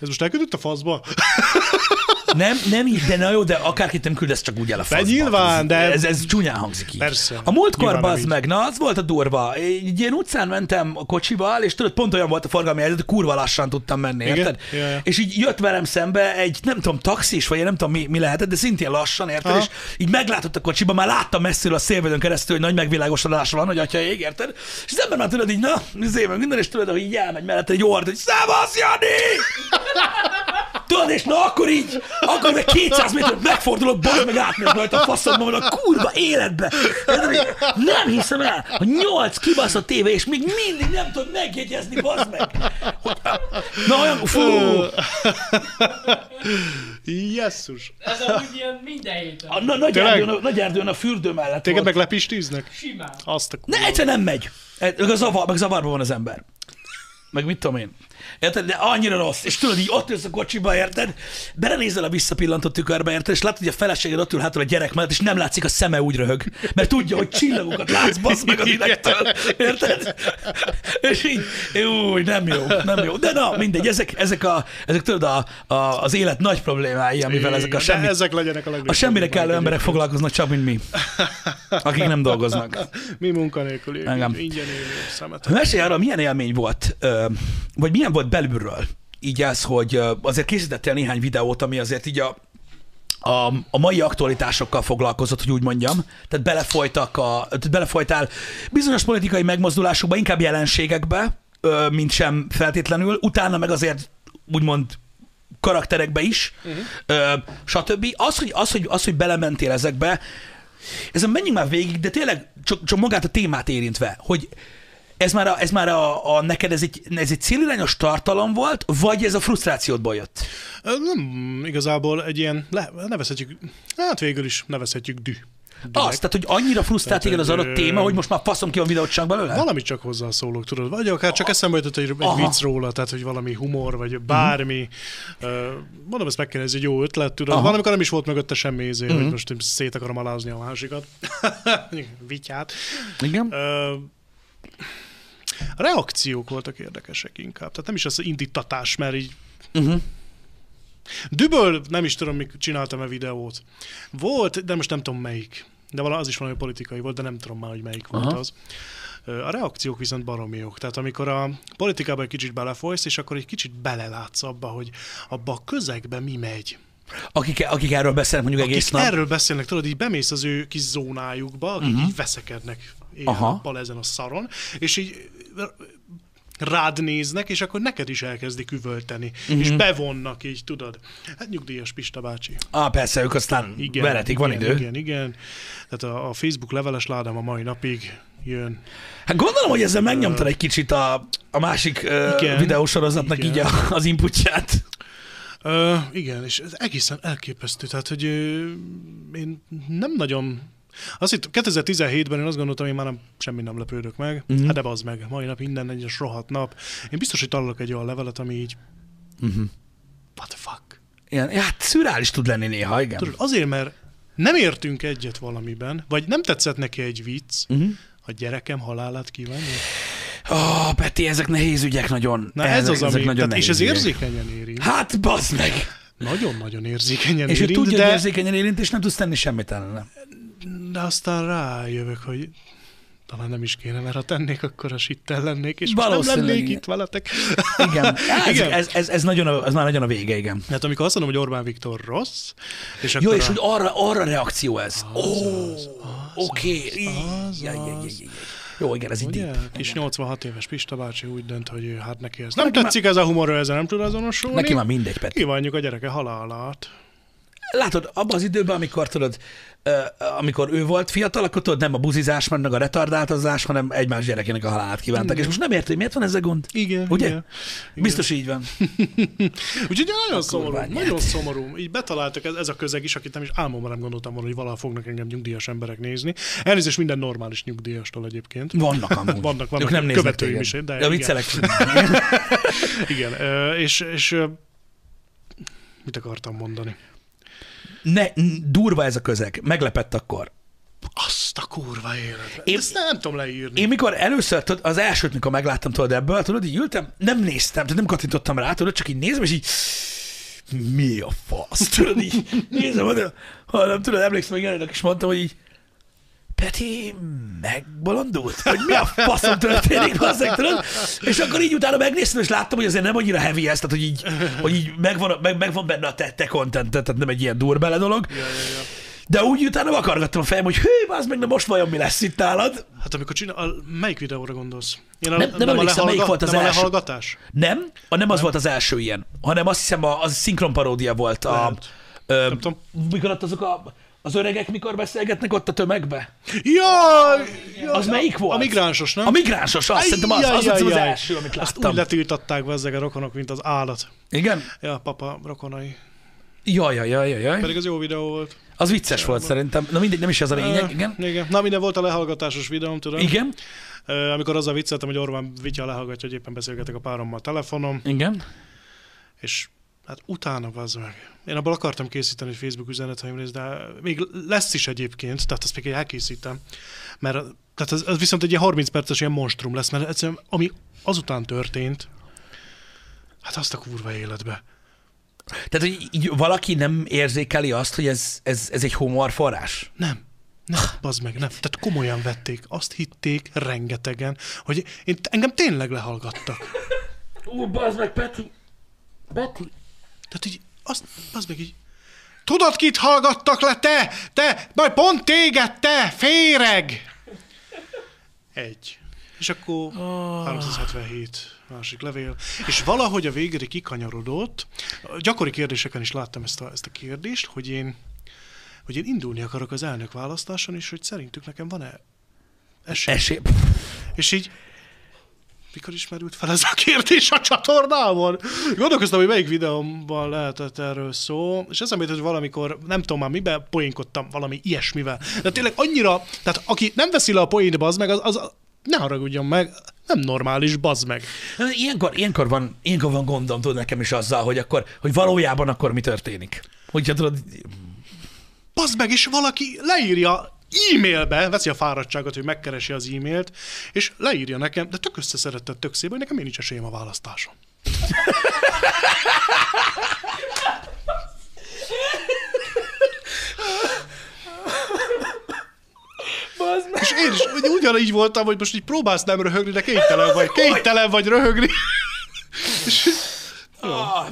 ez most elküldött a faszba? Nem, nem így, de na jó, de akárkit nem küldesz, csak úgy el a faszba. nyilván, de- Ez, ez csúnyán hangzik így. Persze. A múltkor így. meg, na az volt a durva. Egy ilyen utcán mentem a kocsival, és tudod, pont olyan volt a forgalmi helyzet, hogy kurva lassan tudtam menni, Igen? érted? Ja, ja. És így jött velem szembe egy, nem tudom, taxis, vagy nem tudom mi, mi lehetett, de szintén lassan, érted? Aha. És így meglátott a kocsiba, már láttam messziről a szélvédőn keresztül, hogy nagy megvilágosodása van, hogy atya ég, érted? És az ember már tudod így, na, meg minden, és tudod, hogy így elmegy mellette egy orr, hogy Szevasz, Jani! Tudod, és na akkor így, akkor meg 200 méter megfordulok, bazd meg átmegyek rajta a faszomban, a kurva életbe. Nem hiszem el, a nyolc kibaszott téve, és még mindig nem tudod megjegyezni, bazd meg. Hogy, na olyan, fú, Jesszus. Ez amúgy ilyen minden héten. a na, nagy, erdőn, a, nagy erdőn a fürdő mellett Téged volt. meg lepistűznek? Simán. Azt a Ne, kurva. egyszer nem megy. Meg, a zavar, meg zavarban van az ember. Meg mit tudom én. Érted? De annyira rossz. És tudod, így ott ülsz a kocsiba, érted? Belenézel a visszapillantott tükörbe, érted? És látod, hogy a feleséged ott ül hátul a gyerek mellett, és nem látszik a szeme úgy röhög. Mert tudja, hogy csillagokat látsz, bassz meg az idegtől. Érted? És így, új, nem jó, nem jó. De na, mindegy, ezek, ezek, a, ezek tudod, a, a, az élet nagy problémái, amivel ezek a semmi, ezek legyenek a a semmire kellő emberek foglalkoznak csak, mint mi. Akik nem dolgoznak. Mi munkanélküli, Engem. ingyen élő szemet. Mesélj arra, milyen élmény volt, vagy milyen volt belülről így az, hogy azért készítettél néhány videót, ami azért így a, a, a mai aktualitásokkal foglalkozott, hogy úgy mondjam. Tehát belefolytak a, tehát belefolytál bizonyos politikai megmozdulásokba, inkább jelenségekbe, mint sem feltétlenül. Utána meg azért úgymond karakterekbe is, uh-huh. ö, stb. Az hogy, az, hogy, az, hogy belementél ezekbe, ezen menjünk már végig, de tényleg csak, csak magát a témát érintve, hogy ez már, a, ez már a, a neked ez egy, ez egy célirányos tartalom volt, vagy ez a frusztrációdból jött? Nem, igazából egy ilyen, le, nevezhetjük, hát végül is nevezhetjük dű. Azt, tehát, hogy annyira frusztrált téged az adott ö, téma, hogy most már faszom ki a videót csak belőle? Valamit csak hozzászólok, tudod, vagy akár csak eszembe jutott egy, egy vicc róla, tehát hogy valami humor, vagy bármi. Uh, mondom, ezt meg kéne, ez egy jó ötlet, tudod. Aha. Valamikor nem is volt mögötte semmi izé, Mhm. hogy most én szét akarom alázni a másikat. Vityát. Igen? Uh, a reakciók voltak érdekesek inkább. Tehát nem is az indítatás, mert így Uh-huh. Düböl, nem is tudom, mikor csináltam-e videót. Volt, de most nem tudom melyik. De vala, az is valami politikai volt, de nem tudom már, hogy melyik volt Aha. az. Ö, A reakciók viszont baromi jók. Tehát amikor a politikába egy kicsit belefolysz, és akkor egy kicsit belelátsz abba, hogy abba a közegbe mi megy. Akik, akik erről beszélnek mondjuk egész Akik nap. erről beszélnek, tudod, így bemész az ő kis zónájukba, akik uh-huh. így veszekednek éjjel ezen a szaron, és így rád néznek, és akkor neked is elkezdik üvölteni, uh-huh. és bevonnak így, tudod. Hát nyugdíjas Pista bácsi. Ah, persze, ők aztán Igen, veretik, van igen, idő. Igen, igen. Tehát a, a Facebook leveles ládám a mai napig jön. Hát gondolom, hogy ezzel megnyomtad egy kicsit a, a másik uh, Igen, videósorozatnak igen. így a, az inputját. Ö, igen, és ez egészen elképesztő. Tehát, hogy ö, én nem nagyon... Azt hittem, 2017-ben én azt gondoltam, hogy már nem, semmi nem lepődök meg. Mhm. Uh-huh. Hát de az meg, mai nap minden egyes rohadt nap. Én biztos, hogy találok egy olyan levelet, ami így... Uh-huh. What the fuck? Ilyen, hát szürális tud lenni néha, igen. Tudod, azért, mert nem értünk egyet valamiben, vagy nem tetszett neki egy vicc, Uh-huh. a gyerekem halálát kívánja. Ó, oh, Peti, ezek nehéz ügyek nagyon. Na ez ezek, az, ezek ami... nagyon Tehát, és ez ügyek. érzékenyen érint. Hát, bazd meg! Nagyon-nagyon érzékenyen És ő érint, tudja, de... hogy érzékenyen érint, és nem tudsz tenni semmit ellene. De aztán rájövök, hogy talán nem is kéne, mert ha tennék, akkor a sittel lennék, és most nem Valószínűleg lennék igen. itt veletek. Igen, ez, Igen. ez, ez, ez, nagyon a, ez már nagyon a vége, igen. Hát amikor azt mondom, hogy Orbán Viktor rossz, és Jó, akkor és a... hogy arra, arra reakció ez. Ó, oké. Jó, igen, ez így kis 86 éves Pista bácsi úgy dönt, hogy hát neki ez nem neki tetszik ez a humor, ezzel nem tud azonosulni. Neki már mindegy, Peti. Kívánjuk a gyereke halálát. Látod, abban az időben, amikor tudod, amikor ő volt fiatal, akkor tudod, nem a buzizás, meg a retardáltozás, hanem egymás gyerekének a halálát kívántak. És most nem érted, hogy miért van ez a gond? Igen, Ugye? igen. Biztos így van. Úgyhogy nagyon szomorú, kurványát. nagyon szomorú. Így betaláltak ez, ez a közeg is, akit nem is álmomban nem gondoltam volna, hogy valaha fognak engem nyugdíjas emberek nézni. Elnézést minden normális nyugdíjastól egyébként. Vannak amúgy. Vannak, vannak Ők nem követőim is, de Ja, igen. viccelek. Igen, és, és mit akartam mondani? Ne, durva ez a közeg. Meglepett akkor. Azt a kurva életbe. Én- Ezt nem tudom leírni. Én mikor először, tudod, az elsőt, mikor megláttam tudod ebből, tudod, így ültem, nem néztem, tehát nem kattintottam rá, tudod, csak így nézem, és így mi a fasz? Tudod, így nézem, hanem, hanem tudod, emlékszem, hogy Janinak is mondtam, hogy így Peti megbolondult? Hogy mi a faszom történik, bazzeg, tudod? És akkor így utána megnéztem, és láttam, hogy azért nem annyira heavy ez, tehát hogy így, hogy így megvan, meg, megvan benne a te, te content, tehát nem egy ilyen durbele dolog. Ja, ja, ja. De úgy utána vakargattam a fejem, hogy hű, az meg, de most vajon mi lesz itt nálad? Hát amikor csinál, a, melyik videóra gondolsz? Én a, Nem- nem emlékszem, melyik volt az nem a első. lehallgatás? Nem, a nem az volt az első ilyen, hanem azt hiszem a, az szinkron paródia volt. A, Lehet. ö, Nem tudom. mikor ott azok a, az öregek mikor beszélgetnek ott a tömegbe? Jaj! jaj Az melyik volt? A migránsos, nem? A migránsos, azt szerintem az, az, az, az, első, amit Azt láttam. úgy letiltatták be ezek a rokonok, mint az állat. Igen? Ja, papa rokonai. Jaj, jaj, jaj, jaj. Pedig az jó videó volt. Az vicces volt szerintem. Na mindegy, nem is ez a lényeg, igen. igen. Na minden volt a lehallgatásos videóm, tudod? Igen, Amikor azzal vicceltem, hogy Orbán Vitya lehallgatja, hogy éppen beszélgetek a párommal telefonom, igen. és hát utána az meg. Én abból akartam készíteni egy Facebook üzeneteimre, de még lesz is egyébként, tehát ezt még elkészítem. Mert tehát ez, ez viszont egy ilyen 30 perces ilyen monstrum lesz, mert egyszerűen ami azután történt, hát azt a kurva életbe. Tehát, hogy így valaki nem érzékeli azt, hogy ez, ez, ez egy humorforrás? Nem. Nem, bazd meg, nem. Tehát komolyan vették. Azt hitték rengetegen, hogy én, engem tényleg lehallgattak. Ú, bazd meg, Peti. Peti. Tehát így, azt, az meg így, tudod, kit hallgattak le, te, te, majd pont téged, te, féreg! Egy. És akkor 377 másik levél. És valahogy a végére kikanyarodott. Gyakori kérdéseken is láttam ezt a, ezt a kérdést, hogy én, hogy én indulni akarok az elnök választáson, és hogy szerintük nekem van-e esély. Esély. És így, mikor ismerült fel ez a kérdés a csatornában? Gondolkoztam, hogy melyik videómban lehetett erről szó, és eszembe jutott, hogy valamikor, nem tudom már miben, poénkodtam valami ilyesmivel. De tényleg annyira, tehát aki nem veszi le a poént, bazd meg, az, az ne haragudjon meg, nem normális, bazd meg. Ilyenkor, ilyenkor, van, ilyenkor van gondom, tudod nekem is azzal, hogy akkor, hogy valójában akkor mi történik. Hogyha tudod, Bazd meg, és valaki leírja e-mailbe, veszi a fáradtságot, hogy megkeresi az e-mailt, és leírja nekem, de tök összeszeretett, tök szép, hogy nekem én nincs esélyem a választáson. És én is ugyanígy voltam, hogy most így próbálsz nem röhögni, de kénytelen vagy, kénytelen vagy röhögni. És, Ah,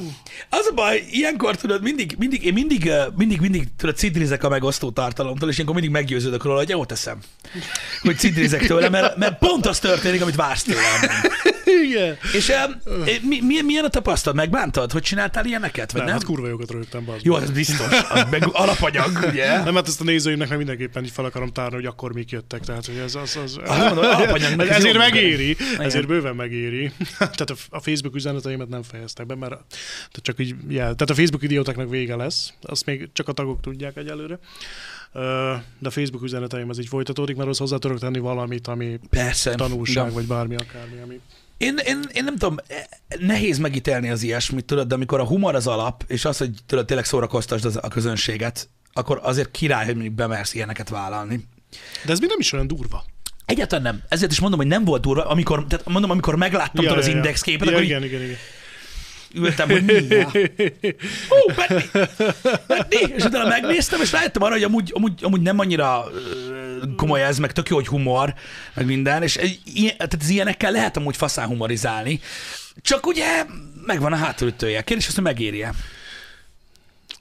az a baj, ilyenkor tudod, mindig, mindig, én mindig, mindig, mindig tudod, cidrizek a megosztó tartalomtól, és ilyenkor mindig meggyőződök róla, hogy jó teszem, hogy cidrizek tőle, mert, mert pont az történik, amit vársz tőlem. igen. És ö, mi, milyen, milyen a tapasztalat? Megbántad, hogy csináltál ilyeneket? Vagy Nem, nem? hát kurva jókat röhögtem, bazd Jó, ez biztos. Az meg alapanyag, ugye? Nem, hát ezt a nézőimnek meg mindenképpen így fel akarom tárni, hogy akkor mik jöttek. Tehát, hogy ez az... az Ah, mondom, alapanyagnak ez ezért megéri. Ezért bőven megéri. Tehát a, a Facebook üzeneteimet nem fejeztek be, mert csak így, yeah. tehát a Facebook idiótáknak vége lesz. Azt még csak a tagok tudják egyelőre. De a Facebook üzeneteim az így folytatódik, mert az hozzá tudok tenni valamit, ami Persze. tanulság, Ja. vagy bármi akármi, ami... Én, én, én nem tudom, nehéz megítélni az ilyesmit, tudod, de amikor a humor az alap, és az, hogy tudod, tényleg szórakoztasd az- a közönséget, akkor azért király, hogy mondjuk bemersz ilyeneket vállalni. De ez még nem is olyan durva. Egyáltalán nem. Ezért is mondom, hogy nem volt durva, amikor, tehát mondom, amikor megláttam ja, az index képet, ja, akkor igen, igen, igen. Ültem, hogy mi? Ja. Hú, Benni! Benni! És utána megnéztem, és rájöttem arra, hogy amúgy, amúgy, amúgy nem annyira komoly ez, meg tök jó, hogy humor, meg minden, és ilyen, tehát az ilyenekkel lehet amúgy faszán humorizálni. Csak ugye megvan a hátulütője. Kérdés hogy megéri-e.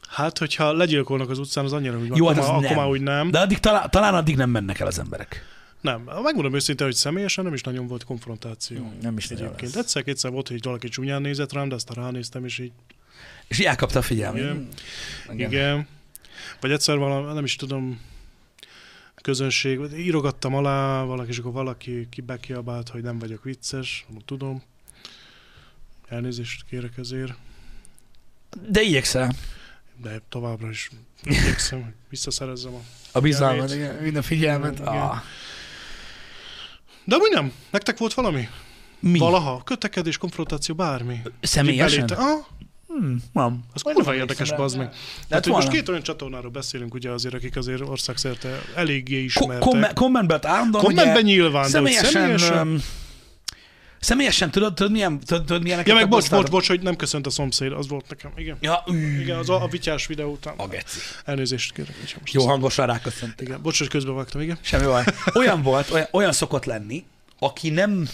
Hát, hogyha legyilkolnak az utcán, az annyira úgy van. Jó, akkor, hát az már, nem. akkor már úgy nem. De addig talán, talán addig nem mennek el az emberek. Nem. Megmondom őszintén, hogy személyesen nem is nagyon volt konfrontáció. Nem is Egyébként. Egyszer-kétszer volt, hogy valaki csúnyán nézett rám, de aztán ránéztem, és így És így elkapta a figyelmet. Igen. Igen. Igen. Vagy egyszer valami, nem is tudom, közönség, írogattam alá valaki, és akkor valaki ki bekiabált, hogy nem vagyok vicces, mondom, tudom. Elnézést kérek ezért, De igyekszel. de továbbra is igyekszem, hogy visszaszerezzem a... A bizalmat, igen, minden figyelmet. Igen. Ah. De amúgy nem. Nektek volt valami? Mi? Valaha? Kötekedés, konfrontáció, bármi? Személyesen? Belét- Ah, Hmm, van. az kurva nem érdekes, bazd meg. Hát hogy most két olyan csatornáról beszélünk, ugye azért, akik azért országszerte eléggé Ko- ismertek. komment, kommentben állandóan, Kommentben nyilván, de hogy személyesen, személyesen... tudod, tudod, milyen, tudod, tudod milyeneket Ja, meg bocs, bocs, bocs, hogy nem köszönt a szomszéd, az volt nekem. Igen. Ja, ű, Igen, az a, a vityás videó után. a geci. Elnézést kérek. most Jó hangosan ráköszönt. Igen, bocs, hogy közbevágtam, igen. Semmi baj. Olyan volt, olyan, olyan szokott lenni, aki nem,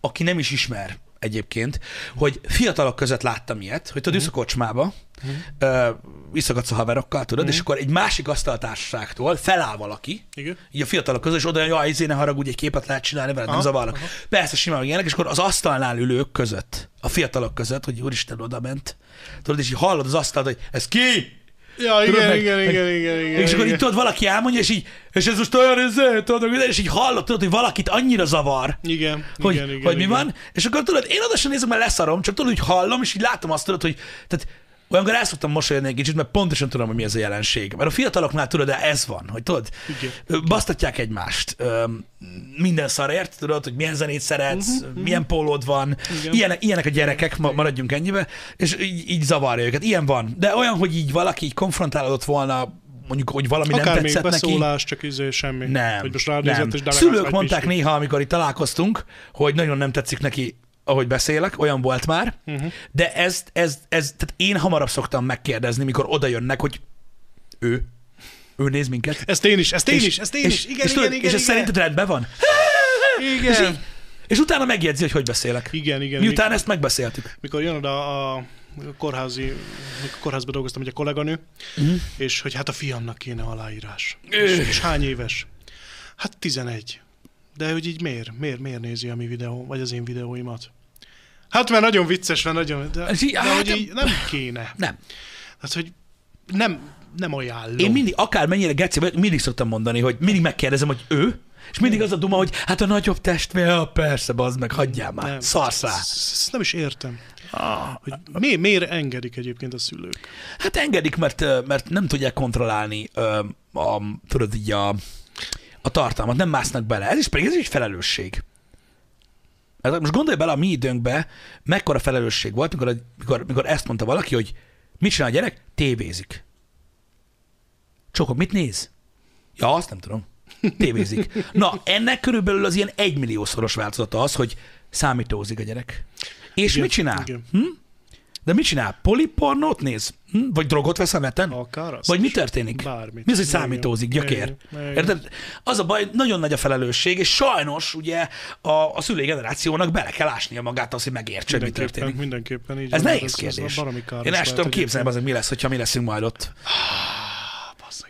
aki nem is ismer egyébként, hogy fiatalok között láttam ilyet, hogy tudod, uh-huh. a kocsmába, uh-huh. iszogatsz a haverokkal, tudod, uh-huh. és akkor egy másik asztaltársaságtól feláll valaki, Igen. így a fiatalok között, és oda, jaj, izé, ne haragudj, egy képet lehet csinálni veled, nem Aha, zavarnak. aha. Persze, simán ilyenek, és akkor az asztalnál ülők között, a fiatalok között, hogy úristen, oda ment, tudod, és így hallod az asztalt, hogy ez ki? Ja, igen, meg- igen, meg- igen, igen, igen. és akkor így tudod, valaki elmondja, és így, és ez most olyan, ez, tudod, és így hallod, tudod, hogy valakit annyira zavar, Igen, hogy, igen, igen, hogy mi igen. van, és akkor tudod, én oda sem nézek, mert leszarom, csak tudod, hogy hallom, és így látom azt, tudod, hogy tehát olyankor el szoktam mosolyodni egy kicsit, mert pontosan tudom, hogy mi ez a jelenség. Mert a fiataloknál tudod, de ez van, hogy tudod, Igen. basztatják egymást minden szarért, tudod, hogy milyen zenét szeretsz, uh-huh, milyen pólód van, Igen. ilyenek, ilyenek a gyerekek, ma, maradjunk ennyibe, és így, így zavarja őket. Ilyen van. De olyan, hogy így valaki így konfrontálódott volna, mondjuk, hogy valami Akár nem még tetszett neki. beszólás, csak izé semmi. Nem. Hogy most ránézett, nem. és Szülők mondták pisti. néha, amikor itt találkoztunk, hogy nagyon nem tetszik neki, ahogy beszélek, olyan volt már, uh-huh. de ez, ez, ez, tehát én hamarabb szoktam megkérdezni, mikor oda jönnek, hogy ő, ő néz minket. Ezt én is, ezt én és, is, ezt én és, is. Igen, és, igen, igen, és ez igen. szerinted rendben van? És, Igen. így, és utána megjegyzi, hogy hogy beszélek. Igen, igen. Miután ezt megbeszéltük. mikor jön oda a kórházi, mikor kórházban dolgoztam, egy a kolléganő, uh-huh. és hogy hát a fiamnak kéne aláírás. És, és hány éves? Hát 11. De hogy így miért? Miért, miért nézi a mi videó, vagy az én videóimat? Hát mert nagyon vicces, mert nagyon, de, de hát- hogy így nem kéne. Nem. Hát, hogy nem, nem ajánlom. Én mindig, akár mennyire geci vagyok, mindig szoktam mondani, hogy mindig megkérdezem, hogy ő, és mindig az a duma, hogy hát a nagyobb testvér, ja, persze, bazd meg, hagyjál már, nem, szarsz rá. Ezt, nem is értem. Ah, Hogy mi, miért engedik egyébként a szülők? Hát engedik, mert, mert nem tudják kontrollálni a, tudod így a, a tartalmat, nem másznak bele. Ez is pedig ez is felelősség. Ez- Most gondolj bele a mi időnkbe, mekkora felelősség volt, mikor, mikor, mikor ezt mondta valaki, hogy mit csinál a gyerek? Tévézik. Csokok, mit néz? Ja, azt nem tudom. Tévézik. Na, ennek körülbelül az ilyen egymilliószoros változata az, hogy számítózik a gyerek. És Igen, mit csinál? igen. Hm? De mit csinál? Polipornót néz? Hm? Vagy drogot vesz a neten? Akár Vagy mi történik? Bármit. Mi az, hogy számítózik, igen. Érted? Az a baj, nagyon nagy a felelősség, és sajnos ugye a, a szülői generációnak bele kell ásnia magát az, hogy megértse, hogy mi történik. mindenképpen így Ez nehéz kérdés. Én el sem tudom képzelni, az, mi lesz, hogyha mi leszünk majd ott.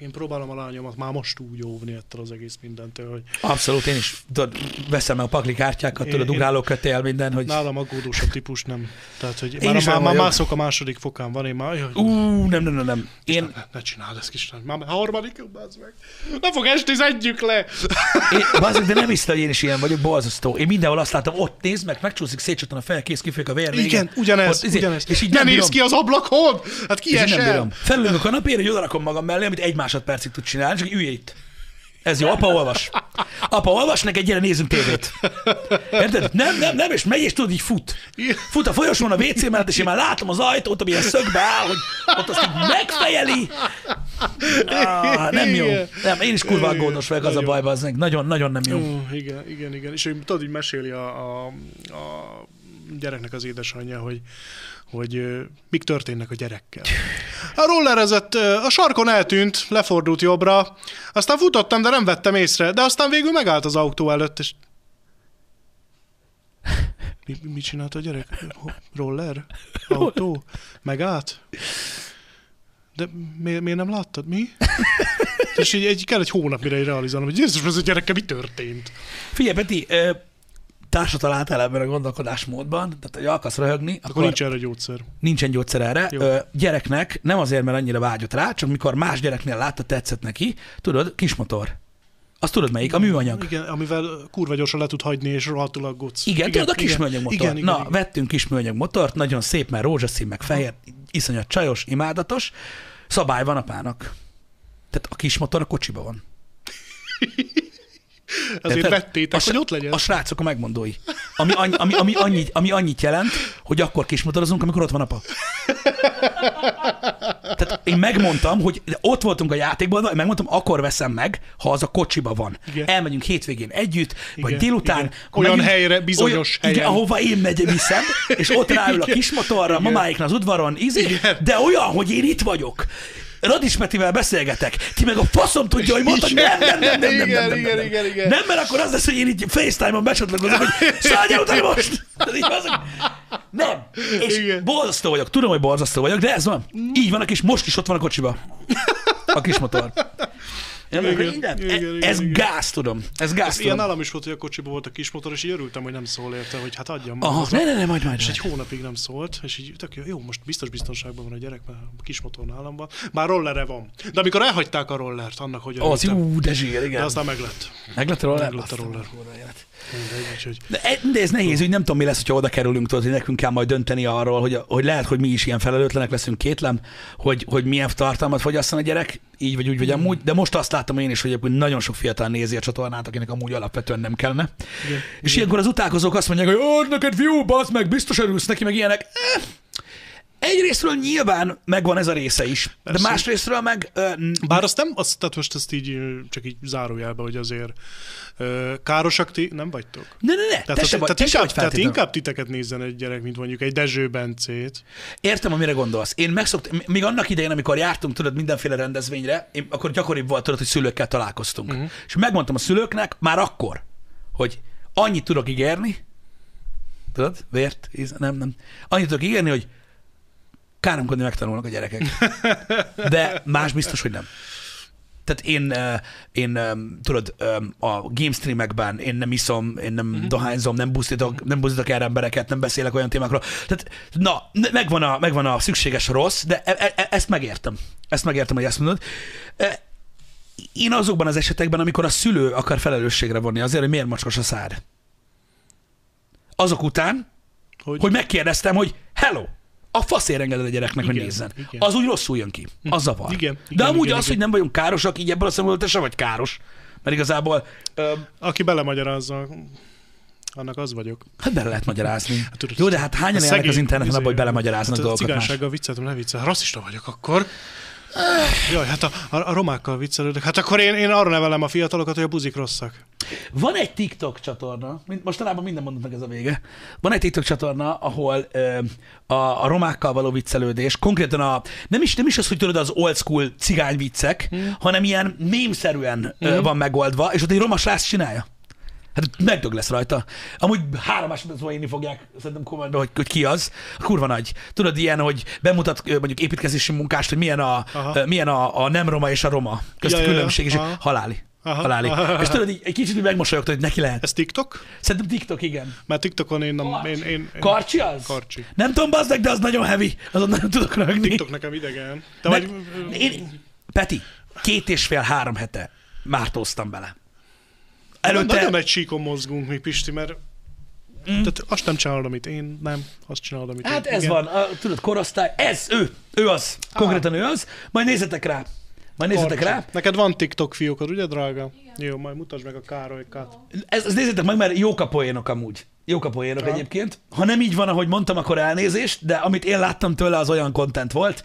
Én próbálom a lányomat már most úgy óvni ettől az egész mindentől, hogy Abszolút, én is tudod, veszem meg a pakli kártyákat, tudod, én- ugrálókötél minden, hogy nálam aggódósabb típus nem. Tehát, hogy Én már, már, már mászok a második fokán van, én már, jaj, ú, nem, nem, nem, nem. Én, ne, ne csináld ezt kis már harmadik, bazd meg. Ne fog estizedjük le! én bazzik, de nem hiszem, hogy én is ilyen vagyok, borzasztó. Én mindenhol azt látom, ott nézd meg, megcsúszik, szétcsattan a feje, kész, kifolyik a vér. vége. Igen, ugyanez, Ott, izé, ugyanez. És így ne nem bírom. ki az ablakon! Hát ki És én nem esel? bírom. Felülünk a kanapére, hogy oda rakom magam mellé, amit egy másodpercig tud csinálni, csak ülj itt. Ez jó, apa olvas. Apa olvas, neked gyere, nézzünk tévét. Érted? Nem, nem, nem, és megy, és tudod, így fut. Fut a folyosón a WC mellett, és én már látom az ajtót, ami ilyen szögbe áll, hogy ott azt így megfejeli. Ah, nem jó. Nem, én is kurva aggódós vagyok, az a Nagyon. baj, az Nagyon, nagyon nem jó. Ó, igen, igen, igen. És hogy tudod, így meséli a, a, a gyereknek az édesanyja, hogy, hogy mik történnek a gyerekkel. A rollerezett, a sarkon eltűnt, lefordult jobbra, aztán futottam, de nem vettem észre, de aztán végül megállt az autó előtt, és mi, mi- mit csinált a gyerek? Roller? Autó? Megállt? De miért, miért nem láttad? Mi? És így, egy, kell egy hónap, mire realizálom, hogy Jézus, ez a gyerekkel mi történt? Figyelj, Peti, ö, társat találtál ebben a gondolkodásmódban, tehát hogy akarsz röhögni, akkor, Akkor nincs erre gyógyszer. nincsen gyógyszer erre. Jó. Ö, gyereknek nem azért, mert annyira vágyott rá, csak mikor más gyereknél látta, tetszett neki, tudod, kismotor. Azt tudod melyik? A műanyag. Igen, amivel kurva gyorsan le tud hagyni, és rohadtul aggódsz. Igen, igen, tudod, a kis műanyag motor. Igen, igen, Na, igen. vettünk kis műanyag motort, nagyon szép, mert rózsaszín, meg fehér, iszonyat csajos, imádatos. Szabály van apának. Tehát a kis motor a kocsiba van. Ezért Érted? vettétek, a, hogy ott legyen. A srácok a megmondói. Ami, annyi, ami, ami, annyit, ami annyit jelent, hogy akkor kismotorozunk, amikor ott van apa. Tehát én megmondtam, hogy ott voltunk a játékban, megmondtam, akkor veszem meg, ha az a kocsiba van. Igen. Elmegyünk hétvégén együtt, vagy Igen, délután. igen. Olyan helyre, bizonyos olyan, helyen. Igen, ahova én megy, viszem, és ott ráül a kismotorra, Igen. mamáiknak az udvaron, izé, de olyan, hogy én itt vagyok. Radics Petivel beszélgetek, ti meg a faszom tudja, hogy mondta, hogy nem, nem, nem, nem, nem, Igen, nem, igen, nem, igen, igen. Nem, mert akkor az lesz, hogy én így FaceTime-on becsatlakozom, hogy szálljál utána most! Nem. És Igen. borzasztó vagyok, tudom, hogy borzasztó vagyok, de ez van. Így van kis, most is ott van a kocsiba. A kis motor. Nem, Igen, igen, igen, igen, ez igen. gáz, tudom. Ez gáz, Ez ilyen tudom. nálam is volt, hogy a kocsiban volt a kis motor, és így örültem, hogy nem szól érte, hogy hát adjam Aha, haza. ne, ne, ne, majd, majd. És egy hónapig nem szólt, és így tök jó, jó, most biztos biztonságban van a gyerek, mert a kis motor nálam van. Már rollere van. De amikor elhagyták a rollert, annak, hogy Az örültem. jó, de zsír, De igen. aztán meglett. Meglett a roller? Meglett a roller. Úgyhogy De, e- de ez nehéz, hogy nem tudom, mi lesz, hogyha oda kerülünk, tudod, hogy nekünk kell majd dönteni arról, hogy, hogy lehet, hogy mi is ilyen felelőtlenek leszünk kétlem, hogy, hogy milyen tartalmat fogyasszon a gyerek, így vagy úgy, vagy amúgy, de most azt látom én is, hogy nagyon sok fiatal nézi a csatornát, akinek amúgy alapvetően nem kellene. Igen. És ilyenkor az utálkozók azt mondják, hogy ó, neked view, bassz meg, biztos örülsz neki, meg ilyenek. Eh, Egyrésztről nyilván megvan ez a része is, de Persze. másrésztről meg ö, n- Bár azt nem, azt, tehát most ezt így csak így zárójelbe, hogy azért ö, károsak ti nem vagytok. ne, ne, ne, Tehát, te se vagy, tehát, te inkább, vagy tehát inkább titeket nézzen egy gyerek, mint mondjuk egy Dezső Bencét. Értem, amire gondolsz. Én megszoktam, még annak idején, amikor jártunk, tudod, mindenféle rendezvényre, én, akkor gyakoribb volt, tudod, hogy szülőkkel találkoztunk. Uh-huh. És megmondtam a szülőknek már akkor, hogy annyit tudok ígérni, tudod, vért, íz, nem, nem, annyit tudok ígérni, hogy káromkodni megtanulnak a gyerekek. De más biztos, hogy nem. Tehát én, eh, én eh, tudod, eh, a game streamekben én nem iszom, én nem uh-huh. dohányzom, nem buszítok, nem buszítok el embereket, nem beszélek olyan témákról. Tehát, na, megvan a, megvan a szükséges rossz, de e, e, ezt megértem. Ezt megértem, hogy ezt mondod. Eh, Én azokban az esetekben, amikor a szülő akar felelősségre vonni azért, hogy miért macskos a szád. Azok után, Hogy, hogy megkérdeztem, hogy hello, a faszért engeded a gyereknek, hogy Igen, nézzen. igen. Az úgy rosszul jön ki. Az zavar. Igen, De amúgy igen, az, igen. hogy nem vagyunk károsak, így ebből a szempontból te sem vagy káros. Mert igazából, ö, aki belemagyarázza, annak az vagyok. hát bele lehet magyarázni. Hát tudod, Jó, de hát hányan a élnek az interneten abban, hogy belemagyaráznak hát dolgokat A cigánysággal vicceltem, ne viccelj. Rasszista vagyok akkor. Jaj, hát a, a, romákkal viccelődök. Hát akkor én, én arra nevelem a fiatalokat, hogy a buzik rosszak. Van egy TikTok csatorna, mostanában minden mondott meg ez a vége. Van egy TikTok csatorna, ahol ö, a, a romákkal való viccelődés, konkrétan a, nem is, nem is az, hogy tudod, az old school cigány viccek, hmm. hanem ilyen mémszerűen hmm. van megoldva, és ott egy roma srác csinálja. Hát megdög lesz rajta. Amúgy három másodpercben inni fogják, szerintem kommentben, hogy, hogy ki az. Kurva nagy. Tudod, ilyen, hogy bemutat mondjuk építkezési munkást, hogy milyen a, Aha. milyen a, a nem roma és a roma közti Ja, ja, ja. különbség, és Aha. haláli. Aha. Haláli. És tudod, így, egy kicsit megmosolyogtad, hogy neki lehet. Ez TikTok? Szerintem TikTok, igen. Mert TikTokon én nem... Én, én, én, Karcsi az? Karcsi. Nem tudom, bazd meg, de az nagyon heavy. Azon nagyon tudok rögni. TikTok nekem idegen. De Ne, vagy... én, Peti, két és fél, három hete mártóztam bele. Előtte... Nagyon egy síkon mozgunk mi, Pisti, mert mm. tehát azt nem csinálod, amit én, nem, azt csinálod, amit hát én. ez van, a, tudod, korosztály, ez, ő, ő az, konkrétan ő az, majd nézzetek rá. Majd nézzetek Karcsi. rá. Neked van TikTok fiókod, ugye, drága? Igen. Jó, majd mutasd meg a Károlykát. Ez, ezt nézzétek meg, mert jók a poénok amúgy. Jók a poénok Ja. egyébként. Ha nem így van, ahogy mondtam, akkor elnézést, de amit én láttam tőle, az olyan content volt.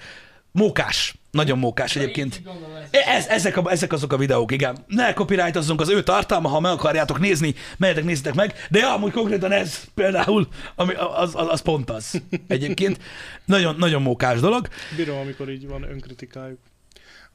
Mókás. Nagyon mókás egyébként. Ez, ezek, a, ezek azok a videók, igen. Ne copyrightozzunk az ő tartalma, ha meg akarjátok nézni, menjetek, nézzétek meg. De ja, amúgy konkrétan ez például, ami, az, az, az pont az egyébként. Nagyon, nagyon mókás dolog. Bírom, amikor így van önkritikájuk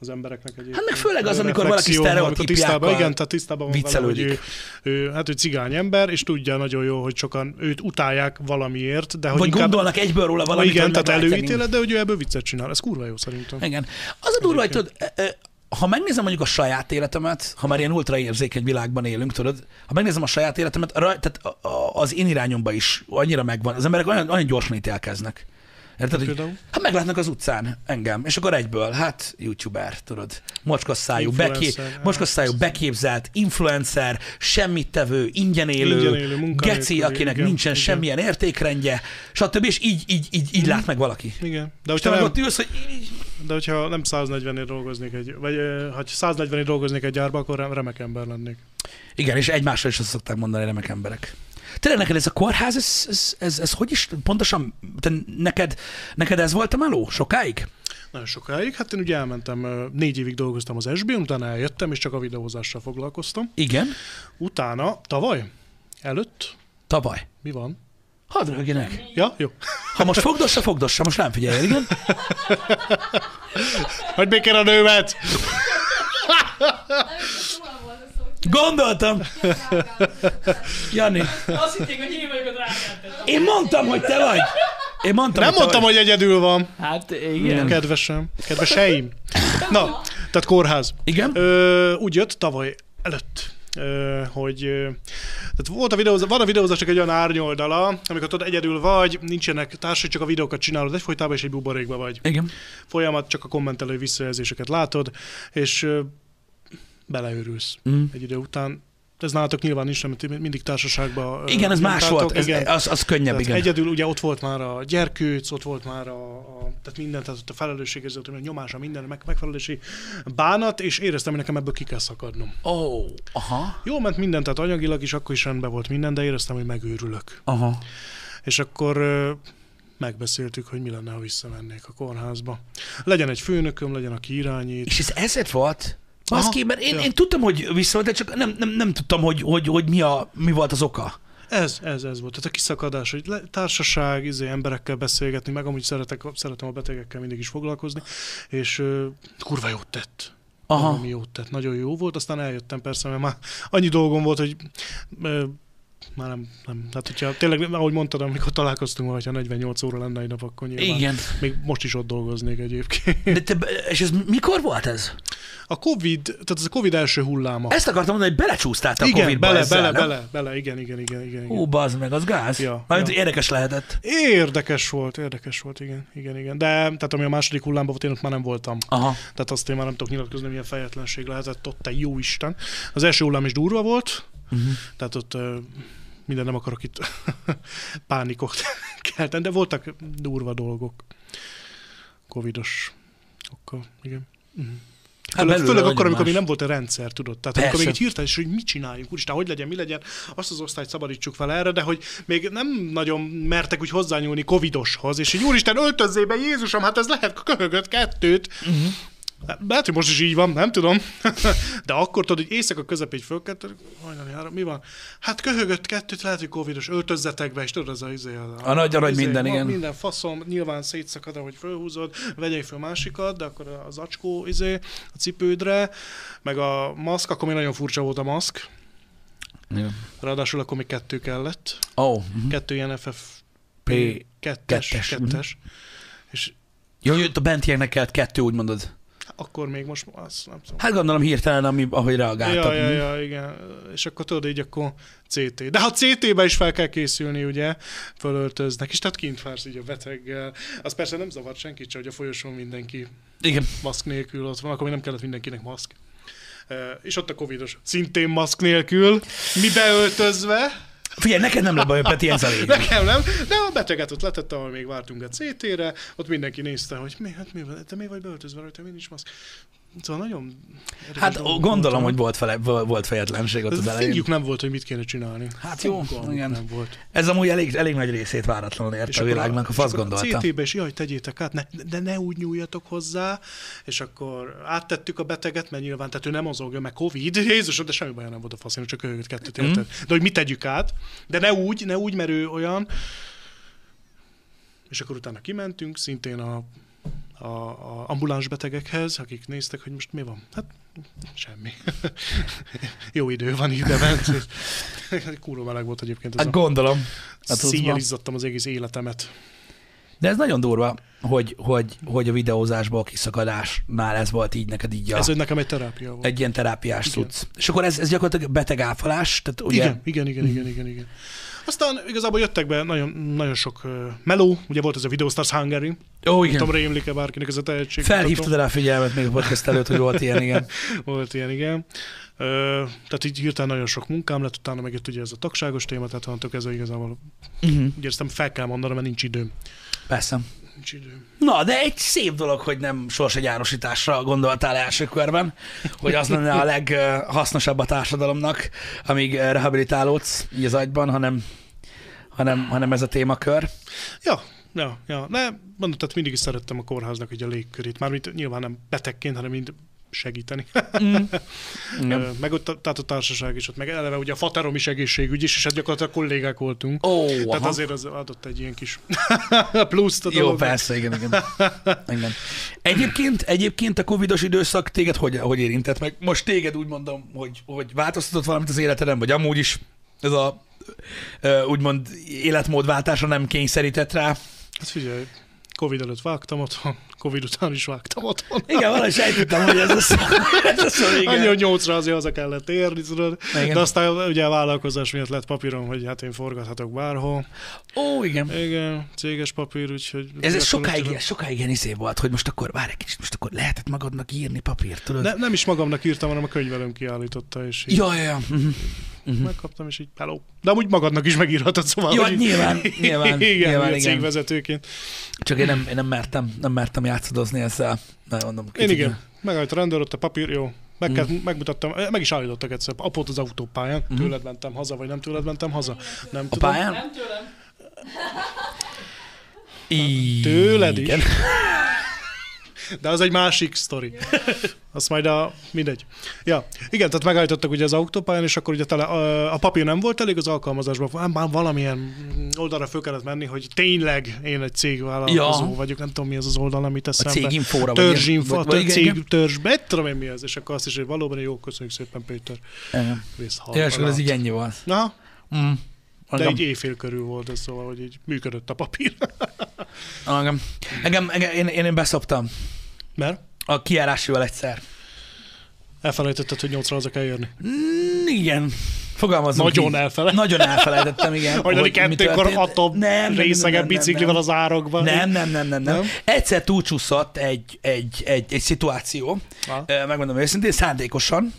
az embereknek egyébként. Hát meg főleg az, amikor valaki sztereotípiákkal tisztában, Igen, tehát tisztában van vele, hogy viccelődik. ő, ő, hát ő cigány ember, és tudja nagyon jó, hogy sokan őt utálják valamiért, de hogy Vagy inkább... gondolnak egyből róla valamit, igen, tehát előítélet, de hogy ő ebből viccet csinál. Ez kurva jó szerintem. Igen. Az a durva, hogy tudod, e, e, ha megnézem mondjuk a saját életemet, ha már ilyen ultraérzékeny világban élünk, tudod, ha megnézem a saját életemet, raj, tehát az én irányomba is annyira megvan. Az emberek olyan, olyan gyorsan ítélkeznek. Érted, hogy, hát meglátnak az utcán engem, és akkor egyből, hát youtuber, tudod, mocskosszájú, beké, Influencer, mocskosszájú, beképzelt, influencer, semmit tevő, ingyen élő, Ingyen élő, geci, akinek igen, nincsen igen. semmilyen értékrendje, stb. És így, így, így, így lát meg valaki. Igen. De És te meg ott ülsz, hogy így, de hogyha nem 140-nél dolgoznék egy, vagy ha 140-nél dolgoznék egy gyárba, akkor rem- remek ember lennék. Igen, és egymásról is azt szokták mondani remek emberek. Tényleg neked ez a kórház, ez, ez, ez, ez hogy is pontosan, te neked, neked ez volt a meló sokáig? Nagyon sokáig. Hát én ugye elmentem, négy évig dolgoztam az SB-n, utána eljöttem, és csak a videózással foglalkoztam. Igen, Utána, tavaly, előtt, tavaly. mi van? Hadd rögjenek. Ja, jó. Ha most fogdossa, fogdossa, most nem figyelj, igen? Hogy békén a nőmet! Gondoltam. Jani, Azt hitték, hogy én vagyok a drágát. én mondtam, hogy te vagy. Én mondtam, Nem te mondtam, vagy. hogy egyedül van. Hát igen. Kedvesem. Kedveseim. Na, tehát kórház. Igen? Ö, úgy jött tavaly előtt, hogy tehát volt a videózás, van a videózásnak egy olyan árnyoldala, amikor tudod egyedül vagy, nincsenek társai, csak a videókat csinálod egyfolytában, és egy buborékba vagy. Igen. Folyamat, csak a kommentelő visszajelzéseket látod, és beleőrülsz Mm. egy idő után. Ez nálatok nyilván nincs, mert ti mindig társaságban. Igen, ez más volt. Ez, igen. az, az könnyebb, Tehát igen. egyedül ugye ott volt már a gyerkőc, ott volt már a, a tehát minden, tehát ott a felelősségérzet, a nyomása, minden, meg, megfelelési bánat, és éreztem, hogy nekem ebből ki kell szakadnom. Ó, oh, aha, Jó ment minden, tehát anyagilag is akkor is rendben volt minden, de éreztem, hogy megőrülök. aha. És akkor megbeszéltük, hogy mi lenne, ha visszamennék a kórházba. Legyen egy főnököm, legyen, aki irányít. És ez ezért volt? Baszki, mert én, ja. én tudtam, hogy vissza, de csak nem, nem, nem tudtam, hogy, hogy, hogy mi, a, mi volt az oka. Ez, ez, ez volt. Tehát a kiszakadás, hogy le, társaság, izé, emberekkel beszélgetni, meg amúgy szeretek, szeretem a betegekkel mindig is foglalkozni, és ö, kurva jót tett. Aha. Valami jót tett. Nagyon jó volt, aztán eljöttem persze, mert már annyi dolgom volt, hogy ö, már nem, nem. Hát, hogyha tényleg, ahogy mondtad, amikor találkoztunk, hogyha 48 óra lenne egy nap, akkor nyilván Igen. még most is ott dolgoznék egyébként. De te, és ez mikor volt ez? A Covid, tehát ez a Covid első hulláma. Ezt akartam mondani, hogy belecsúsztál a igen, Covid-ba bele, ezzel, bele, nem? bele, bele, igen, igen, igen, igen. igen. Hú, bazd meg, az gáz. Ja, Mármint ja. érdekes lehetett. Érdekes volt, érdekes volt, igen, igen, igen. De tehát ami a második hullámban volt, én ott már nem voltam. Aha. Tehát azt én már nem tudok nyilatkozni, milyen fejetlenség lehetett ott, te jó Isten. Az első hullám is durva volt, Uh-huh. tehát ott minden nem akarok itt pánikot kelteni, de voltak durva dolgok. Covidos okkal, igen. Uh-huh. Hát Főleg, akkor, amikor más. még nem volt a rendszer, tudod. Tehát Persze. amikor még így hirtelen, és hogy mit csináljunk, úristen, hogy legyen, mi legyen, azt az osztályt szabadítsuk fel erre, de hogy még nem nagyon mertek úgy hozzányúlni covidoshoz, és így úristen, öltözzél be, Jézusom, hát ez lehet köhögött kettőt. Uh-huh. Lehet, hogy most is így van, nem tudom. De akkor tudod, hogy éjszaka közepén fölkelt, hajnali három, mi van? Hát köhögött kettőt, lehet, hogy covidos, öltözzetek be, és tudod, az a, izé, a, A nagy arany izé, minden, igen. Minden faszom, nyilván szétszakad, ahogy fölhúzod, vegyél föl másikat, de akkor az acskó izé, a cipődre, meg a maszk, akkor még nagyon furcsa volt a maszk. Igen. Ráadásul akkor még kettő kellett. Oh, uh-huh. Kettő ilyen FF P. kettes, kettes, mhm. kettes. És Jó, hogy a bentieknek kellett kettő, úgy mondod. Akkor még most, azt nem tudom. Hát gondolom hirtelen, ami, ahogy reagáltak. Ja, ja, ja, igen. És akkor tudod, így akkor CT. De ha CT-be is fel kell készülni, ugye, fölöltöznek, és tehát kint vársz így a beteggel. Az persze nem zavart senkit, csak hogy a folyosón mindenki Igen. maszk nélkül ott van, akkor még nem kellett mindenkinek maszk. És ott a covidos, szintén maszk nélkül, mi beöltözve, Figyelj, neked nem lesz baj, Peti, ez a nekem nem, de a beteget ott letette, ahol még vártunk a CT-re, ott mindenki nézte, hogy mi, hát mi van, te mi vagy beöltözve rajta, mi nincs maszk. Szóval nagyon... Hát gondolom, hogy volt, fele, volt fejetlenség ott az elején. Nem volt, hogy mit kéne csinálni. Hát jó, Fogalmuk igen. Nem volt. Ez amúgy elég, elég nagy részét váratlanul ért a világnak, a fasz gondolta. A CT-be is, jaj, tegyétek át, ne, de ne úgy nyúljatok hozzá, és akkor áttettük a beteget, mert nyilván, tehát ő nem mozogja, meg Covid, Jézusom, de semmi baj nem volt a faszén, csak őket kettőt Mm. érted. De hogy mit tegyük át, de ne úgy, ne úgy, mert ő olyan. És akkor utána kimentünk, szintén a a, a ambuláns betegekhez, akik néztek, hogy most mi van. Hát semmi. Jó idő van ide bent. Kurva meleg volt egyébként. Ez Hát a... gondolom. Hát Szíjjel az izzadtam az egész életemet. De ez nagyon durva, hogy, hogy, hogy a videózásból kiszakadásnál ez volt így neked így a, Ez nekem egy terápia volt. egy ilyen terápiás cucc. És akkor ez, ez gyakorlatilag beteg áfalás, tehát ugye... Igen, igen, igen, igen, igen, igen. Aztán igazából jöttek be nagyon, nagyon sok uh, meló, ugye volt ez a Video Stars Hungary, Ó, nem igen. tudom, rémlik-e bárkinek ez a tehetség. Felhívtad rá a figyelmet még a podcast előtt, hogy volt ilyen, igen. Volt ilyen, igen. Uh, tehát így hirtelen nagyon sok munkám lett, utána megjött ugye ez a tagságos téma, tehát onnantól kezdve igazából Uh-huh. úgy éreztem, fel kell mondanom, mert nincs időm. Persze. Nincs időm. Na, de egy szép dolog, hogy nem sorsegyárosításra gondoltál első körben, hogy az lenne a leghasznosabb a társadalomnak, amíg eh, rehabilitálódsz így az agyban, hanem, hanem, hanem ez a témakör. Ja, ja, ja. De mondom, tehát mindig is szerettem a kórháznak így a légkörét. Mármint nyilván nem betegként, hanem mind segíteni. Mm. Meg ott, tehát a társaság is ott, meg eleve ugye a faterom is egészségügy is, és hát gyakorlatilag kollégák voltunk. Ó, Tehát aha. azért az adott egy ilyen kis pluszt a Jó, dolognak. persze, igen, igen. igen. Egyébként, egyébként a covidos időszak téged hogy, hogy érintett meg? Most téged úgy mondom, hogy, hogy változtatott valamit az életeden, vagy amúgy is ez a úgymond életmódváltásra nem kényszerített rá? Hát figyelj, Covid előtt vágtam otthon, Covid után is vágtam otthon. Igen, valahogy sejtettem, hogy ez lesz. ez lesz a vége. Annyi, hogy nyolcra azért haza kellett érni, tudod. Igen. De aztán ugye a vállalkozás miatt lett papírom, hogy hát én forgathatok bárhol. Ó, igen. Igen, céges papír, úgyhogy... Ez, ez sokáig, ilyen- sokáig ilyen izé volt, hogy most akkor, várj egy kicsit, most akkor lehetett magadnak írni papírt, tudod? Ne, nem is magamnak írtam, hanem a könyvelőm kiállította, és így Ja, ja, ja. Mhm. Mhm. megkaptam, és így hello. De amúgy magadnak is megírhatod, szóval... Ja, hogy- nyilván, nyilván, igen, nyilván, igen. cégvezetőként. Csak én nem, én nem mertem, nem mertem játszadozni ezzel. Nem mondom. Én kicsit- igen. Megállt a rendőr, ott a papír, jó. Meg, Mm. kell, megmutattam, eh, meg is állítottak egyszer. Apót az autópályán, Mhm. tőled mentem haza, vagy nem tőled mentem haza. Nem A tudom. pályán? Nem tőlem. Tőled is. Igen. De az egy másik sztori. Azt majd a... mindegy. Ja, igen, tehát megállítottak ugye az autópályán, és akkor ugye tele, a, a papír nem volt elég az alkalmazásban, már valamilyen oldalra föl kellett menni, hogy tényleg én egy cégvállalkozó Ja. vagyok, nem tudom mi az az oldal, amit A eszembe. céginfóra. vagy Törzsinfo, vagy, vagy- cég, igen, törzs, mit tudom én mi ez, és akkor azt is, hogy valóban jó, köszönjük szépen Péter. igen. Ja, és akkor ez így ennyi volt. Na, Mm. de Engem, így éjfél körül volt ez, szóval, hogy így működött a papír. engem, engem, engem én, én, én beszoptam Mert a kiárásival egyszer. elfelejtetted, hogy nyolcra haza kell érni. Mm, igen. Fogalmazunk Nagyon így. elfele. Nagyon elfelejtettem, igen. Hajnali kettőkor atom Nem, részegen nem, nem, biciklivel az árokban. Nem, nem, nem, nem, nem. Nem? Egyszer túlcsúszott egy, egy, egy, egy szituáció, Ha? Megmondom őszintén, szándékosan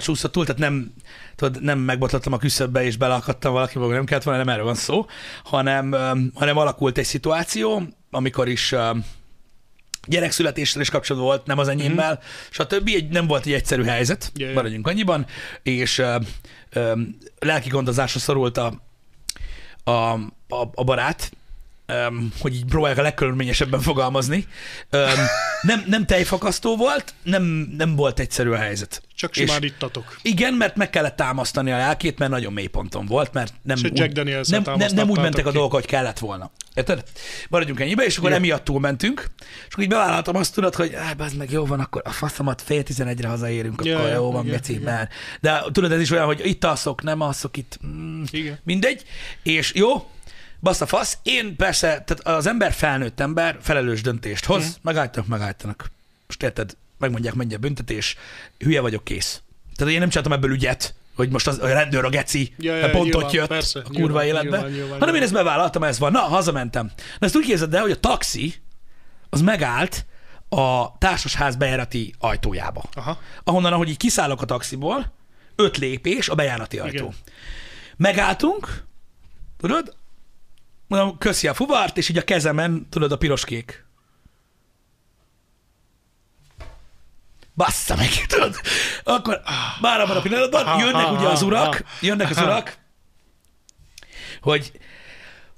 csúszott túl, tehát nem, tudod, nem megbotlottam a küszöbbe és beleakadtam valakivel, nem kellett volna, nem erről van szó, hanem, hanem alakult egy szituáció, amikor is gyerekszületéssel is kapcsolatban volt, nem az enyémmel, mm-hmm. stb. Egy, nem volt egy egyszerű helyzet, Ja, ja. maradjunk annyiban, és ö, ö, lelki gondozásra szorult a, a, a, a barát, um, hogy így próbálják a legkörülményesebben fogalmazni. Um, nem, nem tejfakasztó volt, nem, nem volt egyszerű a helyzet. Csak simán ittatok. Igen, mert meg kellett támasztani a lelkét, mert nagyon mély ponton volt, mert nem, egy Jack nem, nem, nem úgy mentek a ki. dolgok, hogy kellett volna. Érted? Maradjunk ennyibe, és akkor Jó. emiatt túlmentünk, és akkor így bevállaltam azt tudod, hogy az meg jó van, akkor a faszomat fél tizenegyre hazaérünk, Ja, akkor jó van, igen, geci, mert... De tudod, ez is olyan, hogy itt alszok, nem alszok itt, mm, Igen. mindegy, és jó, bassza fasz, én persze, tehát az ember felnőtt ember felelős döntést hoz, mm. megállítanak, megállítanak. Most érted, megmondják, mennyi a büntetés, hülye vagyok, kész. Tehát én nem csináltam ebből ügyet, hogy most az, a rendőr a geci, Ja, ja, pont nyilván, ott jött persze, a kurva nyilván, életbe, nyilván, nyilván, hanem én ezt bevállaltam, ez van. Na, hazamentem. Na ezt úgy képzeld el, hogy a taxi az megállt a társasház bejárati ajtójába. Aha. Ahonnan, ahogy így kiszállok a taxiból, öt lépés a bejárati ajtó. Igen. Megálltunk, tudod? Mondom, köszi a fuvart, és így a kezemen, tudod, a piros-kék. Bassza meg, tudod? Akkor már abban a pillanatban jönnek ugye az urak, jönnek az urak, hogy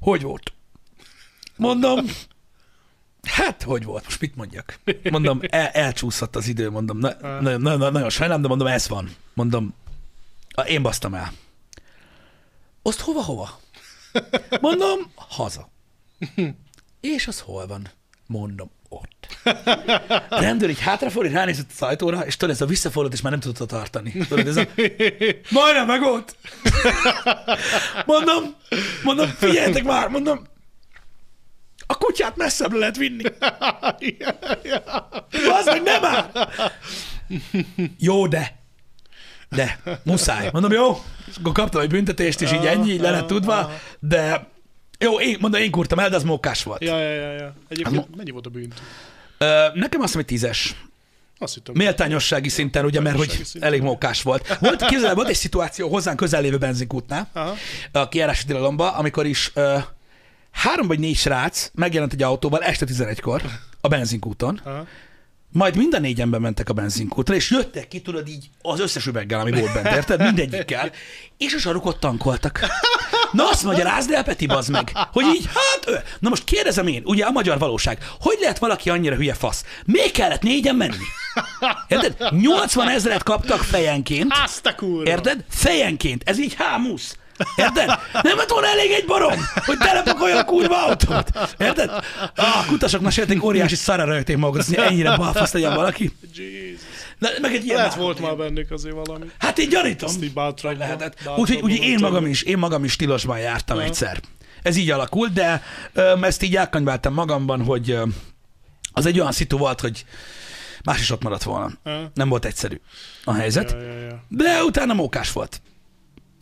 hogy volt? Mondom, hát hogy volt, most mit mondjak? Mondom, el, elcsúszott az idő, mondom, na, nagyon, nagyon, nagyon sajnálom, de mondom, ez van. Mondom, "Ah, én basztam el. Azt hova-hova? Mondom, haza. És az hol van? Mondom, ott. A rendőr így hátrafordít, ránézett az ajtóra, és tudod, ez a visszafordult, és már nem tudta tartani. Tudod, ez a... Majdnem meg ott. Mondom, mondom, figyeljetek már, mondom, a kutyát messzebbre lehet vinni. Az meg nem áll. Jó, de. De, muszáj. Mondom, jó, és akkor kaptam egy büntetést, és így ennyi, így le lett tudva, de jó, én, mondom, én kurtam el, de az mókás volt. Ja, ja, ja, ja. Egyébként mo- mennyi volt a bűnt? Ö, nekem azt mondom, hogy tízes. Azt hittem. Méltányossági szinten, ugye, mert hogy szinten. elég mókás volt. Volt, képzel, volt egy szituáció hozzánk közel lévő benzinkútnál, Aha. a kijárási tilalomba, amikor is ö, három vagy négy srác megjelent egy autóval este 11-kor a benzinkúton, Aha. Majd mind a négyen bementek a benzinkútra, és jöttek ki, tudod így, az összes üveggel, ami volt bent, érted? Mindegyikkel. És a sarukot tankoltak. Na azt magyarázd el, Peti, bazd meg, hogy így, hát ő. Na most kérdezem én, ugye a magyar valóság, hogy lehet valaki annyira hülye fasz? Miért kellett négyen menni? Érted? 80 ezeret kaptak fejenként. Azt a kurva. Érted? Fejenként. Ez így hámusz. Érted? Nem lett volna elég egy barom, hogy telepakolja a kurva autót. Érted? A kutasok mesélték, óriási szarra rögték magukat, hogy ennyire balfasz legyen valaki. Jesus. Na, meg egy ilyen Lehet már- volt már bennük azért valami. Hát én gyanítom. Hogy lehetett. Úgyhogy ugye én magam is, én magam is tilosban jártam egyszer. Ez így alakult, de öm, ezt így elkanyváltam magamban, hogy öm, az egy olyan szitu volt, hogy más is ott maradt volna. Ha? Nem volt egyszerű a helyzet, Ja, ja, ja. de utána mókás volt.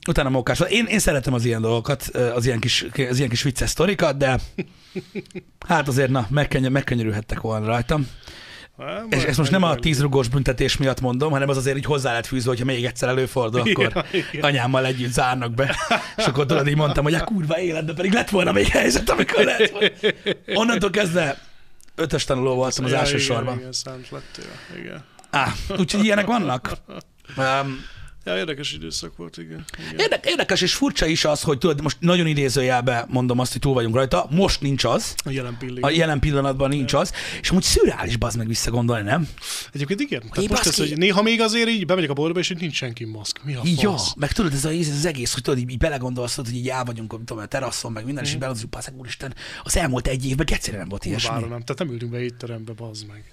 Utána mókás. Én, én szeretem az ilyen dolgokat, az ilyen kis, az ilyen kis vicces sztorikat, de hát azért na, megkeny- megkönyörülhettek volna rajtam. Hát, És ezt most nem a meg- tíz rugós büntetés miatt mondom, hanem az azért így hozzá lehet fűzve, hogyha még egyszer előfordul, akkor Ja, igen. anyámmal együtt zárnak be. És akkor tudod, így mondtam, hogy a kurva életben pedig lett volna még helyzet, amikor lehet. volna. Onnantól kezdve ötös tanuló voltam az Ja, első igen, sorban. Igen, lettél. Igen. Á, úgyhogy ilyenek vannak. Um, Ja, érdekes időszak volt, igen. igen. érdek, érdekes és furcsa is az, hogy tudod, most nagyon idézőjelbe mondom azt, hogy túl vagyunk rajta, most nincs az, A jelen pillanat. a jelen pillanatban nincs az, és amúgy szürreális bazd meg visszagondolni, nem? Egyébként igen. Hé, Tehát most ez, baszki. hogy néha még azért így bemegyek a boltba, és itt nincs senki maszk. Mi a Így, ja, fasz? meg tudod, ez, a, ez az egész, hogy tudod, így, így belegondolsz, hogy így el vagyunk, nem tudom, a teraszon, meg minden, és így belegondolsz, hogy pászak, úristen, az elmúlt egy évben egyszerűen nem volt ilyesmi. Nem. Tehát nem ültünk be étterembe, bazd meg.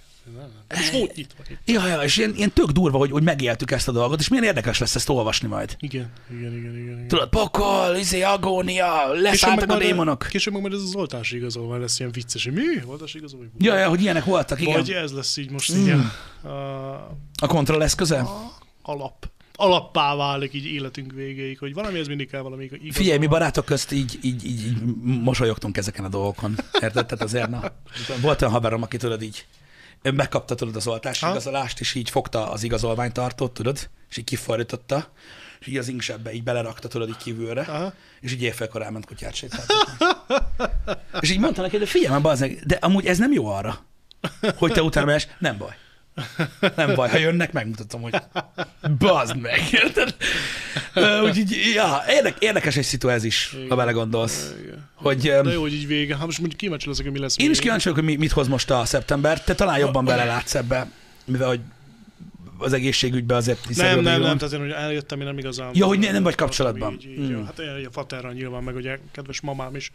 Is volt nyitva. Ja, ja, és ilyen, ilyen tök durva, hogy, hogy megéltük ezt a dolgot, és milyen érdekes lesz ezt olvasni majd. Igen, igen, igen, igen. igen. Tudod, pokol, izé, agónia, leszálltak a démonok. Később meg majd ez az oltási igazolvány lesz ilyen vicces, hogy mi? Oltási igazolvány? Ja, ja, hogy ilyenek voltak, igen. Vagy ez lesz így most így Mm. a, a, kontroll eszköze? a alap. Alappá válik így életünk végéig, hogy valami ez mindig kell valami igazolvány. Figyelj, mi barátok közt így, így, így, így mosolyogtunk ezeken a dolgokon. Érted? Tehát azért, na, volt olyan haverom, aki tudod így, megkapta tudod az oltási Ha? igazolást, és így fogta az igazolványtartót, tudod, és így kifordította, és így az inksebbe így belerakta, tudod, így kívülre, Aha. és így éjfélkor elment kutyát sétáltatni. és így mondta neki, de figyelj már, bazdmeg, de amúgy ez nem jó arra, hogy te utána mehes, nem baj. Nem baj, ha jönnek, megmutatom, hogy bazd meg, érted? Úgyhogy, ja, érdek, érdekes egy szitu ez is, ha belegondolsz. Igen. Hogy, De jó, hogy így vége. Hát most mondjuk kíváncsi leszek, hogy mi lesz. én is kíváncsi vagyok, hogy mi- mit hoz most a szeptember. Te talán jobban belelátsz ebbe, mivel hogy az egészségügybe azért hiszed Nem, nem, nem, én hogy eljöttem, én nem igazán. Ja, hogy ne- nem vagy kapcsolatban. Így, így, Mm. ja. Hát a faterra nyilván, meg ugye kedves mamám is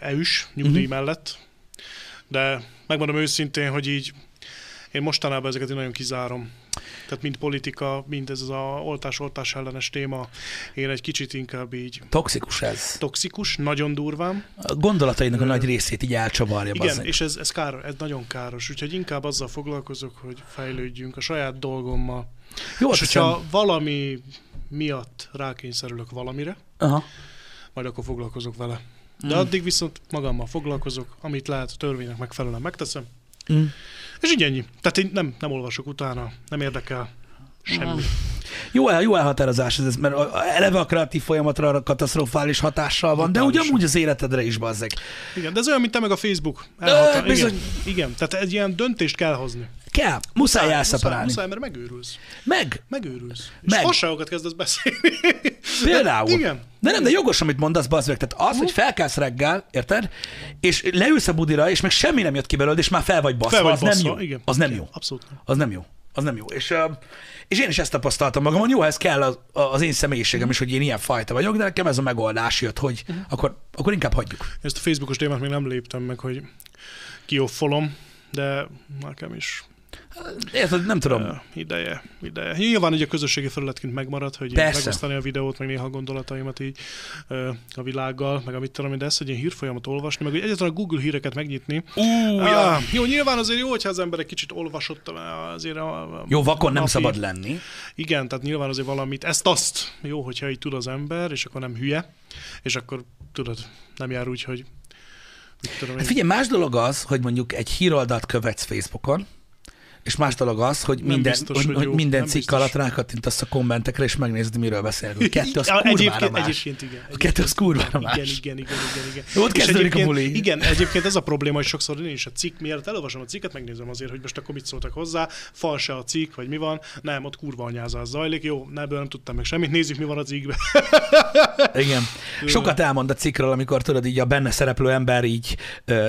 EU-s, nyugdíj Mhm. mellett. De megmondom őszintén, hogy így én mostanában ezeket én nagyon kizárom. Tehát mind politika, mind ez az a oltás-oltás ellenes téma, én egy kicsit inkább így Toxikus ez. toxikus, nagyon durván. A gondolatainak a nagy részét így elcsavarja. Igen, bazzeg. és ez, ez, kár, ez nagyon káros, úgyhogy inkább azzal foglalkozok, hogy fejlődjünk a saját dolgommal. Jó, és hogyha valami miatt rákényszerülök valamire, Aha. majd akkor foglalkozok vele. De Mm. addig viszont magammal foglalkozok, amit lehet a törvénynek megfelelően megteszem. Mm. És így ennyi. Tehát én nem, nem olvasok utána, nem érdekel semmi. Jó, el, jó elhatározás ez, mert eleve a kreatív folyamatra a katasztrofális hatással van, de Totálisan. ugyanúgy az életedre is, bazzeg. Igen, de ez olyan, mint te meg a Facebook. Ö, Elhatár... bizony. Igen, igen, tehát egy ilyen döntést kell hozni. Kell, muszáj Muszáj, elszeparálni. muszáj, mert megőrülsz. Meg, Megőrülsz. Meg. És fasságokat kezdesz beszélni. például. Igen. De nem, de jogos, amit mondasz, bazd meg. Tehát az, hogy felkelsz reggel, érted? És leülsz a budira, és meg semmi nem jött ki belőled, és már fel vagy baszva, Fel vagy az nem baszva, jó. Igen. Az nem jó. Abszolút nem. Az nem jó. Az nem jó. És, és én is ezt tapasztaltam magamon. Jó, ez kell az, az én személyiségem is, hogy én ilyen fajta vagyok, de nekem ez a megoldás jött, hogy Mhm. akkor, akkor inkább hagyjuk. Ezt a Facebookos témát még nem léptem meg, hogy kioffolom, de nekem is Érted, nem tudom. ideje, ideje. Nyilván ugye a közösségi felületként megmarad, hogy Persze. megosztani a videót, meg néha a gondolataimat így a világgal, meg amit tudom, én, de ezt, hogy ilyen hírfolyamat olvasni, meg hogy egyáltalán a Google híreket megnyitni. Ú, Ah, jó, nyilván azért jó, hogyha az ember egy kicsit olvasott azért a, a Jó, vakon nem szabad lenni. Igen, tehát nyilván azért valamit, ezt-azt jó, hogyha így tud az ember, és akkor nem hülye, és akkor tudod, nem jár úgy, hogy mit tudom én. Hát figyelj, más dolog az, hogy mondjuk egy híroldalt követsz Facebookon, és más dolog az, hogy Nem minden, biztos, hogy, hogy jó. minden cikk biztos. alatt rákattintasz a kommentekre, és megnézed, miről beszélünk. Kettő az kurvára egyébként, más. egyébként igen. A kettő az kurvára más. Igen, igen, igen, igen, igen. Ott kezdődik a egyébként- buli. Igen, egyébként ez a probléma, hogy sokszor én is a cikk miatt elolvasom a cikket, megnézem azért, hogy most akkor mit szóltak hozzá, false a cikk, vagy mi van. Nem, ott kurva anyázás zajlik. Jó, ebből nem tudtam meg semmit, nézzük, mi van a cikkben. Igen. Sokat elmond a cikkről, amikor tudod így a benne szereplő ember így,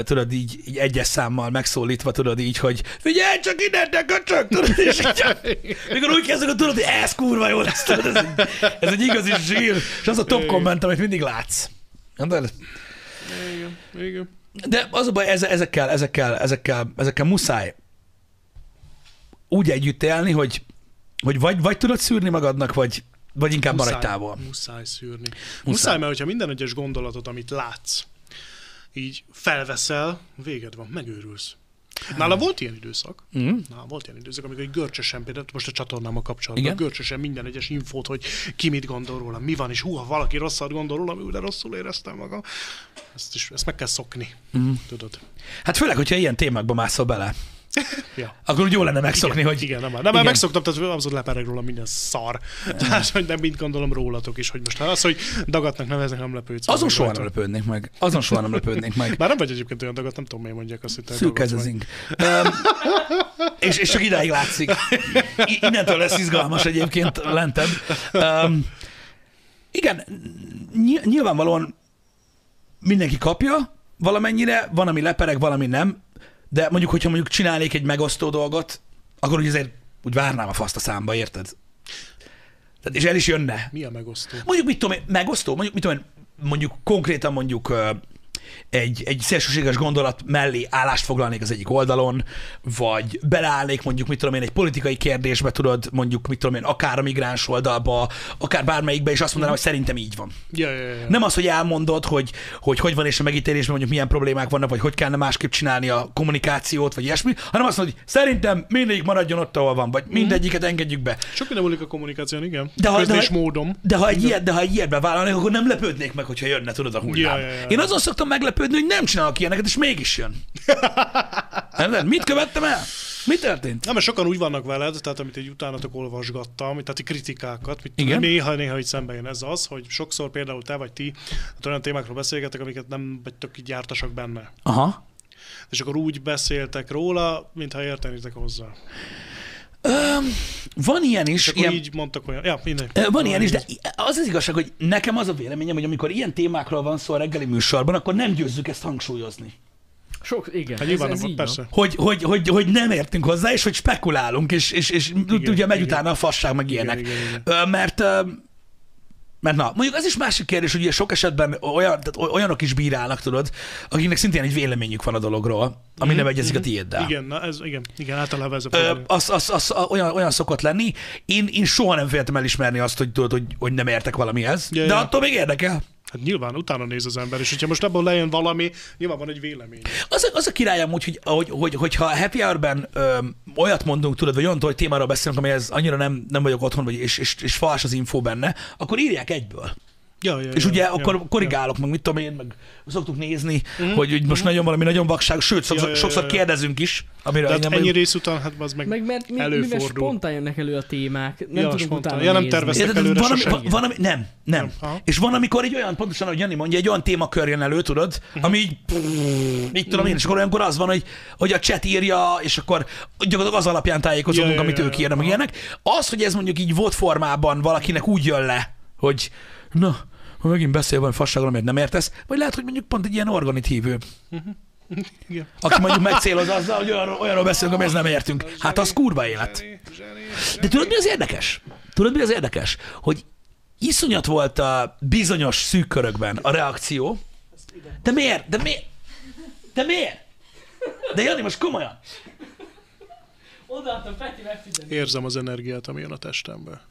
tudod így, így egyes számmal megszólítva, tudod így, hogy figyelj csak ide, te köcsög, tudod, és így, mikor úgy kezdek, hogy tudod, hogy ez kurva jó lesz, tudod, ez egy, ez egy igazi zsír, és az a top komment, amit mindig látsz. De, Igen, igen. de az a baj, eze- ezekkel, ezekkel, ezekkel, ezekkel muszáj úgy együtt élni, hogy, hogy vagy, vagy tudod szűrni magadnak, vagy, vagy inkább maradj távol. Muszáj szűrni. Muszáj. muszáj, mert hogyha minden egyes gondolatot, amit látsz, így felveszel, véged van, megőrülsz. Nála volt ilyen időszak. Mm. Na, volt ilyen időszak, amikor egy görcsösen, például most a csatornámmal kapcsolatban, Igen. görcsösen minden egyes infót, hogy ki mit gondol róla, mi van, és hú, ha valaki rosszat gondol róla, de rosszul éreztem magam. Ezt, is, ezt meg kell szokni, Mm. tudod. Hát főleg, hogyha ilyen témákba mászol bele. Ja. Akkor úgy jó lenne megszokni, igen, hogy Igen, nem, nem, igen. megszoktam, tehát abszolút lepereg róla minden szar. Tehát, hogy nem mit gondolom rólatok is, hogy most hát az, hogy dagatnak neveznek, nem lepődsz. azon soha nem lepődnék meg. Azon soha nem lepődnék meg. Már nem vagy egyébként olyan dagat, nem tudom, miért mondják azt, hogy te Szűk ez az ing. Um, és, és csak idáig látszik. I- innentől lesz izgalmas egyébként lented. Um, igen, ny- nyilvánvalóan mindenki kapja valamennyire, van, ami lepereg, valami nem, de mondjuk, hogyha mondjuk csinálnék egy megosztó dolgot, akkor úgy azért úgy várnám a faszt a számba, érted? Tehát, és el is jönne. Mi a megosztó? Mondjuk, mit tudom én, megosztó, mondjuk, mit tudom én, mondjuk konkrétan mondjuk egy, egy szélsőséges gondolat mellé állást foglalnék az egyik oldalon, vagy beleállnék mondjuk, mit tudom én, egy politikai kérdésbe, tudod, mondjuk, mit tudom én, akár a migráns oldalba, akár bármelyikbe, és azt mondanám, hogy szerintem így van. Ja, ja, ja. Nem az, hogy elmondod, hogy, hogy hogy van és a megítélésben mondjuk milyen problémák vannak, vagy hogy kellene másképp csinálni a kommunikációt, vagy ilyesmi, hanem azt mondod, hogy szerintem mindegyik maradjon ott, ahol van, vagy mindegyiket engedjük be. Sok minden múlik a kommunikáción, igen. De De ha- de- módom. De ha egy ilyet, de ha egy ilyet bevállalnék, akkor nem lepődnék meg, hogyha jönne, tudod, a hullám. Ja, ja, ja. Én azon szoktam meglepődni, hogy nem csinálok ilyeneket, és mégis jön. Nem, Mit követtem el? Mi történt? Nem, mert sokan úgy vannak veled, tehát amit egy utánatok olvasgattam, tehát kritikákat, mit Igen. tudom, néha, néha így szembe jön ez az, hogy sokszor például te vagy ti hát olyan témákról beszélgetek, amiket nem vagytok így jártasak benne. Aha. És akkor úgy beszéltek róla, mintha értenétek hozzá. Van ilyen És is, akkor ilyen, így mondtak olyan. Ja, minden. Van ilyen is, de az az igazság, hogy nekem az a véleményem, hogy amikor ilyen témákról van szó a reggeli műsorban, akkor nem győzzük ezt hangsúlyozni. Sok, igen, Hát ez, ez így persze. Hogy, hogy, hogy, hogy nem értünk hozzá, és hogy spekulálunk, és, és, és igen, ugye megy igen. utána a fasság, meg ilyenek. igen, igen. Ö, Mert, mert na, mondjuk az is másik kérdés, hogy ugye sok esetben olyan, tehát olyanok is bírálnak, tudod, akiknek szintén egy véleményük van a dologról, ami nem egyezik a tiéddel. Mhm, Igen, na ez, igen, igen, általában ez a probléma. az, az, az, olyan, olyan szokott lenni. Én, én soha nem féltem elismerni azt, hogy tudod, hogy, hogy nem értek valamihez. Ja, de ja. attól még érdekel. Hát nyilván utána néz az ember, és hogyha most abból lejön valami, nyilván van egy vélemény. Az, az a király amúgy, hogy, hogy, hogy, hogyha a happy hour-ben ö, olyat mondunk, tudod, vagy olyan hogy témáról beszélünk, amihez annyira nem, nem vagyok otthon, vagy, és, és, és fals az info benne, akkor írják egyből. Ja, ja, És ja, ugye ja, akkor ja. korrigálok, meg mit tudom én, meg szoktuk nézni, hogy, hogy most nagyon valami nagyon vakság, sőt, sokszor, Ja, ja, ja, sokszor ja. kérdezünk is, amiről De hát ennyi vagyok. rész után, hát az meg, Meg mert mi, mivel előfordul. spontán jönnek elő a témák, nem Ja, tudunk spontán. utána Ja, nem nézni. terveztek Érted, előre van, ami, sose. van, van, nem, nem. Aha. És van, amikor egy olyan, pontosan, ahogy Jani mondja, egy olyan témakör jön elő, tudod, Mhm. ami így, így tudom én, és akkor olyankor az van, hogy, hogy a chat írja, és akkor gyakorlatilag az alapján tájékozódunk, Ja, ja, amit ja, ők ja, írnak, meg ilyenek. Az, hogy ez mondjuk így volt formában valakinek úgy jön le, hogy na, ha megint beszél valami fasságról, amit nem értesz, vagy lehet, hogy mondjuk pont egy ilyen organit hívő, Igen. aki mondjuk megcéloz azzal, hogy olyanról, olyanról beszélünk, amihez nem értünk. Hát az kurva élet. De tudod, mi az érdekes? Tudod, mi az érdekes? Hogy iszonyat volt a bizonyos szűk körökben a reakció. De miért? De miért? De miért? De Jani, most komolyan. Odaadtam Peti megfizetni. Érzem az energiát, ami jön a testembe.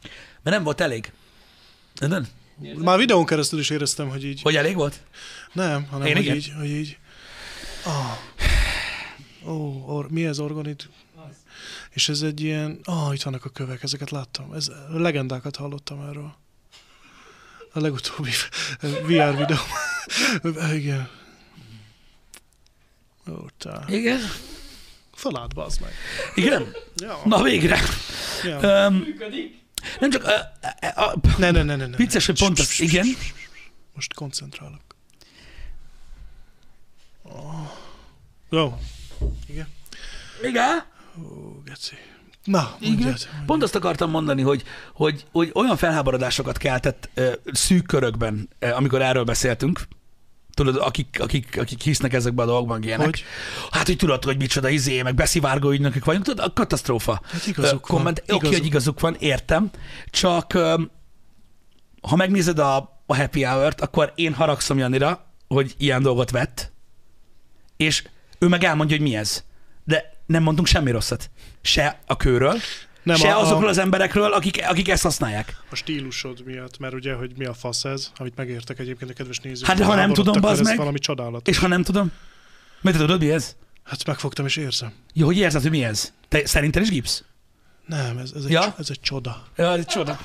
Mert nem volt elég. Nem? Már videón keresztül is éreztem, hogy így... Hogy elég volt? Nem, hanem Én hogy igen. így, hogy így... Ah. Ó, or, mi ez organit? És ez egy ilyen... Ah, itt vannak a kövek, ezeket láttam. Ez, legendákat hallottam erről. A legutóbbi VR videó. Igen. Ó, tá. Igen. Felállt, bazd meg. Igen? Ja. Na végre. ja. Öm, Működik. Nem csak... A, a, Ne, ne, ne, ne, ne. vicces, hogy pont az... Igen? Most koncentrálok. Oh. Jó. Igen. Igen? Ó, geci. Na, Igen. mondjad. Pont azt akartam mondani, hogy, hogy, hogy olyan felháborodásokat keltett ö, szűk körökben, ö, amikor erről beszéltünk, tudod, akik, akik, akik hisznek ezekben a dolgokban ilyenek. Hogy? Hát, hogy tudod, hogy micsoda izé, meg beszivárgó ügynökök vagyunk, tudod, a katasztrófa. Hát igazuk komment. van, Oké, igazuk hogy igazuk van, értem, csak ha megnézed a, a happy hour-t, akkor én haragszom Janira, hogy ilyen dolgot vett, és ő meg elmondja, hogy mi ez. De nem mondtunk semmi rosszat. Se a kőről, nem se a- azokról az emberekről, akik, akik ezt használják. A stílusod miatt, mert ugye, hogy mi a fasz ez, amit megértek egyébként a kedves nézők. Hát de ha nem tudom, bazd ez meg. valami csodálat. És ha nem tudom, mert te tudod, mi ez? Hát megfogtam és érzem. Jó, hogy érzed, hogy mi ez? Te szerinted is gipsz? Nem, ez, ez, egy, Ja? ez egy csoda. Ja, ez egy csoda.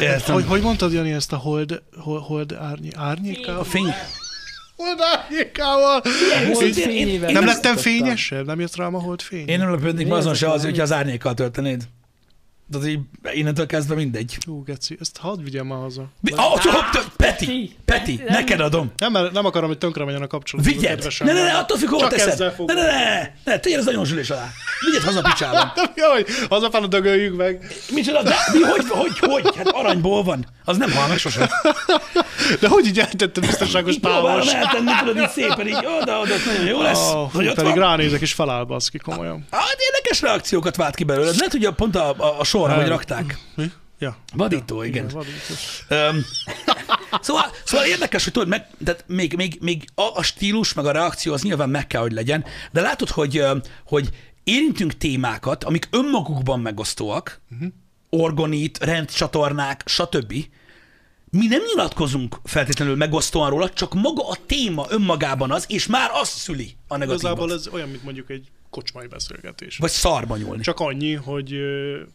Értem. Hogy, hogy mondtad, Jani, ezt a hold, hold, hold árny, árnyékával? A fény. Fényével Nem lettem fényesebb? Nem jött rám a hold fény? Én meg azon se az, hogyha az árnyékkal töltenéd. Tehát így innentől kezdve mindegy. Hú, geci, ezt hadd vigyem már haza. Mi- Ah, Peti, Peti, nem- neked adom. Nem, mert nem akarom, hogy tönkre menjen a kapcsolat. Vigyed! Ne, ne, ne, attól függ, hova Csak teszed. Ne, ne, ne, ne, tegyed az nagyon zsülés alá. Vigyed haza picsában. Jaj, hazafele dögöljük meg. Micsoda, de mi, hogy, hogy, hogy? Hát aranyból van. Az nem hal meg sosem. De hogy így eltette biztonságos Próbálom távos? eltenni, tudod, így szépen, így oda, oda, nagyon jó lesz. Oh, Hogy ott pedig van. ránézek és feláll baszki, komolyan. Hát érdekes reakciókat vált ki belőle. Lehet, hogy a, pont a, a, a sorra, Nem. hogy rakták. Mi? Ja. Vadító, igen. vadító. Um, szóval, szóval érdekes, hogy tudod, meg, tehát még, még, még a, a stílus, meg a reakció az nyilván meg kell, hogy legyen, de látod, hogy, hogy érintünk témákat, amik önmagukban megosztóak, uh-huh. orgonit, rendcsatornák, stb. Mi nem nyilatkozunk feltétlenül megosztóan róla, csak maga a téma önmagában az, és már az szüli a negatívot. Igazából ez olyan, mint mondjuk egy kocsmai beszélgetés. Vagy szarba nyúlni. Csak annyi, hogy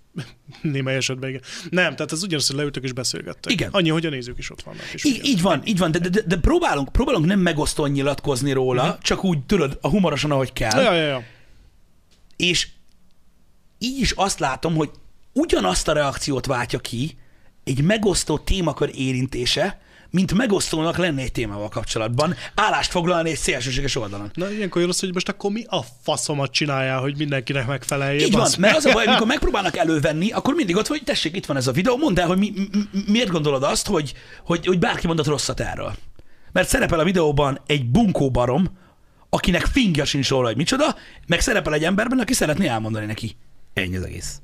némely esetben igen. Nem, tehát ez ugyanaz, hogy leültök és beszélgettek. Igen. Annyi, hogy a nézők is ott vannak. És Így, figyelnek. így van, így van, de, de, de próbálunk, próbálunk nem megosztóan nyilatkozni róla, uh-huh. csak úgy, tudod, a humorosan, ahogy kell. Ja, ja, ja. És így is azt látom, hogy ugyanazt a reakciót váltja ki egy megosztó témakör érintése, mint megosztónak lenne egy témával kapcsolatban, állást foglalni egy szélsőséges oldalon. Na, ilyenkor jön az, hogy most akkor mi a faszomat csinálják, hogy mindenkinek megfeleljél. Így van, mert az a baj, amikor megpróbálnak elővenni, akkor mindig ott, hogy tessék, itt van ez a videó, mondd el, hogy mi, mi, miért gondolod azt, hogy, hogy, hogy bárki mondott rosszat erről. Mert szerepel a videóban egy bunkó barom, akinek fingja sincs róla, hogy micsoda, meg szerepel egy emberben, aki szeretné elmondani neki. Ennyi az egész.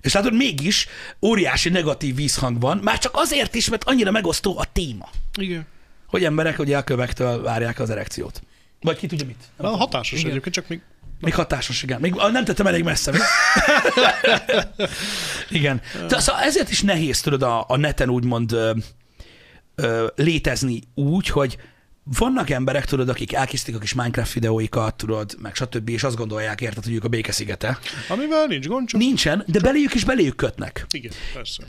És látod, mégis óriási negatív vízhang van, már csak azért is, mert annyira megosztó a téma, Igen. hogy emberek ugye a kövektől várják az erekciót. Vagy ki tudja mit. Na, hatásos Igen. egyébként, csak még Még hatásos, igen. Még ah, nem tettem elég messze. igen. De, szóval ezért is nehéz, tudod, a, a neten úgymond ö, ö, létezni úgy, hogy vannak emberek, tudod, akik elkészítik a kis Minecraft videóikat, tudod, meg stb., és azt gondolják, érted, hogy ők a békeszigete. amivel nincs gond, csak... Nincsen, de beléjük is beléjük kötnek. Igen, persze.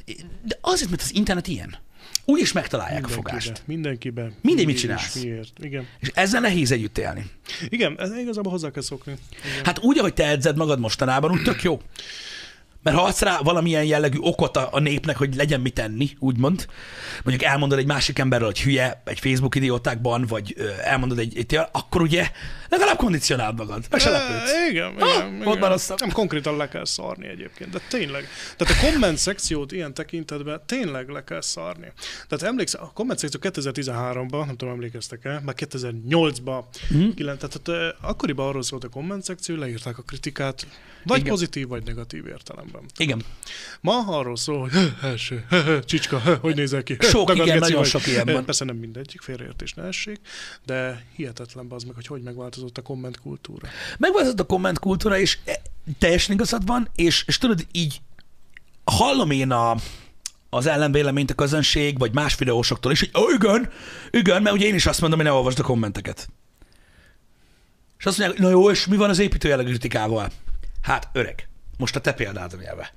De azért, mert az internet ilyen. Úgy is megtalálják a fogást. mindenkibe. Mindegy, mit csinálsz. is, Miért? Igen. És ezzel nehéz együtt élni. Igen, ez igazából hozzá kell szokni. Igen. Hát úgy, ahogy te edzed magad mostanában, úgy tök jó. Mert ha adsz rá valamilyen jellegű okot a, a népnek, hogy legyen mit tenni, úgymond, mondjuk elmondod egy másik emberről, hogy hülye, egy Facebook idiótákban, vagy ö, elmondod egy, egy akkor ugye legalább kondicionáld magad. Meg se lepődsz. Igen, Ah, igen, ott van rosszabb. Nem konkrétan le kell szarni egyébként, de tényleg. Tehát a komment szekciót ilyen tekintetben tényleg le kell szarni. Tehát emlékszem, a komment szekció 2013-ban, nem tudom, emlékeztek-e, már 2008-ban, Mhm. mm. tehát ö, akkoriban arról szólt a komment szekció, leírták a kritikát, vagy Igen. pozitív, vagy negatív értelemben. Igen. Ma arról szól, hogy "Hö, első, csicska, hogy nézel ki? Sok, Dagad igen, nagyon vagy. sok ilyen van. Persze nem mindegyik, félreértés ne essék, de hihetetlen az meg, hogy hogy megváltozott a komment kultúra. Megváltozott a komment kultúra, és e, teljesen igazad van, és, és tudod, így hallom én a, az ellenvéleményt a közönség, vagy más videósoktól is, hogy oh, igen, igen, mert ugye én is azt mondom, hogy ne olvasd a kommenteket. És azt mondják, na jó, és mi van az építőjellegű kritikával? Hát, öreg, most a te példádon jelve.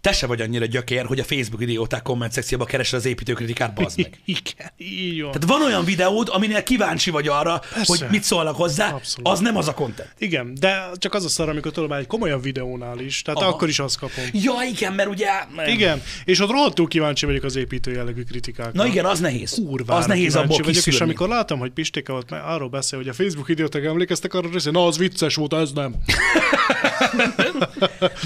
Te se vagy annyira gyökér, hogy a Facebook idióták komment szekcióba keresed az építőkritikát, bazd meg. Igen, így van. Tehát van olyan videód, aminél kíváncsi vagy arra, Persze. hogy mit szólnak hozzá, Abszolút. az nem az a content. Igen, de csak az a szar, amikor tudom, egy komolyabb videónál is, tehát Aha. akkor is azt kapom. Ja, igen, mert ugye... Igen, és ott rohadtul kíváncsi vagyok az építő jellegű kritikákra. Na igen, az nehéz. Kurvára az nehéz abból vagyok, és kiszűrni. amikor látom, hogy Pistéke ott már arról beszél, hogy a Facebook idióták emlékeztek arra, hogy na, az vicces volt, ez nem.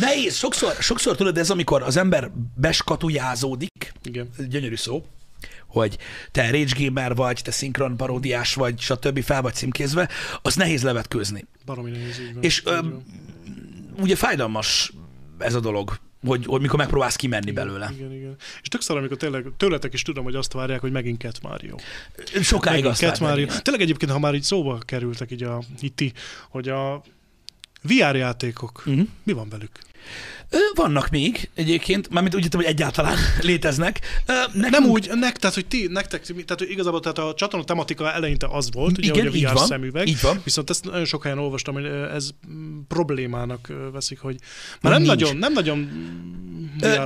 Nehéz. Sokszor, sokszor tudod, ez amikor az ember beskatujázódik, Igen. gyönyörű szó, hogy te rage gamer vagy, te szinkron paródiás vagy, stb. fel vagy címkézve, az nehéz levetkőzni. Baromi nehéz, így van. És Így ö, van. ugye fájdalmas ez a dolog, hogy, hogy mikor megpróbálsz kimenni belőle. Igen, igen. És tök szar, amikor tényleg tőletek is tudom, hogy azt várják, hogy megint Cat Mario. Sokáig Megint azt Cat várják, Mario. igen. Tényleg egyébként, ha már így szóba kerültek így a itt, hogy a VR játékok, Mhm. mi van velük? Ö, Vannak még egyébként, mármint úgy értem, hogy egyáltalán léteznek. Ö, Nekünk, Nem úgy, nek, tehát, hogy ti, nektek, tehát hogy igazából tehát a csatorna tematika eleinte az volt, ugye, Igen, hogy a VR van, szemüveg, így van. viszont ezt nagyon sok helyen olvastam, hogy ez mm, problémának veszik, hogy már nem nincs. nagyon, nem nagyon.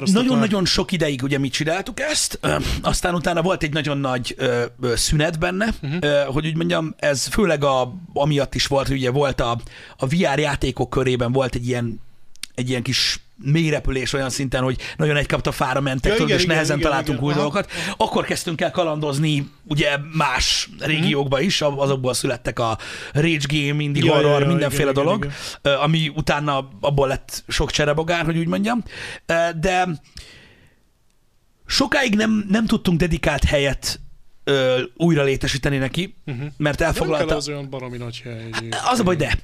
Nagyon-nagyon sok ideig ugye mi csináltuk ezt, ö, aztán utána volt egy nagyon nagy ö, ö, szünet benne, uh-huh. ö, hogy úgy mondjam, ez főleg a, amiatt is volt, hogy ugye volt a, a VR játékok körében volt egy ilyen, egy ilyen kis mélyrepülés olyan szinten, hogy nagyon egy kapta fára mentek, Ja, tudod, igen, és igen, nehezen igen, találtunk igen. új dolgokat. Akkor kezdtünk el kalandozni ugye más Mhm. régiókba is, azokból születtek a Rage Game, Indie Ja, ja, Horror, ja, mindenféle igen, igen, dolog, igen. ö, ami utána abból lett sok cserebogár, hogy úgy mondjam. De sokáig nem, nem tudtunk dedikált helyet ö, újra létesíteni neki, Mhm. mert De nem elfoglalta. az olyan baromi nagy hely. Az a baj, de.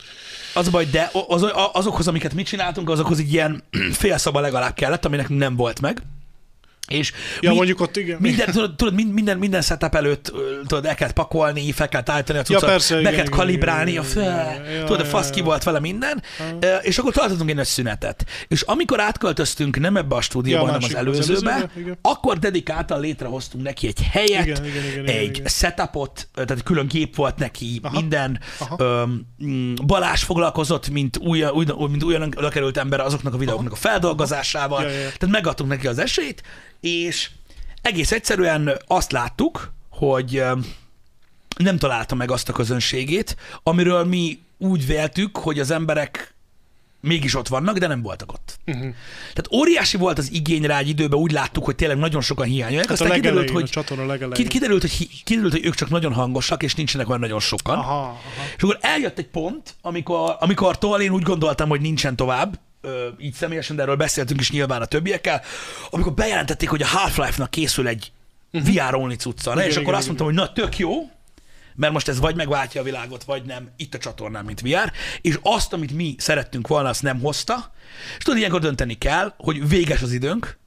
Az a baj, de az, azokhoz, amiket mi csináltunk, azokhoz egy ilyen félszaba legalább kellett, ami nekünk nem volt meg. És Ja, mi- mondjuk ott igen. minden, tudod, tudod, mind- minden, minden setup előtt tudod, el kell pakolni, fel kell állítani a Ja, cuccot, persze, be igen, kell igen, kalibrálni, igen, a fel, igen. Ja, tudod, a ja, fasz ki ja. volt vele minden, Ö, és akkor tartottunk egy nagy szünetet. És amikor átköltöztünk nem ebbe a stúdióba, Ja, hanem az előzőbe, akkor dedikáltan létrehoztunk neki egy helyet, Igen, igen, igen, igen, egy igen. setupot, tehát külön gép volt neki, Aha. minden. Aha. Öm, Balázs foglalkozott, mint, új, új, mint újonnan lekerült ember azoknak a videóknak a feldolgozásával. Ja, ja, ja. Tehát megadtunk neki az esélyt, és egész egyszerűen azt láttuk, hogy nem találta meg azt a közönségét, amiről mi úgy véltük, hogy az emberek mégis ott vannak, de nem voltak ott. Uh-huh. Tehát óriási volt az igény rá egy időben, úgy láttuk, hogy tényleg nagyon sokan hiányolják, Hát aztán kiderült, hogy a kiderült, hogy, kiderült, hogy ők csak nagyon hangosak, és nincsenek olyan nagyon sokan. Aha, aha. És akkor eljött egy pont, amikor, amikor én úgy gondoltam, hogy nincsen tovább, ö, így személyesen, de erről beszéltünk is nyilván a többiekkel, amikor bejelentették, hogy a Half-Life-nak készül egy VR only cucca, Igen, és akkor igen, azt mondtam, hogy na tök jó, mert most ez vagy megváltja a világot, vagy nem, itt a csatornán, mint VR, és azt, amit mi szerettünk volna, azt nem hozta, és tudod, ilyenkor dönteni kell, hogy véges az időnk,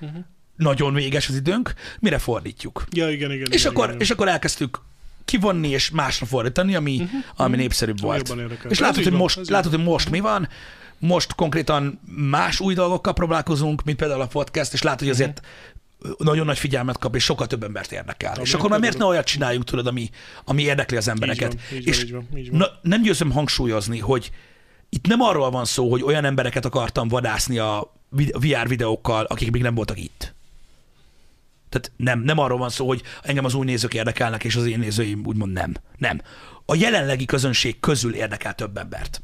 Uh-huh. nagyon véges az időnk, mire fordítjuk. Ja, igen, igen. És igen, akkor, igen. és akkor elkezdtük kivonni és másra fordítani, ami, uh-huh. ami népszerűbb volt. És látod, hogy most, látod, hogy most mi van, most konkrétan más új dolgokkal próbálkozunk, mint például a podcast, és látod, hogy azért nagyon nagy figyelmet kap, és sokkal több embert érdekel. Ami és akkor már miért ne olyat csináljunk, tudod, ami, ami érdekli az embereket. Így van, így és van, így van, így van. Na, nem győzöm hangsúlyozni, hogy itt nem arról van szó, hogy olyan embereket akartam vadászni a VR videókkal, akik még nem voltak itt. Tehát nem, nem arról van szó, hogy engem az új nézők érdekelnek, és az én nézőim úgymond nem. Nem. A jelenlegi közönség közül érdekel több embert.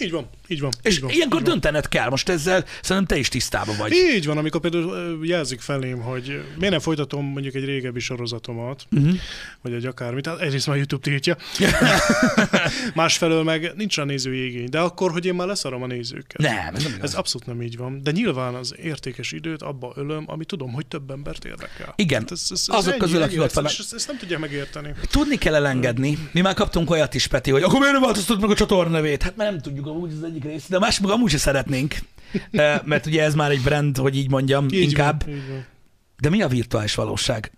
Így van, így van. És így van, ilyenkor így van. döntened kell. Most ezzel szerintem te is tisztában vagy. Így van, amikor például jelzik felém, hogy miért nem folytatom mondjuk egy régebbi sorozatomat, Uh-huh. vagy egy akármit, hát egyrészt már YouTube tiltja, másfelől meg nincs rá nézői igény, de akkor, hogy én már leszarom a nézőket. Nem, ez nem igaz. Ez abszolút nem így van, de nyilván az értékes időt abba ölöm, ami tudom, hogy több embert érdekel. Igen. Hát ez, ez, ez Azok ennyi, közül, akik ott vannak. Ezt, ezt nem tudják megérteni. Tudni kell elengedni. Mi már kaptunk olyat is, Peti, hogy akkor miért nem változtatod meg a csatorna nevét? Hát mert nem tudjuk amúgy az egyik rész, de a másik meg amúgy se szeretnénk. Mert ugye ez már egy brand, hogy így mondjam, Így inkább. Van, így van. De mi a virtuális valóság?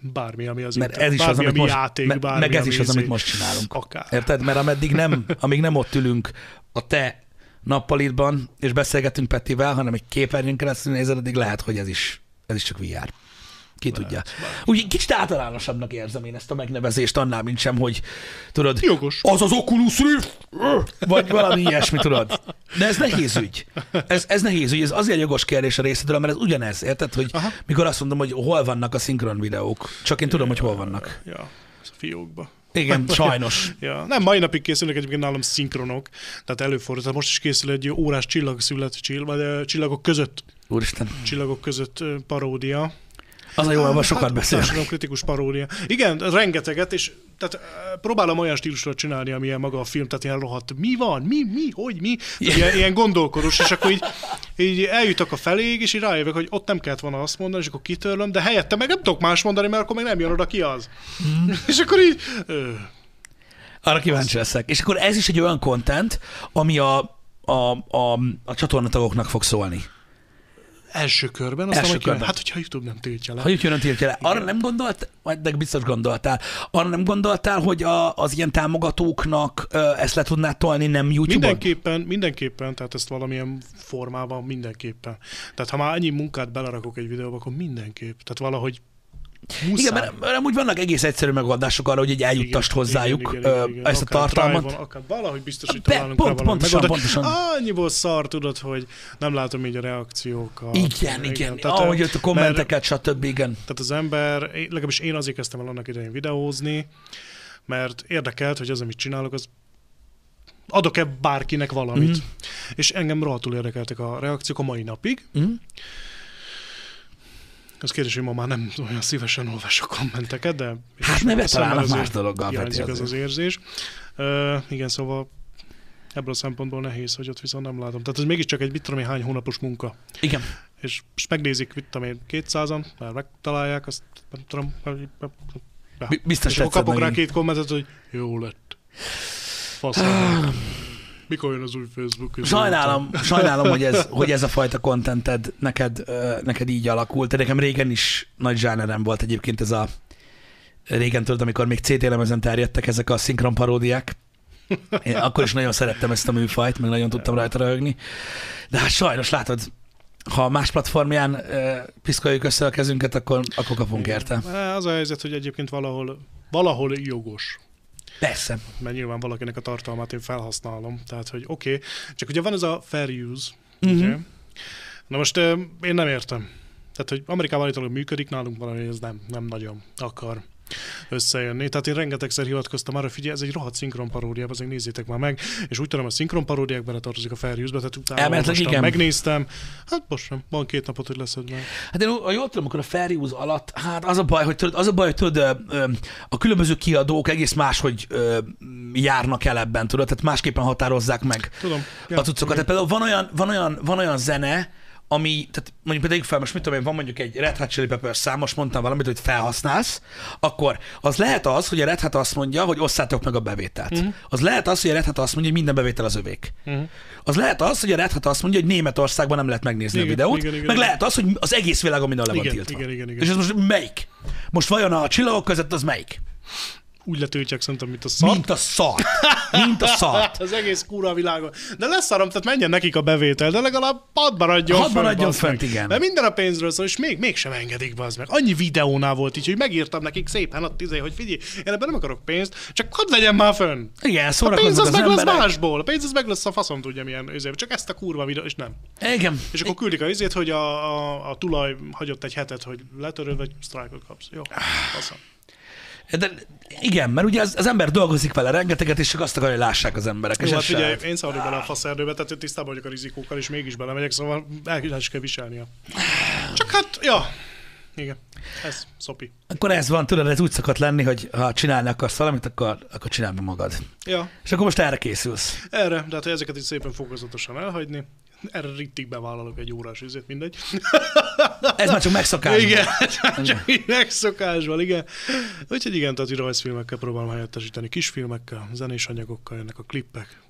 Bármi, ami az Mert internet, ez is az, bármi, amit ami most, játék, me- bármi, meg ez is az, amit most csinálunk. Akár. Érted? Mert ameddig nem, amíg nem ott ülünk a te nappalitban, és beszélgetünk Petivel, hanem egy képernyőn keresztül nézed, addig lehet, hogy ez is, ez is csak VR. Ki tudja. Úgy kicsit általánosabbnak érzem én ezt a megnevezést annál, mint sem, hogy tudod, Jogos. az az Oculus Rift, vagy valami ilyesmi, tudod. De ez nehéz ügy. Ez, ez nehéz ügy, ez azért jogos kérdés a részedről, mert ez ugyanez, érted, hogy Aha. mikor azt mondom, hogy hol vannak a szinkron videók. Csak én tudom, hogy hol vannak. Ja, a fiókba. Igen, sajnos. Ja, nem, mai napig készülnek egyébként nálam szinkronok, tehát előfordul. Most is készül egy órás csillagszület, csill, vagy ö, csillagok között, Úristen. csillagok között paródia. Az a jó, abban sokat beszél. kritikus paródia. Igen, rengeteget, és tehát próbálom olyan stílusra csinálni, amilyen maga a film, tehát ilyen rohadt, mi van, mi, mi, hogy, mi, ilyen, ilyen gondolkodós, és akkor így, így eljutok a feléig, és így rájövök, hogy ott nem kellett volna azt mondani, és akkor kitörlöm, de helyette meg nem tudok más mondani, mert akkor meg nem jön oda ki az. Mhm. és akkor így, ö, Arra kíváncsi leszek. És akkor ez is egy olyan content, ami a, a, a, a csatornatagoknak fog szólni. Első körben, aztán Első kijön. körben. Hát, hogyha YouTube nem tiltja le. Ha YouTube nem tiltja le. Arra nem gondolt, de biztos gondoltál, arra nem gondoltál, hogy a, az ilyen támogatóknak ezt le tudnád tolni, nem YouTube-on? Mindenképpen, mindenképpen, tehát ezt valamilyen formában mindenképpen. Tehát ha már annyi munkát belerakok egy videóba, akkor mindenképp. Tehát valahogy muszáj. Igen, mert, mert amúgy vannak egész egyszerű megoldások arra, hogy egy eljuttasd hozzájuk igen, igen, igen, igen. ezt a tartalmat. Drive-on, akár valahogy biztos, hogy Be- találunk pont- rá pontosan, megoldást. pontosan. Annyiból szar, tudod, hogy nem látom így a reakciókat. Igen, igen. Tehát, Ahogy jött a kommenteket, stb. Igen. Tehát az ember, legalábbis én azért kezdtem el annak idején videózni, mert érdekelt, hogy az, amit csinálok, az adok-e bárkinek valamit. Mm. És engem rohadtul érdekeltek a reakciók a mai napig. Mm? Az kérdés, hogy ma már nem olyan szívesen olvasok kommenteket, de... Hát ne Aztán betalálnak azért más dologgal, Hiányzik ez az érzés. Uh, igen, szóval ebből a szempontból nehéz, hogy ott viszont nem látom. Tehát ez mégiscsak egy, mit tudom én, hány hónapos munka. Igen. És, és megnézik, mit tudom én, 200-an, már megtalálják, azt nem tudom, Ja. Bi- biztos és akkor kapok rá neki. két kommentet, hogy jó lett. Fasz. Mikor jön az új Facebook? Sajnálom, sajnálom hogy, ez, hogy ez a fajta contented neked, neked így alakult. De nekem régen is nagy zsánerem volt egyébként ez a régen tudod, amikor még CT lemezen terjedtek ezek a szinkron paródiák. Én akkor is nagyon szerettem ezt a műfajt, meg nagyon tudtam rajta röhögni. De hát sajnos látod, ha más platformján ö, piszkoljuk össze a kezünket, akkor, akkor kapunk érte. Az a helyzet, hogy egyébként valahol, valahol jogos. Persze. Mert nyilván valakinek a tartalmát én felhasználom. Tehát, hogy oké, okay. csak ugye van ez a fair use. Uh-huh. Ugye? Na most én nem értem. Tehát, hogy Amerikában állítólag működik, nálunk valami ez nem, nem nagyon akar összejönni. Tehát én rengetegszer hivatkoztam arra, figyelj, ez egy rohadt szinkron paródia, azért nézzétek már meg, és úgy tudom, a szinkron paródiák beletartozik a fair use-be, tehát utána olvastam, igen. megnéztem, hát most sem, van két napot, hogy leszed meg. Hát én jól tudom, akkor a use alatt, hát az a baj, hogy tudod, az a baj, hogy tudod, a különböző kiadók egész máshogy ö, járnak el ebben, tudod, tehát másképpen határozzák meg Tudom. ja, a cuccokat. Tehát például van olyan, van olyan, van olyan zene, ami, tehát mondjuk például fel, most mit tudom én, van mondjuk egy Red Hot Chili Peppers szám, most mondtam valamit, hogy felhasználsz, akkor az lehet az, hogy a Red Hot azt mondja, hogy osszátok meg a bevételt. Uh-huh. Az lehet az, hogy a Red Hot azt mondja, hogy minden bevétel az övék. Uh-huh. Az lehet az, hogy a Red Hat azt mondja, hogy Németországban nem lehet megnézni Igen, a videót, igen, igen, meg igen. lehet az, hogy az egész világon minden le van Igen, tiltva. igen, igen, igen. És ez most melyik? Most vajon a csillagok között az melyik? Úgy letiltják szerintem, mint a szar. Mint a szar. Mint a szar. Hát az egész kúra világon. De leszarom, tehát menjen nekik a bevétel, de legalább hadd maradjon Hadd maradjon fönt, igen. Mert minden a pénzről szól, és még, mégsem engedik be az meg. Annyi videónál volt így, hogy megírtam nekik szépen ott izé, hogy figyelj, én ebben nem akarok pénzt, csak hadd legyen már fönn. Igen, A pénz az az meg lesz másból, a pénz az meg lesz a faszom tudja milyen izé, csak ezt a kurva videó, és nem. Igen. És akkor küldik a izét, hogy a, a, a tulaj hagyott egy hetet, hogy letöröd, vagy sztrájkot kapsz. Jó, faszom. De igen, mert ugye az, az ember dolgozik vele rengeteget, és csak azt akarja, hogy lássák az emberek. És Jó, ez hát figyelj, én szaladok bele a faszerdőbe, tehát én tisztában vagyok a rizikókkal, és mégis belemegyek, szóval el el is kell viselnia. Csak hát, ja, igen, ez szopi. Akkor ez van, tudod, ez úgy szokott lenni, hogy ha csinálni akarsz valamit, akkor, akkor csináld meg magad. Ja, És akkor most erre készülsz. erre, de hát ezeket is szépen fokozatosan elhagyni. Erre rittig bevállalok egy órás üzét, mindegy. Ez már csak megszokás. Igen, csak így megszokásban, igen. Úgyhogy igen, tehát rajzfilmekkel próbálom helyettesíteni, kisfilmekkel, zenés anyagokkal jönnek a klippek.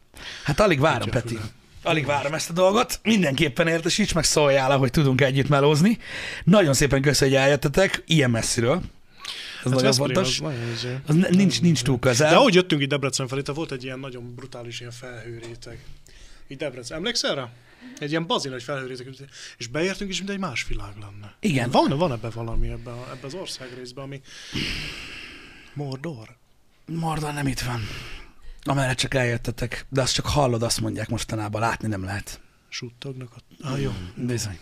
Hát alig várom, Peti. füle. Alig várom ezt a dolgot. Mindenképpen értesíts, meg szóljál, hogy tudunk együtt melózni. Nagyon szépen köszönjük, hogy eljöttetek ilyen messziről. Ez nagyon Veszprém fontos. Az nagyon izé. Az ne- nincs, nincs túl közel. De ahogy jöttünk itt Debrecen felé, volt egy ilyen nagyon brutális ilyen felhőréteg. Itt Debrecen. Emlékszel rá? Egy ilyen bazin nagy felhőréteg. És beértünk, és mint egy más világ lenne. Igen. Van, van ebbe valami ebbe, a- ebbe az országrészbe, ami Mordor. Mordor nem itt van. Amerre csak eljöttetek, de azt csak hallod, azt mondják mostanában, látni nem lehet. Suttognak. A... Ah, jó. Bizony.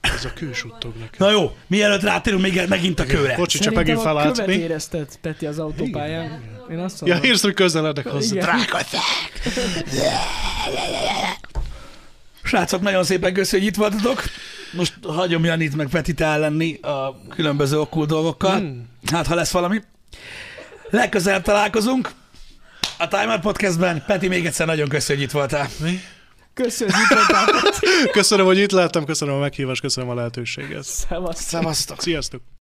Ez a kő suttognak. Na jó, mielőtt rátérünk még megint a kőre. Kocsi csak megint felállt. követ Mi? érezted, Peti, az autópályán. Én azt Ja, mondom. érsz, hogy közeledek hozzá. Igen. Srácok, nagyon szépen köszönjük, hogy itt voltatok. Most hagyom Janit meg Petit ellenni a különböző okkult dolgokkal. Hmm. Hát, ha lesz valami. Legközelebb találkozunk a Timer Podcastben. Peti, még egyszer nagyon köszönjük, hogy itt voltál. Mi? Köszönjük, hogy itt voltál. Köszönöm, hogy itt láttam, köszönöm a meghívást, köszönöm a lehetőséget. Szevasztok. Szevasztok! Sziasztok!